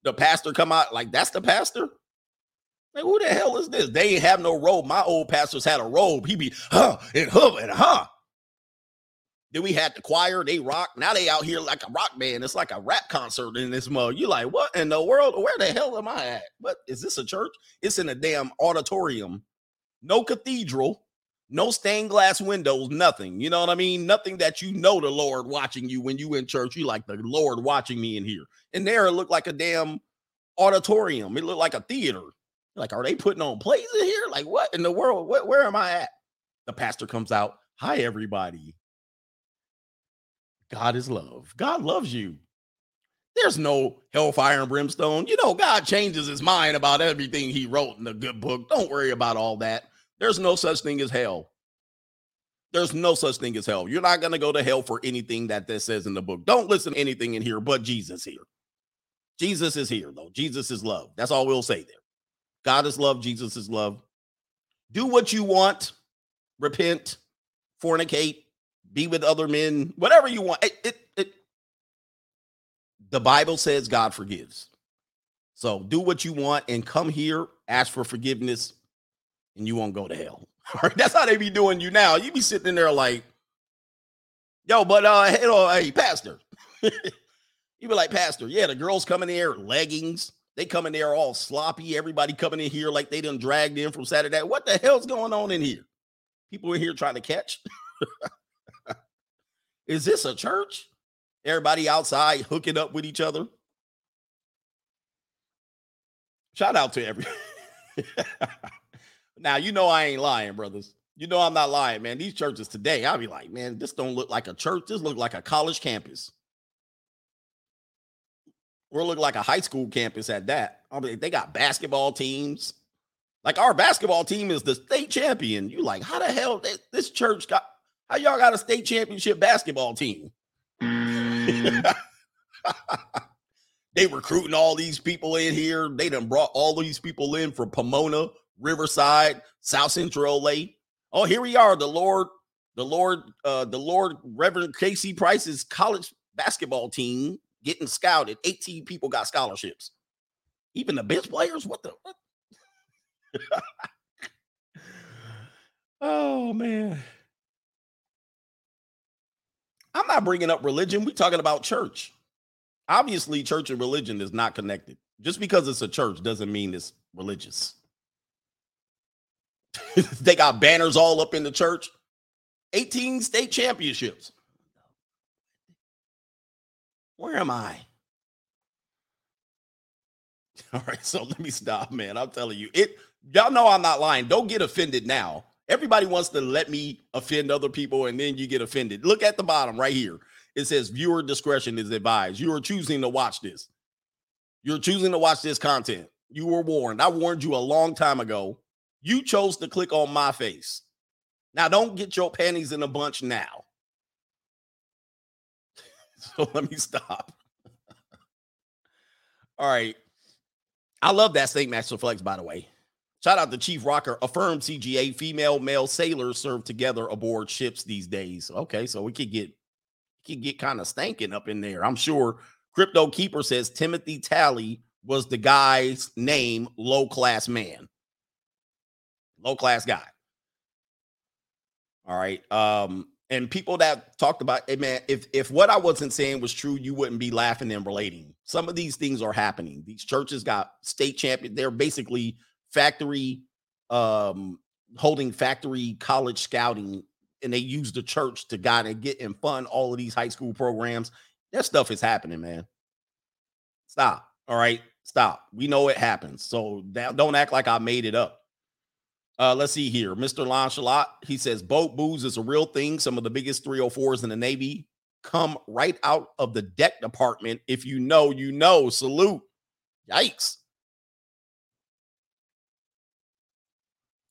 The pastor come out, like, that's the pastor. Like, who the hell is this? They ain't have no robe. My old pastors had a robe. He be huh and huh and huh. Then we had the choir, they rock. Now they out here like a rock band. It's like a rap concert in this mug. You like, what in the world? Where the hell am I at? What is this a church? It's in a damn auditorium. No cathedral, no stained glass windows, nothing. You know what I mean? Nothing that you know the Lord watching you when you in church. You like the Lord watching me in here. And there it looked like a damn auditorium. It looked like a theater. Like, are they putting on plays in here? Like, what in the world? What, where am I at? The pastor comes out. Hi, everybody. God is love. God loves you. There's no hellfire and brimstone. You know, God changes his mind about everything he wrote in the good book. Don't worry about all that. There's no such thing as hell. There's no such thing as hell. You're not going to go to hell for anything that this says in the book. Don't listen to anything in here but Jesus here. Jesus is here, though. Jesus is love. That's all we'll say there. God is love. Jesus is love. Do what you want. Repent, fornicate, be with other men, whatever you want. It, it, it, the Bible says God forgives. So do what you want and come here, ask for forgiveness, and you won't go to hell. All right, that's how they be doing you now. You be sitting in there like, yo, but uh, hey, oh, hey pastor. you be like, pastor, yeah, the girls coming in there, leggings. They come in there all sloppy. Everybody coming in here like they done dragged in from Saturday. What the hell's going on in here? People in here trying to catch. Is this a church? Everybody outside hooking up with each other. Shout out to every. now you know I ain't lying, brothers. You know I'm not lying, man. These churches today, I'll be like, man, this don't look like a church. This look like a college campus. Or look like a high school campus at that. I mean, they got basketball teams. Like our basketball team is the state champion. You like, how the hell they, this church got how y'all got a state championship basketball team? Mm. they recruiting all these people in here. They done brought all these people in from Pomona, Riverside, South Central LA. Oh, here we are. The Lord, the Lord, uh, the Lord Reverend Casey Price's college basketball team getting scouted. 18 people got scholarships. Even the best players. What the what? oh man. I'm not bringing up religion. We're talking about church. Obviously, church and religion is not connected. Just because it's a church doesn't mean it's religious. they got banners all up in the church. 18 state championships. Where am I? All right, so let me stop, man. I'm telling you, it y'all know I'm not lying. Don't get offended now. Everybody wants to let me offend other people and then you get offended. Look at the bottom right here. It says viewer discretion is advised. You are choosing to watch this. You're choosing to watch this content. You were warned. I warned you a long time ago. You chose to click on my face. Now, don't get your panties in a bunch now. so let me stop. All right. I love that Stank Master Flex, by the way. Shout out to Chief Rocker, affirmed CGA, female, male sailors serve together aboard ships these days. Okay, so we could get could get kind of stanking up in there. I'm sure Crypto Keeper says Timothy Talley was the guy's name, low class man. Low class guy. All right. Um, And people that talked about, hey man, if if what I wasn't saying was true, you wouldn't be laughing and relating. Some of these things are happening. These churches got state champion. They're basically factory, um, holding factory college scouting, and they use the church to guide and get and fund all of these high school programs. That stuff is happening, man. Stop. All right, stop. We know it happens. So that, don't act like I made it up. Uh, let's see here. Mr. Lanchalot, he says boat booze is a real thing. Some of the biggest 304s in the Navy come right out of the deck department. If you know, you know. Salute. Yikes.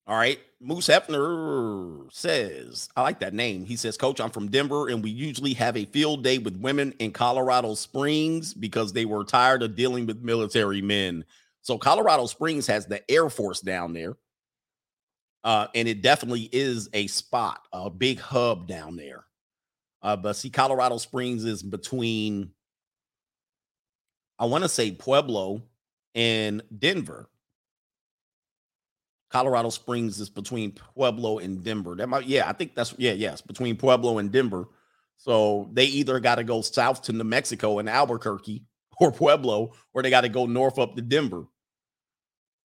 All right. Moose Hefner says, I like that name. He says, Coach, I'm from Denver, and we usually have a field day with women in Colorado Springs because they were tired of dealing with military men. So, Colorado Springs has the Air Force down there. Uh, and it definitely is a spot, a big hub down there. Uh, but see, Colorado Springs is between, I want to say Pueblo and Denver. Colorado Springs is between Pueblo and Denver. That might, yeah, I think that's yeah, yes, between Pueblo and Denver. So they either got to go south to New Mexico and Albuquerque or Pueblo, or they got to go north up to Denver.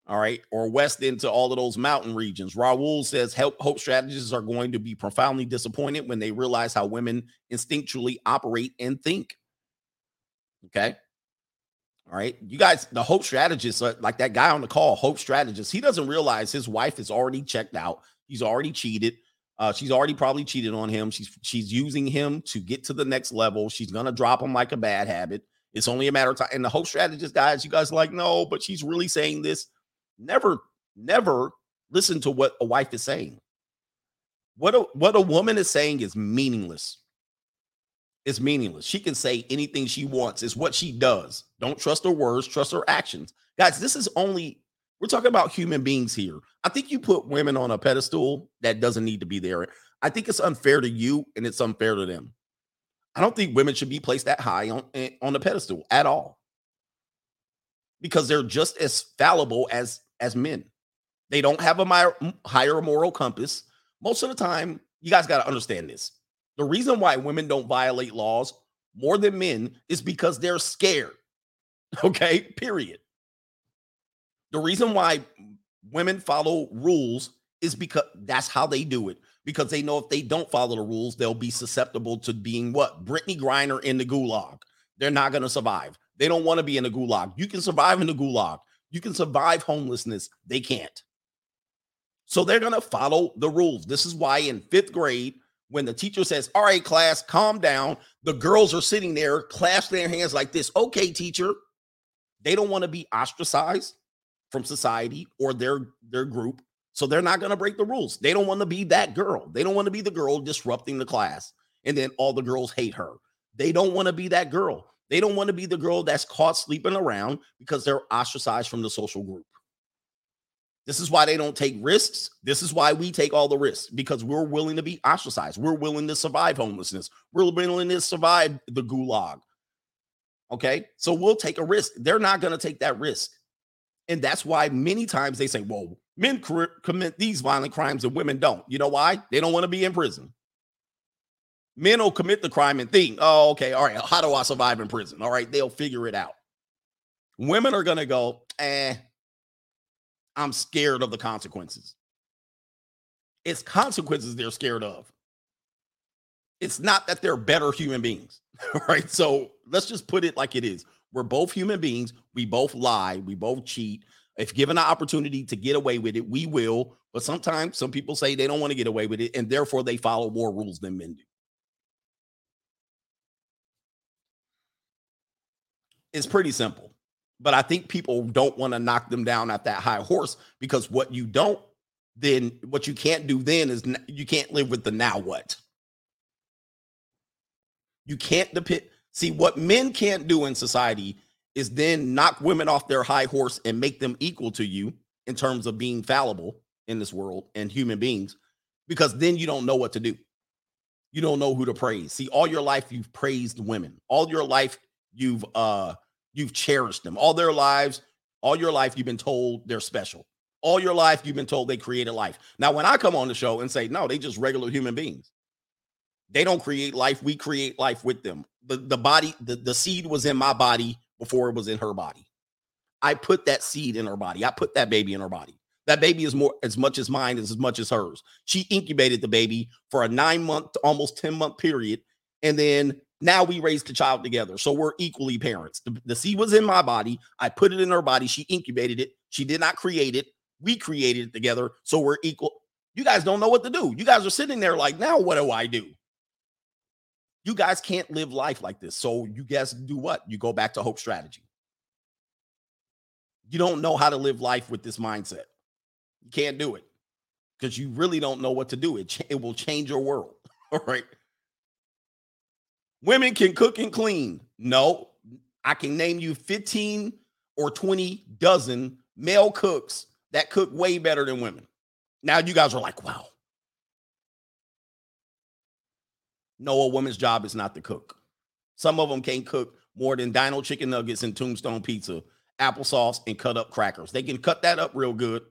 All right, or west into all of those mountain regions. Raul says help hope strategists are going to be profoundly disappointed when they realize how women instinctually operate and think. Okay. All right. You guys, the hope strategist, uh, like that guy on the call, hope strategist, he doesn't realize his wife is already checked out. He's already cheated. Uh, she's already probably cheated on him. She's she's using him to get to the next level. She's gonna drop him like a bad habit. It's only a matter of time. And the hope strategist guys, you guys like, no, but she's really saying this. Never, never listen to what a wife is saying. What a what a woman is saying is meaningless. It's meaningless. She can say anything she wants. It's what she does. Don't trust her words, trust her actions. Guys, this is only we're talking about human beings here. I think you put women on a pedestal that doesn't need to be there. I think it's unfair to you and it's unfair to them. I don't think women should be placed that high on eh, on the pedestal at all. Because they're just as fallible as as men. They don't have a higher moral compass. Most of the time, you guys got to understand this. The reason why women don't violate laws more than men is because they're scared. Okay, period. The reason why women follow rules is because that's how they do it. Because they know if they don't follow the rules, they'll be susceptible to being what? Brittney Griner in the gulag. They're not going to survive. They don't want to be in the gulag. You can survive in the gulag. You can survive homelessness. They can't. So they're going to follow the rules. This is why in fifth grade, when the teacher says, All right, class, calm down, the girls are sitting there, clasp their hands like this. Okay, teacher. They don't want to be ostracized from society or their their group. So they're not going to break the rules. They don't want to be that girl. They don't want to be the girl disrupting the class. And then all the girls hate her. They don't want to be that girl. They don't want to be the girl that's caught sleeping around because they're ostracized from the social group. This is why they don't take risks. This is why we take all the risks because we're willing to be ostracized. We're willing to survive homelessness. We're willing to survive the gulag. Okay. So we'll take a risk. They're not going to take that risk. And that's why many times they say, well, men commit these violent crimes and women don't. You know why? They don't want to be in prison. Men will commit the crime and think, oh, okay, all right, how do I survive in prison? All right, they'll figure it out. Women are going to go, eh, I'm scared of the consequences. It's consequences they're scared of. It's not that they're better human beings. right? So let's just put it like it is. We're both human beings. We both lie. We both cheat. If given an opportunity to get away with it, we will. But sometimes some people say they don't want to get away with it, and therefore they follow more rules than men do. It's pretty simple. But I think people don't want to knock them down at that high horse because what you don't then what you can't do then is you can't live with the now what. You can't depend. See what men can't do in society is then knock women off their high horse and make them equal to you in terms of being fallible in this world and human beings because then you don't know what to do. You don't know who to praise. See, all your life you've praised women. All your life you've uh You've cherished them all their lives. All your life, you've been told they're special. All your life, you've been told they created life. Now, when I come on the show and say, no, they just regular human beings, They don't create life. We create life with them. The, the body, the, the seed was in my body before it was in her body. I put that seed in her body. I put that baby in her body. That baby is more as much as mine as as much as hers. She incubated the baby for a nine month, almost 10 month period. And then now we raised the child together. So we're equally parents. The, the seed was in my body. I put it in her body. She incubated it. She did not create it. We created it together. So we're equal. You guys don't know what to do. You guys are sitting there like, now what do I do? You guys can't live life like this. So you guys do what? You go back to hope strategy. You don't know how to live life with this mindset. You can't do it because you really don't know what to do. It, ch- it will change your world. All right. Women can cook and clean. No, I can name you 15 or 20 dozen male cooks that cook way better than women. Now you guys are like, wow. No, a woman's job is not to cook. Some of them can't cook more than Dino chicken nuggets and tombstone pizza, applesauce, and cut up crackers. They can cut that up real good.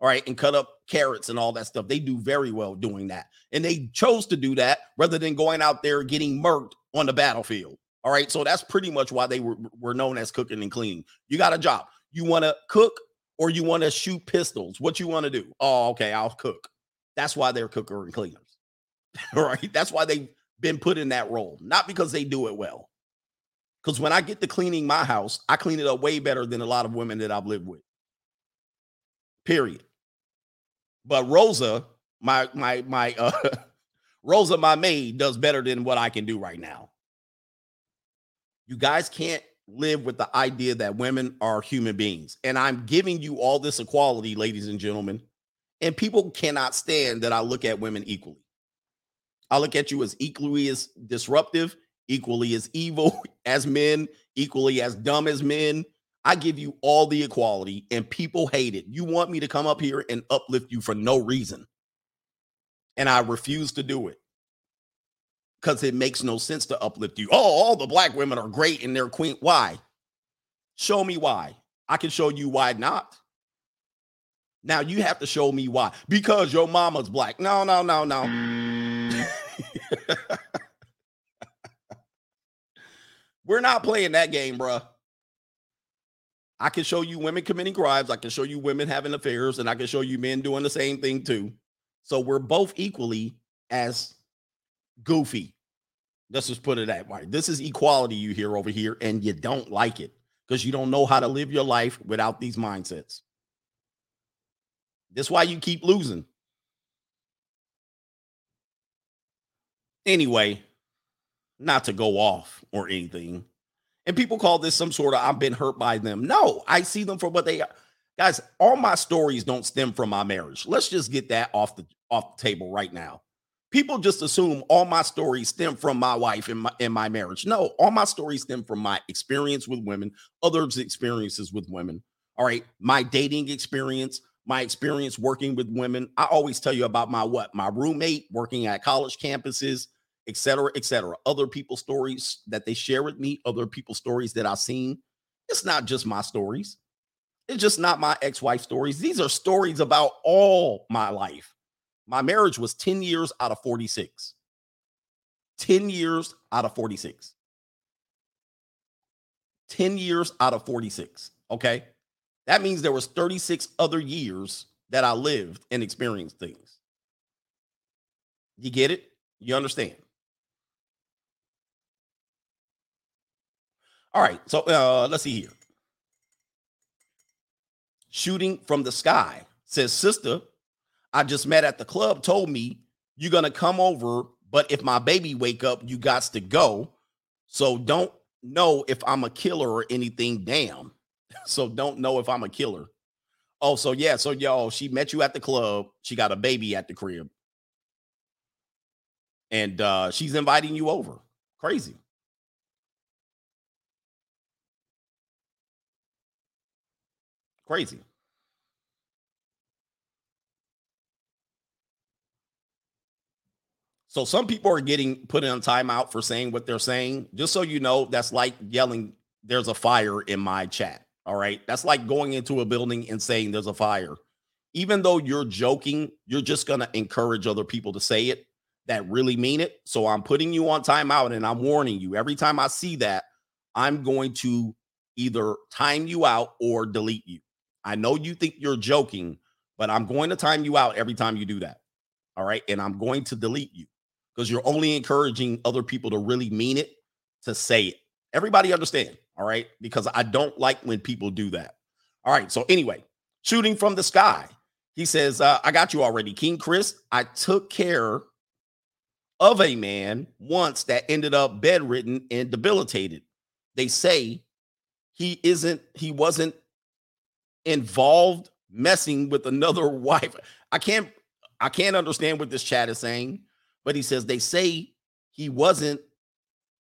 All right, and cut up carrots and all that stuff. They do very well doing that. And they chose to do that rather than going out there getting murked on the battlefield. All right, so that's pretty much why they were, were known as cooking and cleaning. You got a job. You want to cook or you want to shoot pistols? What you want to do? Oh, okay, I'll cook. That's why they're cooker and cleaners. All right, that's why they've been put in that role, not because they do it well. Because when I get to cleaning my house, I clean it up way better than a lot of women that I've lived with. Period. But Rosa, my my my uh Rosa, my maid, does better than what I can do right now. You guys can't live with the idea that women are human beings. And I'm giving you all this equality, ladies and gentlemen. And people cannot stand that I look at women equally. I look at you as equally as disruptive, equally as evil as men, equally as dumb as men. I give you all the equality, and people hate it. You want me to come up here and uplift you for no reason. And I refuse to do it because it makes no sense to uplift you. Oh, all the black women are great and they're queen. Why? Show me why. I can show you why not. Now you have to show me why. Because your mama's black. No, no, no, no. We're not playing that game, bruh. I can show you women committing crimes. I can show you women having affairs, and I can show you men doing the same thing too. So we're both equally as goofy. Let's just put it that way. This is equality you hear over here, and you don't like it because you don't know how to live your life without these mindsets. That's why you keep losing. Anyway, not to go off or anything. And people call this some sort of I've been hurt by them. No, I see them for what they are. Guys, all my stories don't stem from my marriage. Let's just get that off the off the table right now. People just assume all my stories stem from my wife and my in my marriage. No, all my stories stem from my experience with women, others' experiences with women. All right, my dating experience, my experience working with women. I always tell you about my what? My roommate working at college campuses, et cetera, et cetera. Other people's stories that they share with me, other people's stories that I've seen. It's not just my stories. It's just not my ex-wife stories. These are stories about all my life. My marriage was 10 years out of 46. 10 years out of 46. 10 years out of 46. Okay. That means there was 36 other years that I lived and experienced things. You get it? You understand? All right. So uh, let's see here. Shooting from the sky says, Sister, I just met at the club, told me you're going to come over, but if my baby wake up, you got to go. So don't know if I'm a killer or anything. Damn. So don't know if I'm a killer. Oh, so yeah. So y'all, she met you at the club. She got a baby at the crib. And uh she's inviting you over. Crazy. Crazy. So some people are getting put in timeout for saying what they're saying. Just so you know, that's like yelling, there's a fire in my chat. All right. That's like going into a building and saying there's a fire. Even though you're joking, you're just going to encourage other people to say it. that really mean it. So I'm putting you on timeout and I'm warning you every time I see that, I'm going to either time you out or delete you. I know you think you're joking, but I'm going to time you out every time you do that. All right. And I'm going to delete you because you're only encouraging other people to really mean it to say it. Everybody understand. All right. Because I don't like when people do that. All right. So, anyway, shooting from the sky. He says, uh, I got you already. King Chris, I took care of a man once that ended up bedridden and debilitated. They say he isn't, he wasn't involved messing with another wife. I can't, I can't understand what this chat is saying, but he says they say he wasn't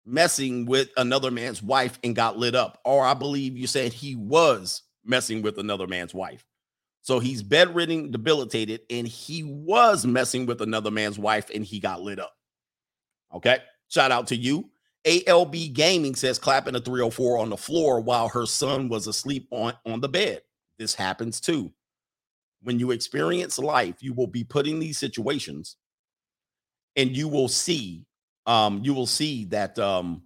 messing with another man's wife and got lit up. Or I believe you said he was messing with another man's wife. So he's bedridden, debilitated, and he was messing with another man's wife and he got lit up. Okay. Shout out to you. ALB Gaming says clapping a 304 on the floor while her son was asleep on, on the bed. This happens too. When you experience life, you will be put in these situations and you will see um you will see that um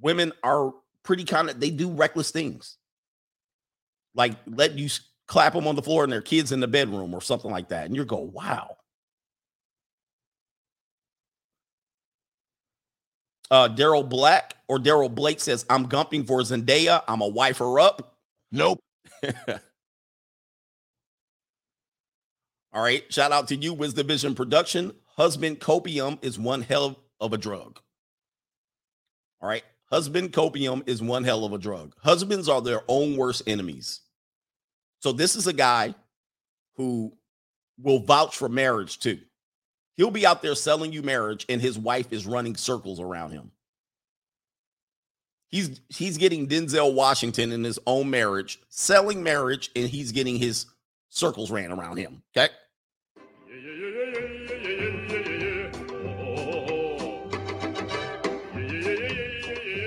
women are pretty kind of they do reckless things like let you clap them on the floor and their kids in the bedroom or something like that. And you go, wow. Uh, Daryl Black or Daryl Blake says, I'm gumping for Zendaya. I'm a wife her up. Nope. All right. Shout out to you, Wisdom Vision Production. Husband copium is one hell of a drug. All right. Husband copium is one hell of a drug. Husbands are their own worst enemies. So this is a guy who will vouch for marriage too. He'll be out there selling you marriage and his wife is running circles around him. He's he's getting Denzel Washington in his own marriage, selling marriage and he's getting his circles ran around him, okay?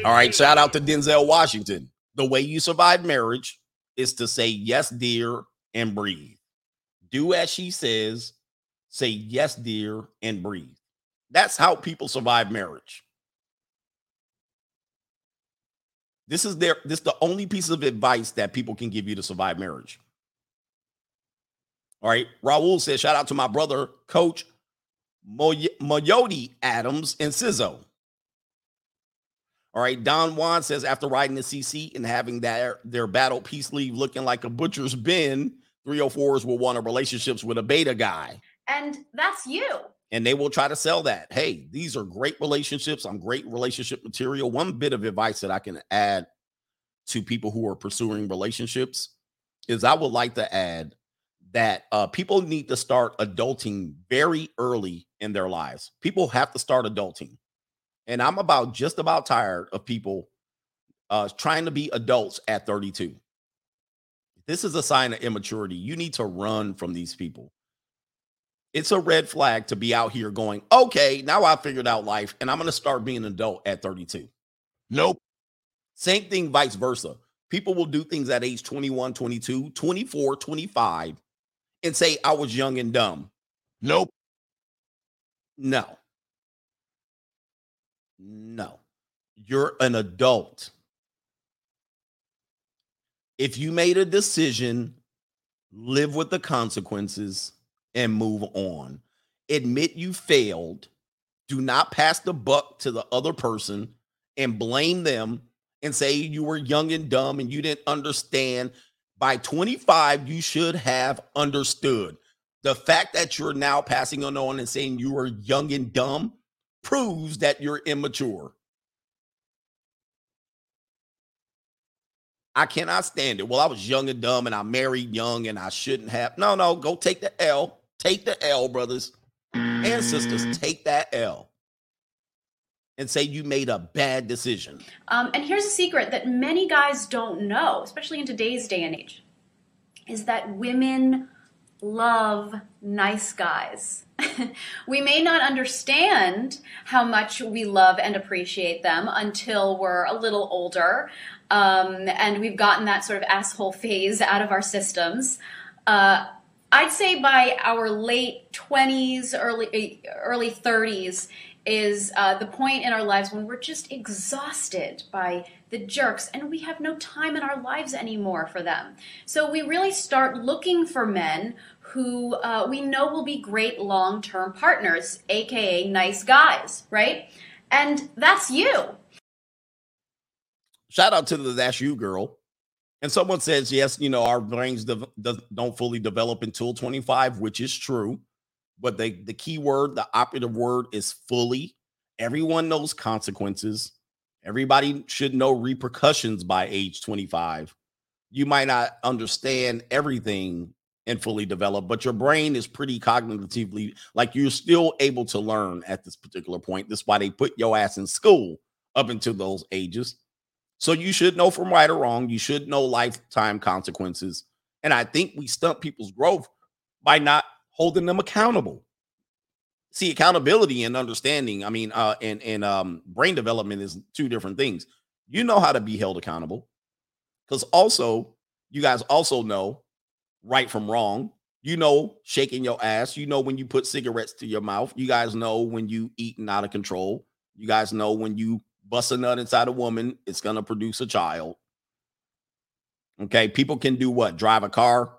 All right, shout out to Denzel Washington. The way you survive marriage is to say yes, dear, and breathe. Do as she says, say yes, dear, and breathe. That's how people survive marriage. This is their this is the only piece of advice that people can give you to survive marriage. All right. Raul says, shout out to my brother, Coach Moyoti Adams and Sisqó. All right. Don Juan says after riding the CC and having their, their battle peace leave looking like a butcher's bin, 304s will want a relationships with a beta guy. And that's you. And they will try to sell that. Hey, these are great relationships. I'm great relationship material. One bit of advice that I can add to people who are pursuing relationships is I would like to add that uh, people need to start adulting very early in their lives. People have to start adulting. And I'm about just about tired of people uh, trying to be adults at 32. This is a sign of immaturity. You need to run from these people. It's a red flag to be out here going, okay, now I figured out life and I'm going to start being an adult at 32. Nope. Same thing, vice versa. People will do things at age 21, 22, 24, 25 and say, I was young and dumb. Nope. No. No, you're an adult. If you made a decision, live with the consequences and move on. Admit you failed. Do not pass the buck to the other person and blame them and say you were young and dumb and you didn't understand. By 25, you should have understood. The fact that you're now passing on and saying you were young and dumb proves that you're immature. I cannot stand it. Well, I was young and dumb and I married young and I shouldn't have. No, no, go take the L. Take the L, brothers and sisters. Mm. Take that L and say you made a bad decision. Um, and here's a secret that many guys don't know, especially in today's day and age, is that women love nice guys. we may not understand how much we love and appreciate them until we're a little older um, and we've gotten that sort of asshole phase out of our systems. Uh, I'd say by our late 20s, early early 30s is uh, the point in our lives when we're just exhausted by the jerks and we have no time in our lives anymore for them. So we really start looking for men who uh, we know will be great long term partners, aka nice guys, right? And that's you. Shout out to the That's You girl. And someone says, yes, you know, our brains de- de- don't fully develop until 25, which is true. But the, the key word, the operative word is fully. Everyone knows consequences. Everybody should know repercussions by age 25. You might not understand everything and fully develop, but your brain is pretty cognitively like you're still able to learn at this particular point. That's why they put your ass in school up until those ages. So you should know from right or wrong. You should know lifetime consequences. And I think we stunt people's growth by not holding them accountable. See, accountability and understanding, I mean, uh, and, and um, brain development is two different things. You know how to be held accountable. Because also, you guys also know right from wrong. You know, shaking your ass. You know when you put cigarettes to your mouth. You guys know when you eating out of control. You guys know when you bust a nut inside a woman, it's going to produce a child. Okay. People can do what? Drive a car.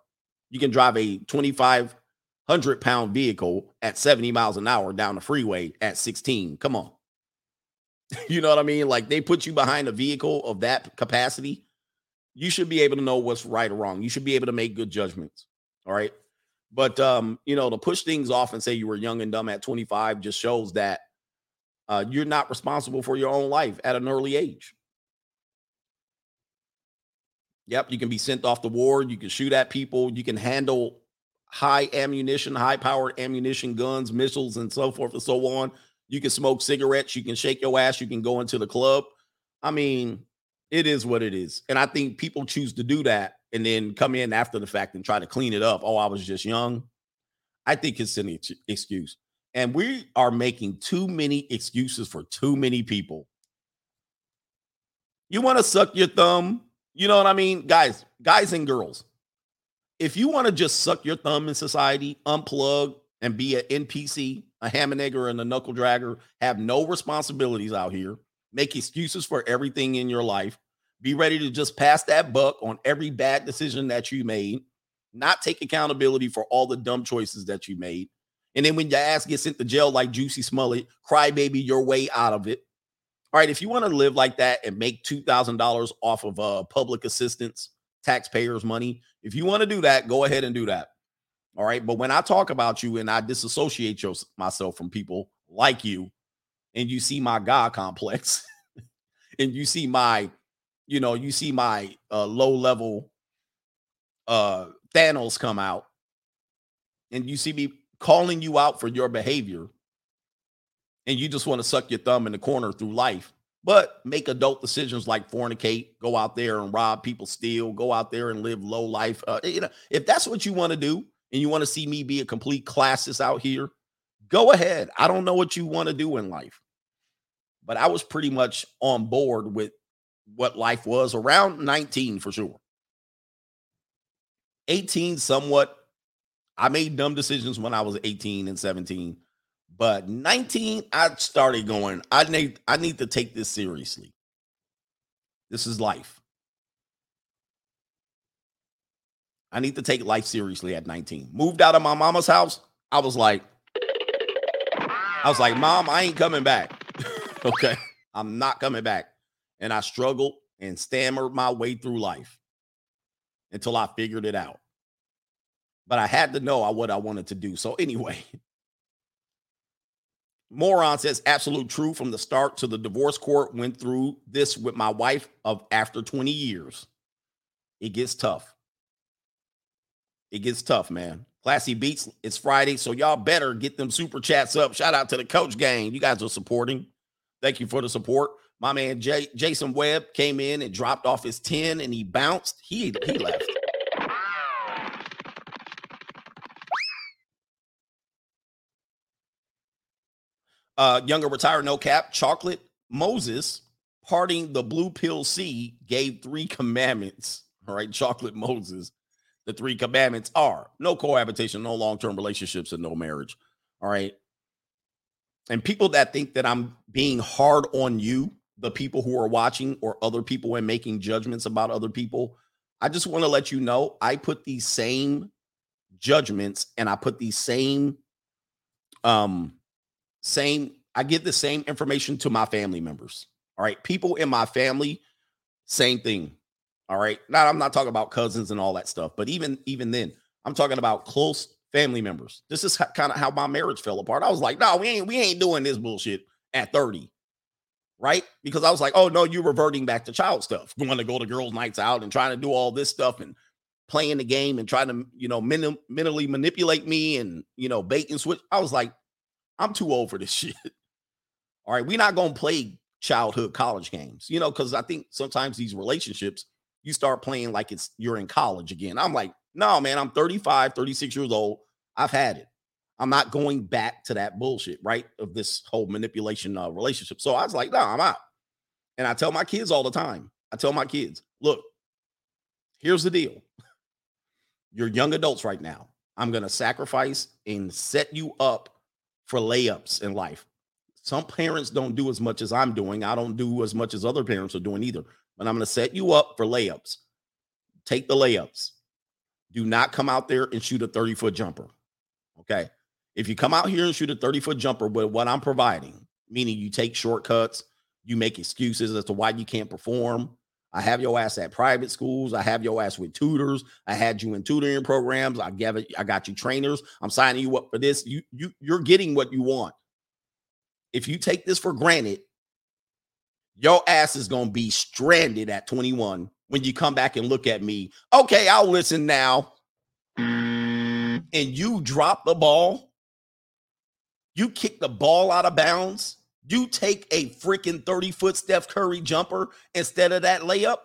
You can drive a 2,500 pound vehicle at 70 miles an hour down the freeway at 16. Come on. you know what I mean? Like they put you behind a vehicle of that capacity. You should be able to know what's right or wrong. You should be able to make good judgments. All right. But um, you know, to push things off and say you were young and dumb at 25 just shows that uh, you're not responsible for your own life at an early age. Yep, you can be sent off the ward. You can shoot at people. You can handle high ammunition, high powered ammunition, guns, missiles, and so forth and so on. You can smoke cigarettes. You can shake your ass. You can go into the club. I mean, it is what it is. And I think people choose to do that and then come in after the fact and try to clean it up. Oh, I was just young. I think it's an excuse. And we are making too many excuses for too many people. You want to suck your thumb? You know what I mean? Guys, guys and girls, if you want to just suck your thumb in society, unplug and be an NPC, a ham and egger and a knuckle dragger, have no responsibilities out here, make excuses for everything in your life, be ready to just pass that buck on every bad decision that you made, not take accountability for all the dumb choices that you made, and then when your ass gets sent to jail like Jussie Smollett, cry baby your way out of it. All right, if you want to live like that and make $2,000 off of uh, public assistance, taxpayers' money, if you want to do that, go ahead and do that. All right. But when I talk about you and I disassociate your, myself from people like you, and you see my God complex, and you see my, you know, you see my uh, low level uh, Thanos come out, and you see me calling you out for your behavior and you just want to suck your thumb in the corner through life, but make adult decisions like fornicate, go out there and rob people, steal, go out there and live low life. Uh, you know, if that's what you want to do and you want to see me be a complete classist out here, go ahead. I don't know what you want to do in life, but I was pretty much on board with what life was around 19 for sure. 18 somewhat I made dumb decisions when I was 18 and 17. But 19, I started going, I need I need to take this seriously. This is life. I need to take life seriously at 19. Moved out of my mama's house. I was like, I was like, Mom, I ain't coming back. okay. I'm not coming back. And I struggled and stammered my way through life until I figured it out but I had to know what I wanted to do. So anyway, Moron says absolute truth from the start to the divorce court went through this with my wife of after 20 years. It gets tough. It gets tough, man. Classy Beats, it's Friday, so y'all better get them super chats up. Shout out to the coach gang. You guys are supporting. Thank you for the support. My man Jay, Jason Webb came in and dropped off his 10 and he bounced. He he left. Uh, younger retired, no cap, chocolate Moses, parting the blue pill sea, gave three commandments. All right, chocolate Moses. The three commandments are no cohabitation, no long term relationships, and no marriage. All right. And people that think that I'm being hard on you, the people who are watching or other people and making judgments about other people, I just want to let you know I put these same judgments and I put these same um same I give the same information to my family members. All right. People in my family, same thing. All right. Now I'm not talking about cousins and all that stuff, but even even then, I'm talking about close family members. This is kind of how my marriage fell apart. I was like, no, we ain't we ain't doing this bullshit at 30. Right? Because I was like, oh no, you're reverting back to child stuff. Going to go to girls' nights out and trying to do all this stuff and playing the game and trying to, you know, men- mentally manipulate me and, you know, bait and switch. I was like, I'm too old for this shit. All right, we're not gonna play childhood college games, you know, because I think sometimes these relationships you start playing like it's you're in college again. I'm like, no, man, I'm 35, 36 years old. I've had it. I'm not going back to that bullshit, right? Of this whole manipulation uh, relationship. So I was like, no, I'm out. And I tell my kids all the time, I tell my kids, look, here's the deal. You're young adults right now. I'm going to sacrifice and set you up for layups in life. Some parents don't do as much as I'm doing. I don't do as much as other parents are doing either. But I'm going to set you up for layups. Take the layups. Do not come out there and shoot a 30 foot jumper. Okay. If you come out here and shoot a 30 foot jumper with what I'm providing, meaning you take shortcuts, you make excuses as to why you can't perform. I have your ass at private schools. I have your ass with tutors. I had you in tutoring programs. I gave it, I got you trainers. I'm signing you up for this. You you you're getting what you want. If you take this for granted, your ass is to be stranded at 21 when you come back and look at me. Okay, I'll listen now. And you drop the ball. You kick the ball out of bounds. You take a freaking 30 foot Steph Curry jumper instead of that layup.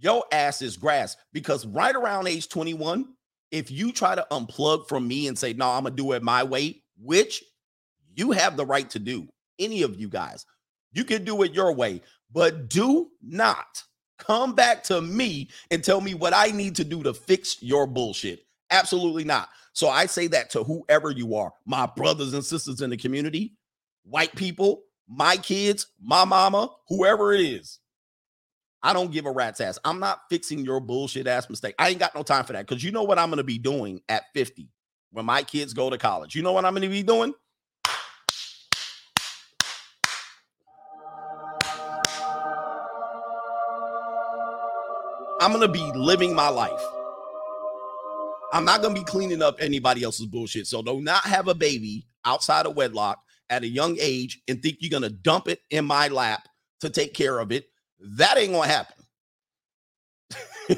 Your ass is grass because right around age 21, if you try to unplug from me and say, No, I'm going to do it my way, which you have the right to do, any of you guys, you can do it your way, but do not come back to me and tell me what I need to do to fix your bullshit. Absolutely not. So I say that to whoever you are, my brothers and sisters in the community, white people, my kids, my mama, whoever it is. I don't give a rat's ass. I'm not fixing your bullshit ass mistake. I ain't got no time for that because you know what I'm going to be doing at 50 when my kids go to college. You know what I'm going to be doing? I'm gonna be living my life. I'm not gonna be cleaning up anybody else's bullshit. So do not have a baby outside of wedlock at a young age and think you're gonna dump it in my lap to take care of it. That ain't gonna happen.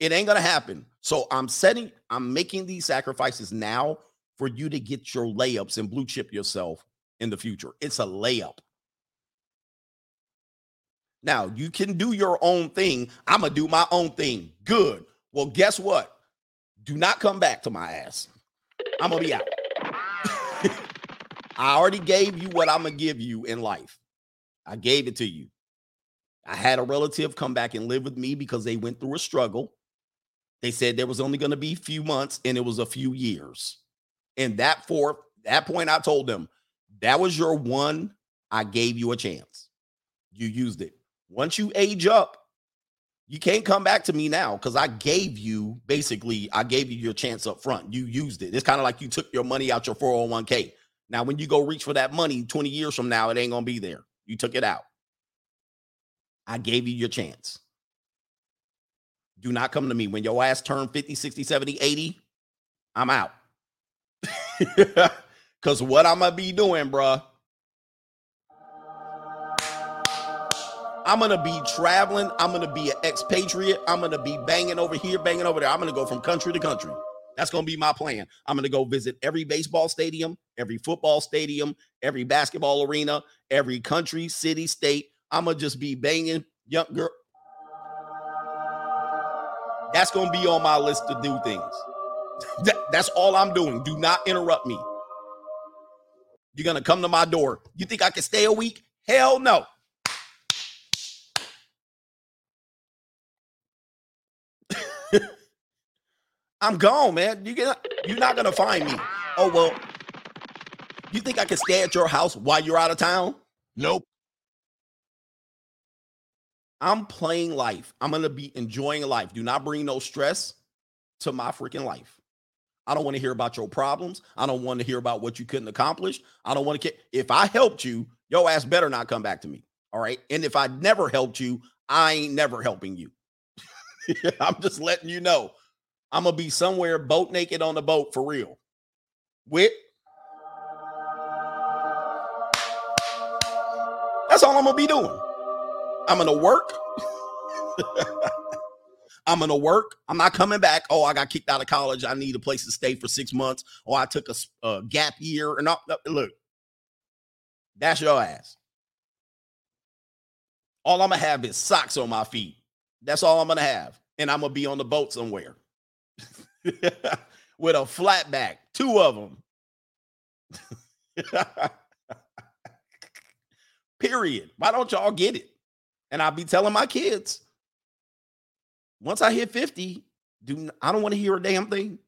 it ain't gonna happen. So I'm setting, I'm making these sacrifices now for you to get your layups and blue chip yourself in the future. It's a layup. Now, you can do your own thing. I'm going to do my own thing. Good. Well, guess what? Do not come back to my ass. I'm going to be out. I already gave you what I'm going to give you in life. I gave it to you. I had a relative come back and live with me because they went through a struggle. They said there was only going to be a few months and it was a few years. And that for that point, I told them that was your one. I gave you a chance. You used it. Once you age up, you can't come back to me now because I gave you basically, I gave you your chance up front. You used it. It's kind of like you took your money out your 401k. Now, when you go reach for that money 20 years from now, it ain't going to be there. You took it out. I gave you your chance. Do not come to me. When your ass turn 50, 60, 70, 80, I'm out. Because what I'm going to be doing, bruh, I'm gonna be traveling. I'm gonna be an expatriate. I'm gonna be banging over here, banging over there. I'm gonna go from country to country. That's gonna be my plan. I'm gonna go visit every baseball stadium, every football stadium, every basketball arena, every country, city, state. I'm gonna just be banging young girl. That's gonna be on my list to do things. that, that's all I'm doing. Do not interrupt me. You're gonna come to my door. You think I can stay a week? Hell no. I'm gone, man. You get you're not gonna find me. Oh well. You think I can stay at your house while you're out of town? Nope. I'm playing life. I'm gonna be enjoying life. Do not bring no stress to my freaking life. I don't want to hear about your problems. I don't want to hear about what you couldn't accomplish. I don't want to care. If I helped you, your ass better not come back to me. All right. And if I never helped you, I ain't never helping you. I'm just letting you know. I'm gonna be somewhere boat naked on the boat for real. With that's all I'm gonna be doing. I'm gonna work. I'm gonna work. I'm not coming back. Oh, I got kicked out of college. I need a place to stay for six months. Oh, I took a, a gap year. And all, look, that's your ass. All I'm gonna have is socks on my feet. That's all I'm gonna have, and I'm gonna be on the boat somewhere with a flat back, two of them. Period. Why don't y'all get it? And I'll be telling my kids once I hit 50, do I don't want to hear a damn thing.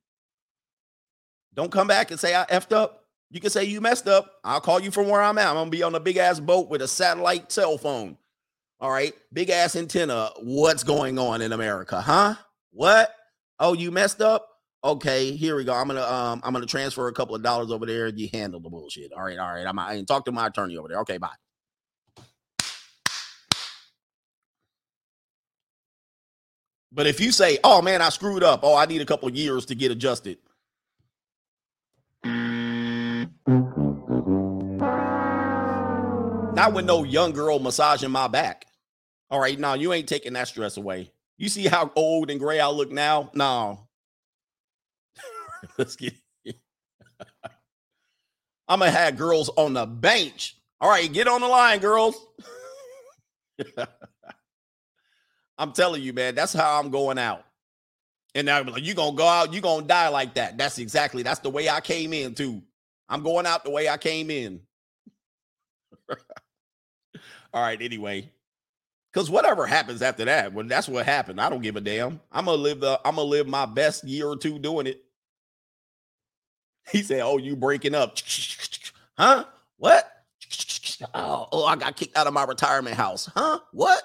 Don't come back and say I effed up. You can say you messed up. I'll call you from where I'm at. I'm gonna be on a big ass boat with a satellite cell phone. All right, big ass antenna. What's going on in America, huh? What? Oh, you messed up? Okay, here we go. I'm gonna um I'm gonna transfer a couple of dollars over there. You handle the bullshit. All right, all right. I'm I ain't talk to my attorney over there. Okay, bye. But if you say, "Oh man, I screwed up. Oh, I need a couple years to get adjusted," not with no young girl massaging my back. All right, now you ain't taking that stress away. You see how old and gray I look now? No. Let's get. I'm gonna have girls on the bench. All right, get on the line, girls. I'm telling you, man, that's how I'm going out. And now like, you gonna go out, you gonna die like that. That's exactly that's the way I came in too. I'm going out the way I came in. All right, anyway. Because whatever happens after that, when that's what happened, I don't give a damn. I'm gonna live the I'm gonna live my best year or two doing it. He said, Oh, you breaking up. Huh? What? Oh, oh, I got kicked out of my retirement house. Huh? What?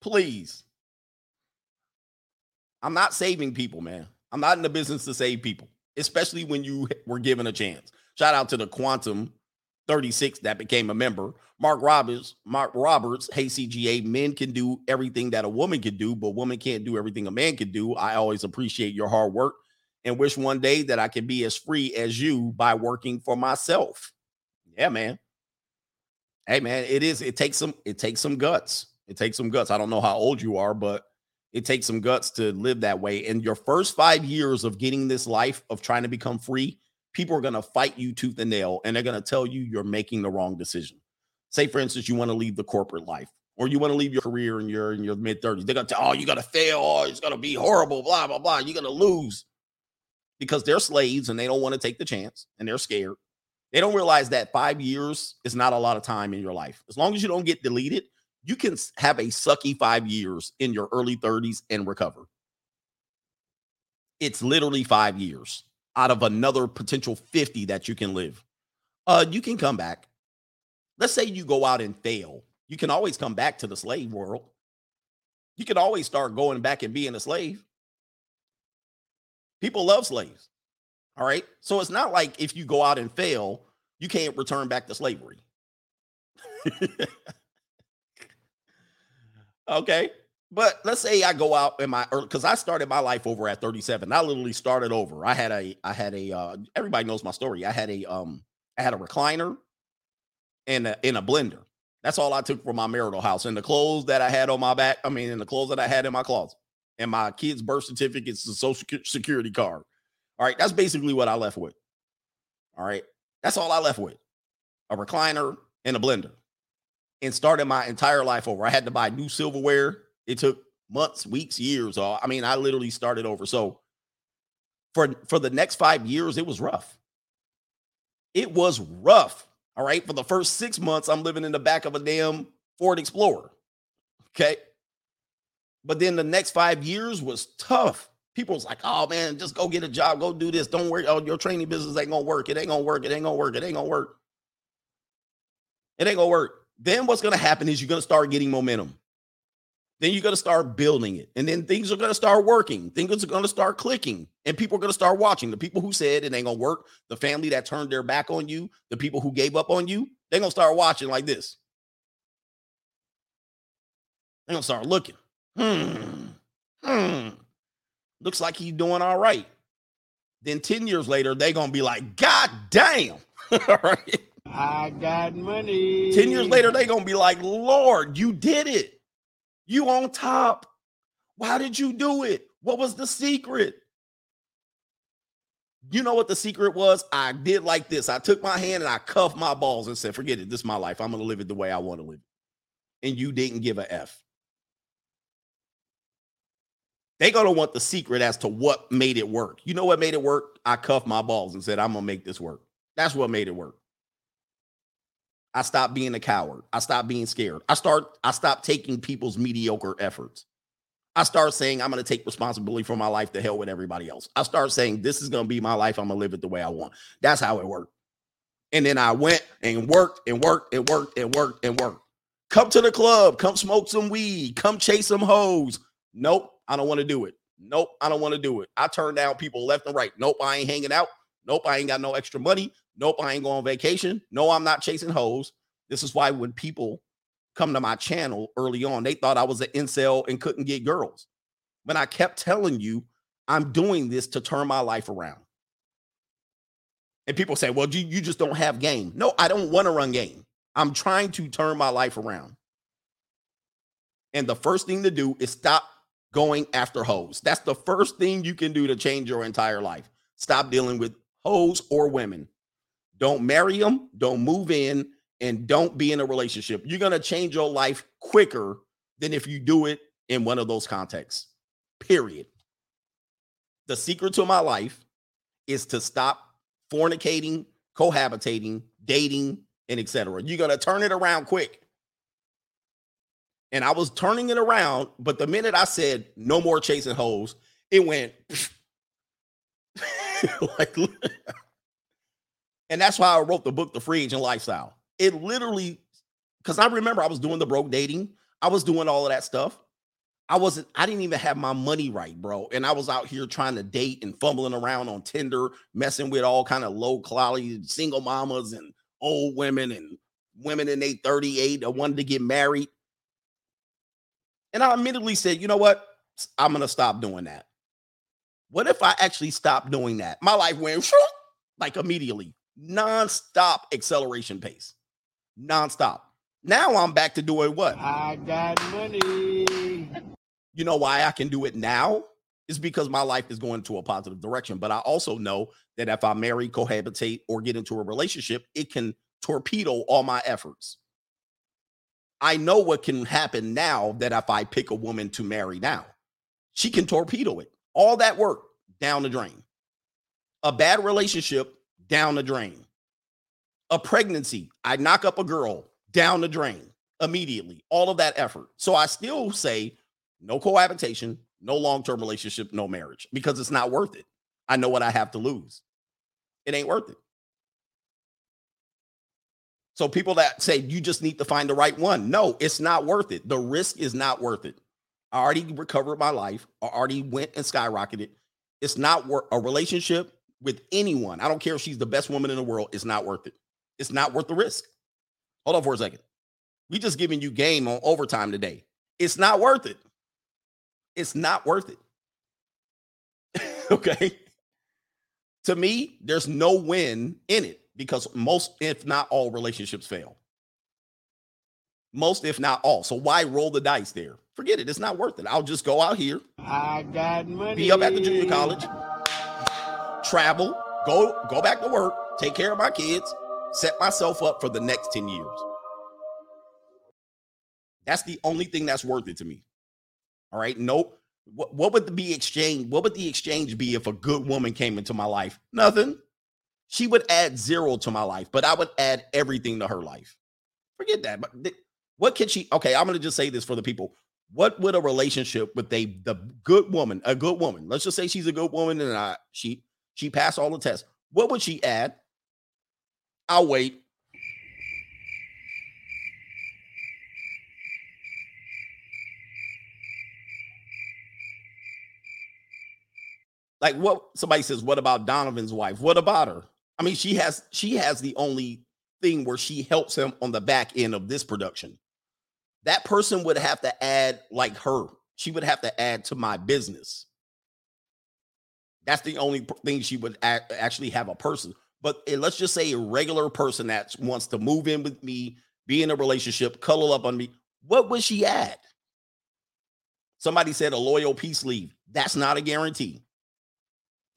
Please. I'm not saving people, man. I'm not in the business to save people, especially when you were given a chance. Shout out to the Quantum 36 that became a member. Mark Roberts, Mark Roberts, hey CGA, men can do everything that a woman can do, but woman can't do everything a man can do. I always appreciate your hard work and wish one day that I can be as free as you by working for myself. Yeah, man. Hey man, it is it takes some it takes some guts. It takes some guts. I don't know how old you are, but it takes some guts to live that way. And your first 5 years of getting this life of trying to become free, people are going to fight you tooth and nail and they're going to tell you you're making the wrong decision. Say for instance you want to leave the corporate life or you want to leave your career in your in your mid 30s. They're going to tell, "Oh, you're going to fail. Oh, it's going to be horrible, blah blah blah. You're going to lose." Because they're slaves and they don't want to take the chance and they're scared. They don't realize that 5 years is not a lot of time in your life. As long as you don't get deleted, you can have a sucky 5 years in your early 30s and recover. It's literally 5 years out of another potential 50 that you can live. Uh you can come back. Let's say you go out and fail. You can always come back to the slave world. You can always start going back and being a slave. People love slaves. All right. So it's not like if you go out and fail, you can't return back to slavery. okay. But let's say I go out in my because I started my life over at 37. I literally started over. I had a I had a uh everybody knows my story. I had a um I had a recliner and a, in a blender. That's all I took from my marital house. And the clothes that I had on my back, I mean, and the clothes that I had in my closet, and my kids' birth certificates, the social security card. All right, that's basically what I left with. All right, that's all I left with a recliner and a blender and started my entire life over. I had to buy new silverware. It took months, weeks, years. All I mean, I literally started over. So for for the next 5 years it was rough. It was rough. All right, for the first 6 months I'm living in the back of a damn Ford Explorer. Okay? But then the next five years was tough. People was like, oh man, just go get a job, go do this. Don't worry, oh, your training business ain't gonna work. It ain't gonna work. It ain't gonna work. It ain't gonna work. It ain't gonna work. Then what's gonna happen is you're gonna start getting momentum. Then you're gonna start building it, and then things are gonna start working. Things are gonna start clicking, and people are gonna start watching. The people who said it ain't gonna work, the family that turned their back on you, the people who gave up on you, they're gonna start watching like this. They're gonna start looking. Hmm. Hmm. Looks like he's doing all right. Then 10 years later, they're gonna be like, God damn. all right. I got money. 10 years later, they're gonna be like, Lord, you did it. You on top. Why did you do it? What was the secret? You know what the secret was? I did like this. I took my hand and I cuffed my balls and said, forget it. This is my life. I'm gonna live it the way I want to live it. And you didn't give a F. They're gonna want the secret as to what made it work. You know what made it work? I cuffed my balls and said, I'm gonna make this work. That's what made it work. I stop being a coward. I stop being scared. I start I stop taking people's mediocre efforts. I start saying I'm going to take responsibility for my life to hell with everybody else. I start saying this is going to be my life. I'm going to live it the way I want. That's how it worked. And then I went and worked and worked and worked and worked and worked. Come to the club, come smoke some weed, come chase some hoes. Nope, I don't want to do it. Nope, I don't want to do it. I turn down people left and right. Nope, I ain't hanging out. Nope, I ain't got no extra money. Nope, I ain't going on vacation. No, I'm not chasing hoes. This is why when people come to my channel early on, they thought I was an incel and couldn't get girls. But I kept telling you, I'm doing this to turn my life around. And people say, well, you, you just don't have game. No, I don't want to run game. I'm trying to turn my life around. And the first thing to do is stop going after hoes. That's the first thing you can do to change your entire life. Stop dealing with hoes or women. Don't marry them, don't move in, and don't be in a relationship. You're going to change your life quicker than if you do it in one of those contexts. Period. The secret to my life is to stop fornicating, cohabitating, dating, and etc. You're going to turn it around quick. And I was turning it around, but the minute I said no more chasing hoes, it went like and that's why I wrote the book The Free Agent Lifestyle it literally because I remember I was doing the broke dating, I was doing all of that stuff. I wasn't, I didn't even have my money right, bro. And I was out here trying to date and fumbling around on Tinder, messing with all kind of low quality single mamas and old women and women in their 38 that wanted to get married. And I immediately said, you know what? I'm gonna stop doing that. What if I actually stopped doing that? My life went like immediately, non-stop acceleration pace nonstop. Now I'm back to doing what? I got money. You know why I can do it now? Is because my life is going to a positive direction. But I also know that if I marry, cohabitate, or get into a relationship, it can torpedo all my efforts. I know what can happen now that if I pick a woman to marry now, she can torpedo it. All that work down the drain. A bad relationship down the drain a pregnancy, I knock up a girl down the drain immediately. All of that effort. So I still say no cohabitation, no long term relationship, no marriage because it's not worth it. I know what I have to lose. It ain't worth it. So people that say you just need to find the right one, no, it's not worth it. The risk is not worth it. I already recovered my life. I already went and skyrocketed. It's not worth a relationship with anyone. I don't care if she's the best woman in the world. It's not worth it. It's not worth the risk. Hold on for a second. We just giving you game on overtime today. It's not worth it. It's not worth it. okay. To me, there's no win in it because most, if not all, relationships fail. Most, if not all. So why roll the dice there? Forget it. It's not worth it. I'll just go out here. I got money. Be up at the junior college. Travel. Go go back to work. Take care of my kids set myself up for the next 10 years. That's the only thing that's worth it to me. All right. Nope. What, what would the exchange? What would the exchange be if a good woman came into my life? Nothing. She would add zero to my life, but I would add everything to her life. Forget that. But th- what can she? Okay, I'm going to just say this for the people. What would a relationship with a the good woman, a good woman, let's just say she's a good woman and I she she passed all the tests. What would she add? I'll wait. Like what somebody says, what about Donovan's wife? What about her? I mean, she has she has the only thing where she helps him on the back end of this production. That person would have to add like her. She would have to add to my business. That's the only thing she would a- actually have a person. But eh, let's just say a regular person that wants to move in with me, be in a relationship, cuddle up on me. What would she add? Somebody said a loyal peace leave. That's not a guarantee.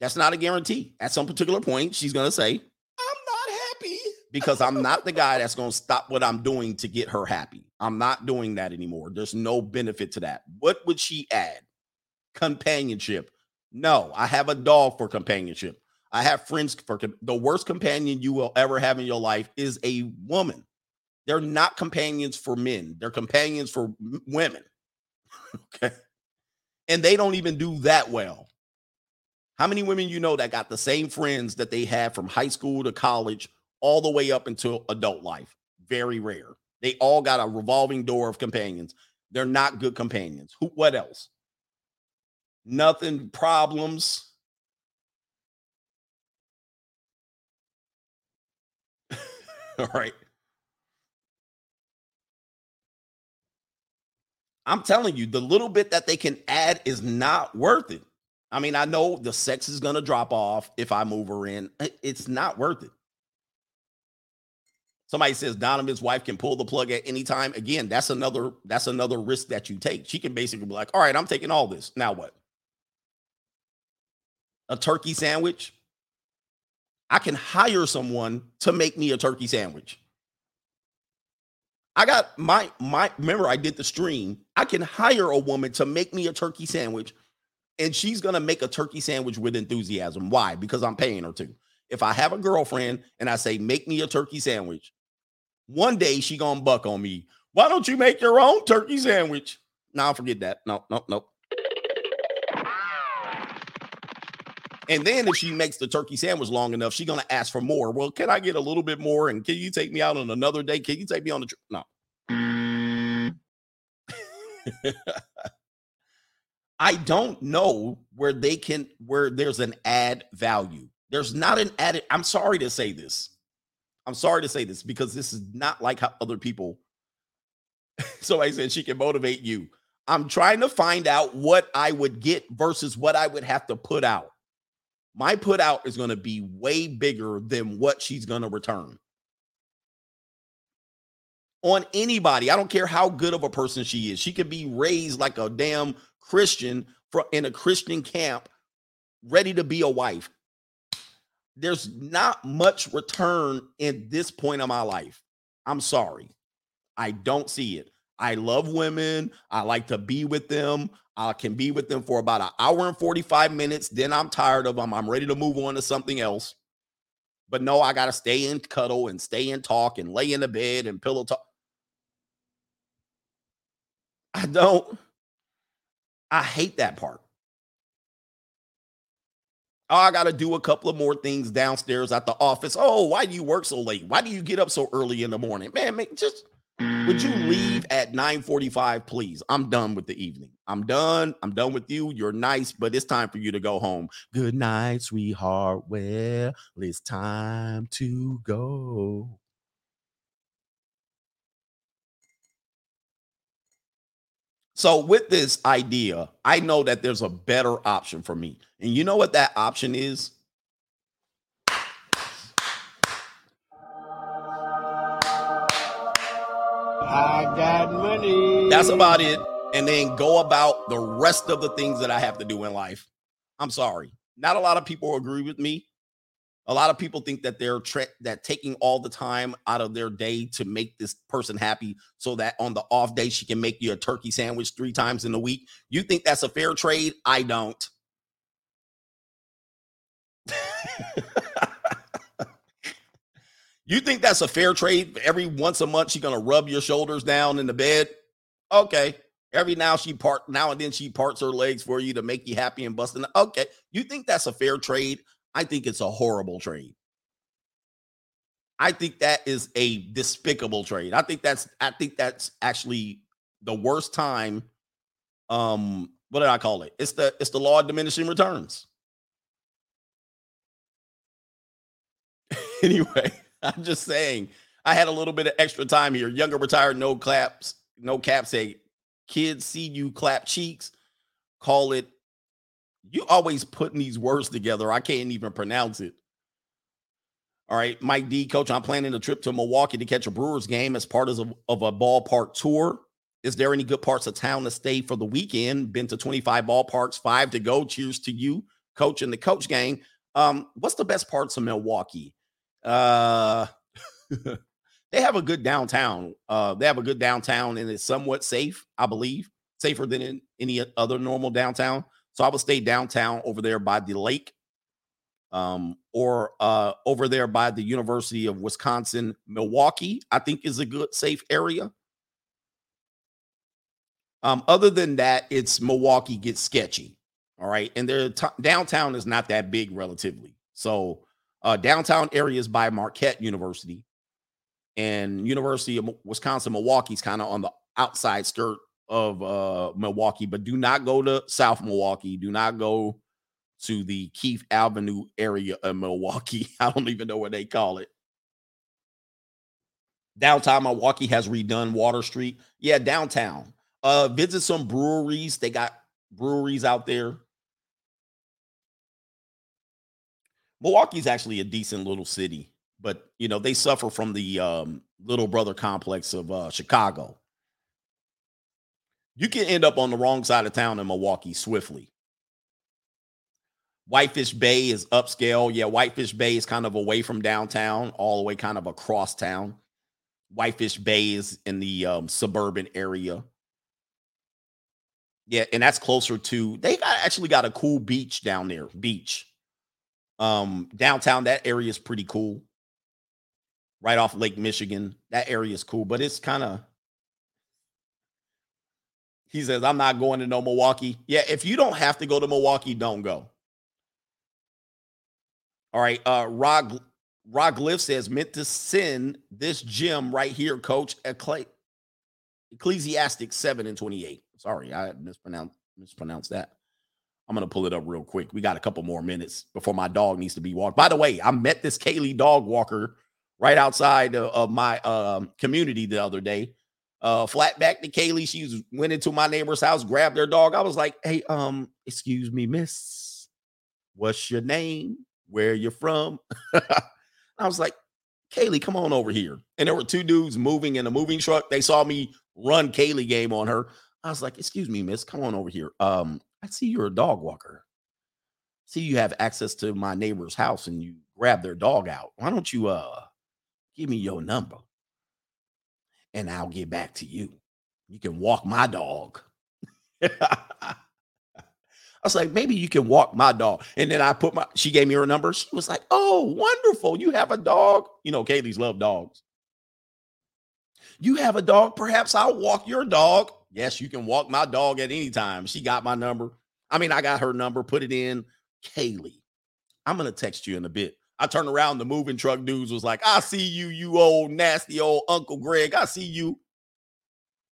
That's not a guarantee. At some particular point, she's going to say, because I'm not the guy that's going to stop what I'm doing to get her happy. I'm not doing that anymore. There's no benefit to that. What would she add? Companionship. No, I have a dog for companionship. I have friends for com- the worst companion you will ever have in your life is a woman. They're not companions for men, they're companions for m- women. okay. And they don't even do that well. How many women you know that got the same friends that they had from high school to college all the way up until adult life? Very rare. They all got a revolving door of companions. They're not good companions. Who what else? Nothing problems. all right. I'm telling you, the little bit that they can add is not worth it. I mean, I know the sex is going to drop off if I move her in. Eh, it's not worth it. Somebody says Donovan's wife can pull the plug at any time. Again, that's another that's another risk that you take. She can basically be like, "All right, I'm taking all this. Now what? A turkey sandwich? I can hire someone to make me a turkey sandwich. I got my my remember I did the stream. I can hire a woman to make me a turkey sandwich and she's going to make a turkey sandwich with enthusiasm. Why? Because I'm paying her to. If I have a girlfriend and I say make me a turkey sandwich, one day she to buck on me. Why don't you make your own turkey sandwich? No, forget that. No, no, no. And then if she makes the turkey sandwich long enough, she's gonna ask for more. Well, can I get a little bit more? And can you take me out on another day? Can you take me on the trip? No. I don't know where they can where there's an add value. There's not an added. I'm sorry to say this. I'm sorry to say this because this is not like how other people. Somebody said she can motivate you. I'm trying to find out what I would get versus what I would have to put out. My put out is going to be way bigger than what she's going to return. On anybody, I don't care how good of a person she is. She could be raised like a damn Christian for in a Christian camp, ready to be a wife. There's not much return in this point of my life. I'm sorry. I don't see it. I love women. I like to be with them. I can be with them for about an hour and 45 minutes. Then I'm tired of them. I'm ready to move on to something else. But no, I got to stay and cuddle and stay and talk and lay in the bed and pillow talk. I don't. I hate that part. Oh, I got to do a couple of more things downstairs at the office. Oh, why do you work so late? Why do you get up so early in the morning? Man, make, just would you leave mm. at 9:45, please? I'm done with the evening. I'm done. I'm done with you. You're nice, but it's time for you to go home. Good night, sweetheart. Well, it's time to go. So, with this idea, I know that there's a better option for me. And you know what that option is? I got money. That's about it. And then go about the rest of the things that I have to do in life. I'm sorry. Not a lot of people agree with me. A lot of people think that they're tra- that taking all the time out of their day to make this person happy so that on the off day she can make you a turkey sandwich 3 times in the week. You think that's a fair trade? I don't. you think that's a fair trade? Every once a month she's to rub your shoulders down in the bed? Okay. Every now she part now and then she parts her legs for you to make you happy and busting. Okay, you think that's a fair trade? I think it's a horrible trade. I think that is a despicable trade. I think that's I think that's actually the worst time. Um, what did I call it? It's the it's the law of diminishing returns. anyway, I'm just saying I had a little bit of extra time here. Younger retired, no claps, no caps. Say kids see you clap cheeks, call it. You always putting these words together. I can't even pronounce it. All right, Mike D, coach, I'm planning a trip to Milwaukee to catch a Brewers game as part of a, of a ballpark tour. Is there any good parts of town to stay for the weekend? Been to 25 ballparks, five to go. Cheers to you, coach, and the coach gang. Um, what's the best parts of Milwaukee? Uh, they have a good downtown. Uh, they have a good downtown and it's somewhat safe, I believe, safer than in any other normal downtown. So I would stay downtown over there by the lake, um, or uh, over there by the University of Wisconsin, Milwaukee. I think is a good safe area. Um, other than that, it's Milwaukee gets sketchy. All right, and their t- downtown is not that big relatively. So uh, downtown areas by Marquette University and University of Wisconsin Milwaukee's kind of on the outside skirt of uh, Milwaukee, but do not go to South Milwaukee. Do not go to the Keith Avenue area of Milwaukee. I don't even know what they call it. Downtown Milwaukee has redone Water Street. Yeah, downtown. Uh, visit some breweries. They got breweries out there. Milwaukee's actually a decent little city but you know they suffer from the um, little brother complex of uh, Chicago. You can end up on the wrong side of town in Milwaukee swiftly. Whitefish Bay is upscale. Yeah, Whitefish Bay is kind of away from downtown, all the way kind of across town. Whitefish Bay is in the um, suburban area. Yeah, and that's closer to. They got actually got a cool beach down there. Beach, um, downtown. That area is pretty cool right off Lake Michigan. That area is cool, but it's kind of. He says, I'm not going to no Milwaukee. Yeah, if you don't have to go to Milwaukee, don't go. All right. Uh Rod Rod Glyph says, meant to send this gym right here, coach, Ecclesi- Ecclesiastic 7 and 28. Sorry, I mispronounced mispronounced that. I'm gonna pull it up real quick. We got a couple more minutes before my dog needs to be walked. By the way, I met this Kaylee dog walker right outside of, of my um, community the other day. Uh, flat back to Kaylee. She went into my neighbor's house, grabbed their dog. I was like, "Hey, um, excuse me, miss, what's your name? Where you from?" I was like, "Kaylee, come on over here." And there were two dudes moving in a moving truck. They saw me run Kaylee game on her. I was like, "Excuse me, miss, come on over here. Um, I see you're a dog walker. See you have access to my neighbor's house, and you grab their dog out. Why don't you uh?" Give me your number and I'll get back to you. You can walk my dog. I was like, maybe you can walk my dog. And then I put my, she gave me her number. She was like, oh, wonderful. You have a dog. You know, Kaylee's love dogs. You have a dog. Perhaps I'll walk your dog. Yes, you can walk my dog at any time. She got my number. I mean, I got her number, put it in. Kaylee, I'm going to text you in a bit. I turned around, the moving truck dudes was like, I see you, you old nasty old Uncle Greg. I see you.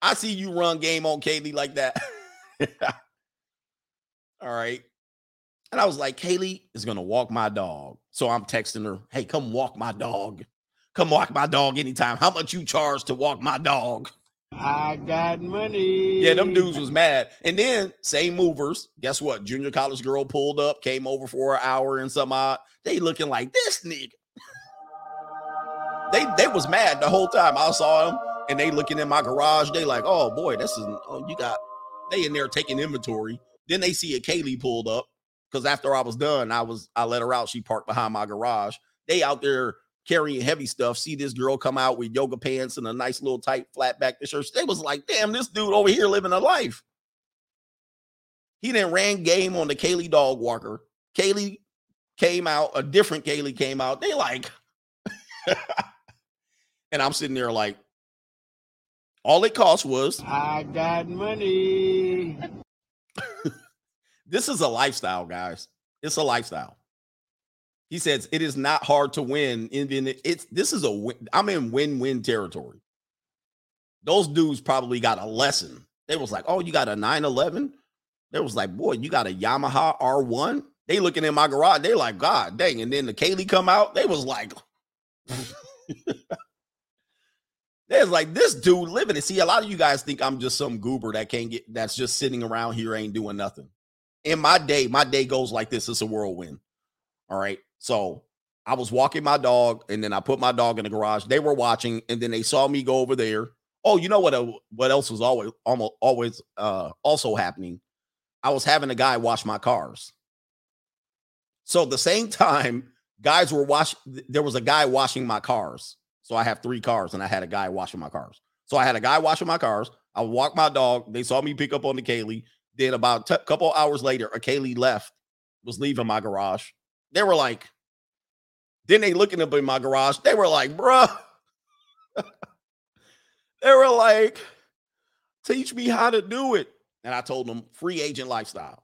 I see you run game on Kaylee like that. All right. And I was like, Kaylee is going to walk my dog. So I'm texting her, hey, come walk my dog. Come walk my dog anytime. How much you charge to walk my dog? I got money. Yeah, them dudes was mad. And then same movers. Guess what? Junior college girl pulled up, came over for an hour and some odd. They looking like this nigga. they they was mad the whole time. I saw them and they looking in my garage. They like, oh boy, this is oh, you got they in there taking inventory. Then they see a Kaylee pulled up because after I was done, I was I let her out. She parked behind my garage. They out there carrying heavy stuff. See this girl come out with yoga pants and a nice little tight flat back t shirt. They was like, damn, this dude over here living a life. He then ran game on the Kaylee dog walker. Kaylee came out, a different Kaylee came out. They like, and I'm sitting there like, All it cost was I got money. this is a lifestyle, guys. It's a lifestyle. He says it is not hard to win. In, in it's this is a win. I'm in win-win territory. Those dudes probably got a lesson. They was like, "Oh, you got a 911?" They was like, "Boy, you got a Yamaha R1?" They looking in my garage. They like, "God dang!" And then the Kaylee come out. They was like, "They was like this dude living it." See, a lot of you guys think I'm just some goober that can't get that's just sitting around here ain't doing nothing. In my day, my day goes like this. It's a whirlwind. All right. So I was walking my dog, and then I put my dog in the garage. They were watching, and then they saw me go over there. Oh, you know what? What else was always almost always uh, also happening? I was having a guy wash my cars. So the same time, guys were washing. There was a guy washing my cars. So I have three cars, and I had a guy washing my cars. So I had a guy washing my cars. I walked my dog. They saw me pick up on the Kaylee. Then about a t- couple hours later, a Kaylee left, was leaving my garage. They were like, then they looking up in my garage. They were like, bruh. they were like, teach me how to do it. And I told them free agent lifestyle.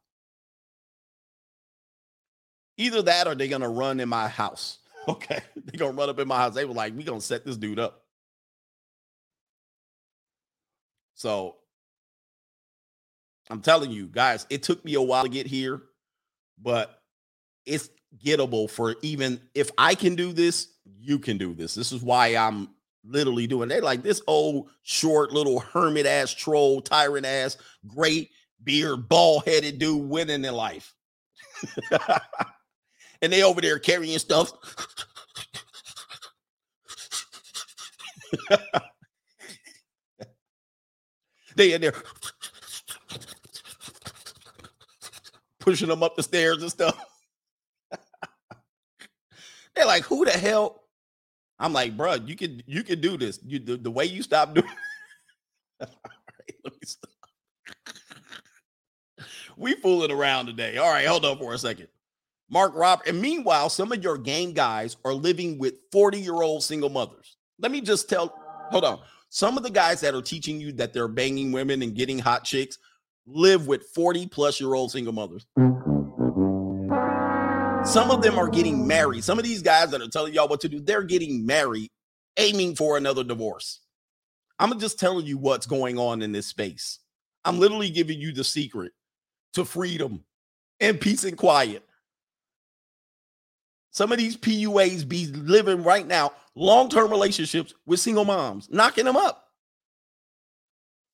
Either that or they're gonna run in my house. Okay. They're gonna run up in my house. They were like, we gonna set this dude up. So I'm telling you guys, it took me a while to get here, but it's gettable for even if I can do this, you can do this. This is why I'm literally doing. They like this old short little hermit ass troll, tyrant ass, great beard, bald headed dude winning in life. and they over there carrying stuff. they in there pushing them up the stairs and stuff. They're like, who the hell? I'm like, bro, you can you can do this. You the, the way you stop doing. Let me stop. we fooling around today. All right, hold on for a second. Mark Rob, and meanwhile, some of your game guys are living with 40 year old single mothers. Let me just tell, hold on. Some of the guys that are teaching you that they're banging women and getting hot chicks live with 40 plus year old single mothers. Some of them are getting married. Some of these guys that are telling y'all what to do, they're getting married, aiming for another divorce. I'm just telling you what's going on in this space. I'm literally giving you the secret to freedom and peace and quiet. Some of these PUAs be living right now long term relationships with single moms, knocking them up.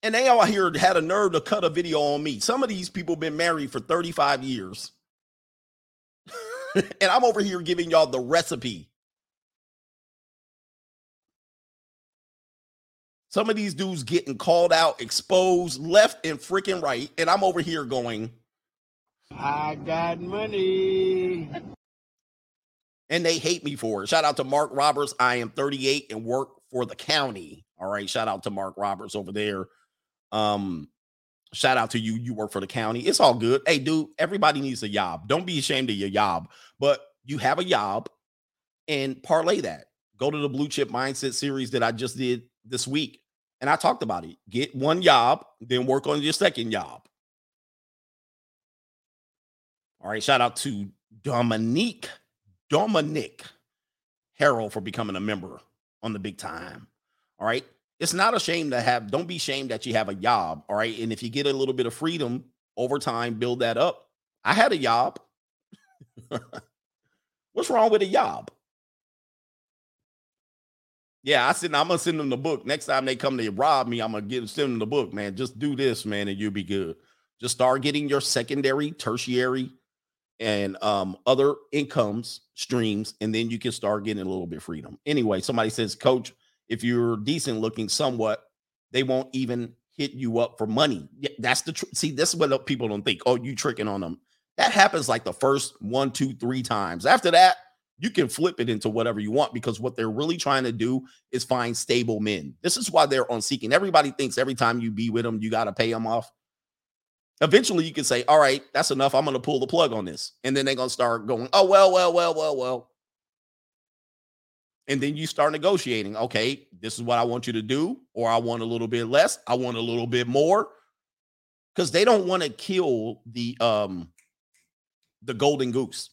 And they all here had a nerve to cut a video on me. Some of these people been married for 35 years. and I'm over here giving y'all the recipe. Some of these dudes getting called out, exposed left and freaking right. And I'm over here going, I got money. And they hate me for it. Shout out to Mark Roberts. I am 38 and work for the county. All right. Shout out to Mark Roberts over there. Um, shout out to you. You work for the county. It's all good. Hey, dude, everybody needs a job. Don't be ashamed of your job, but you have a job and parlay that. Go to the blue chip mindset series that I just did this week. And I talked about it. Get one job, then work on your second job. All right. Shout out to Dominique, Dominic Harold for becoming a member on the big time. All right. It's not a shame to have, don't be ashamed that you have a job. All right. And if you get a little bit of freedom over time, build that up. I had a job. What's wrong with a job? Yeah, I said I'm gonna send them the book. Next time they come to rob me, I'm gonna give send them the book, man. Just do this, man, and you'll be good. Just start getting your secondary, tertiary, and um other incomes streams, and then you can start getting a little bit of freedom. Anyway, somebody says, Coach, if you're decent looking somewhat, they won't even hit you up for money. That's the tr- see. This is what people don't think. Oh, you tricking on them. That happens like the first one, two, three times. After that, you can flip it into whatever you want because what they're really trying to do is find stable men. This is why they're on seeking. Everybody thinks every time you be with them, you got to pay them off. Eventually, you can say, All right, that's enough. I'm going to pull the plug on this. And then they're going to start going, Oh, well, well, well, well, well. And then you start negotiating. Okay, this is what I want you to do, or I want a little bit less, I want a little bit more. Because they don't want to kill the um the golden goose.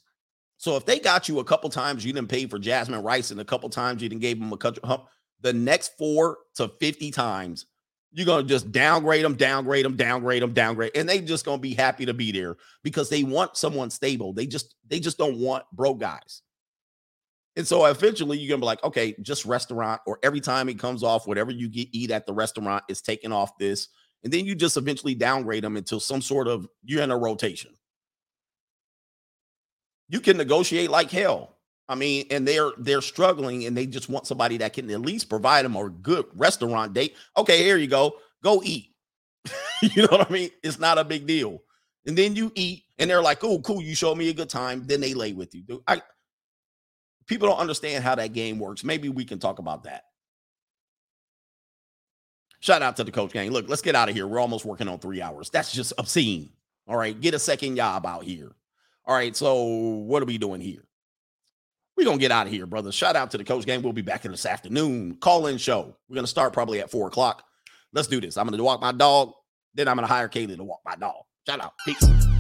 So if they got you a couple times, you didn't pay for Jasmine Rice, and a couple times you didn't gave them a country. The next four to 50 times, you're gonna just downgrade them, downgrade them, downgrade them, downgrade, and they just gonna be happy to be there because they want someone stable. They just they just don't want broke guys. And so eventually you're gonna be like, okay, just restaurant, or every time it comes off, whatever you get eat at the restaurant is taken off this, and then you just eventually downgrade them until some sort of you're in a rotation. You can negotiate like hell. I mean, and they're they're struggling and they just want somebody that can at least provide them a good restaurant date. Okay, here you go. Go eat. you know what I mean? It's not a big deal. And then you eat, and they're like, "Oh, cool, you showed me a good time." Then they lay with you. Dude, I people don't understand how that game works. Maybe we can talk about that. Shout out to the coach gang. Look, let's get out of here. We're almost working on three hours. That's just obscene. All right, get a second job out here. All right, so what are we doing here? We're gonna get out of here, brother. Shout out to the coach gang. We'll be back in this afternoon. Call in show. We're gonna start probably at four o'clock. Let's do this. I'm gonna walk my dog, then I'm gonna hire Kaylee to walk my dog. Shout out. Peace.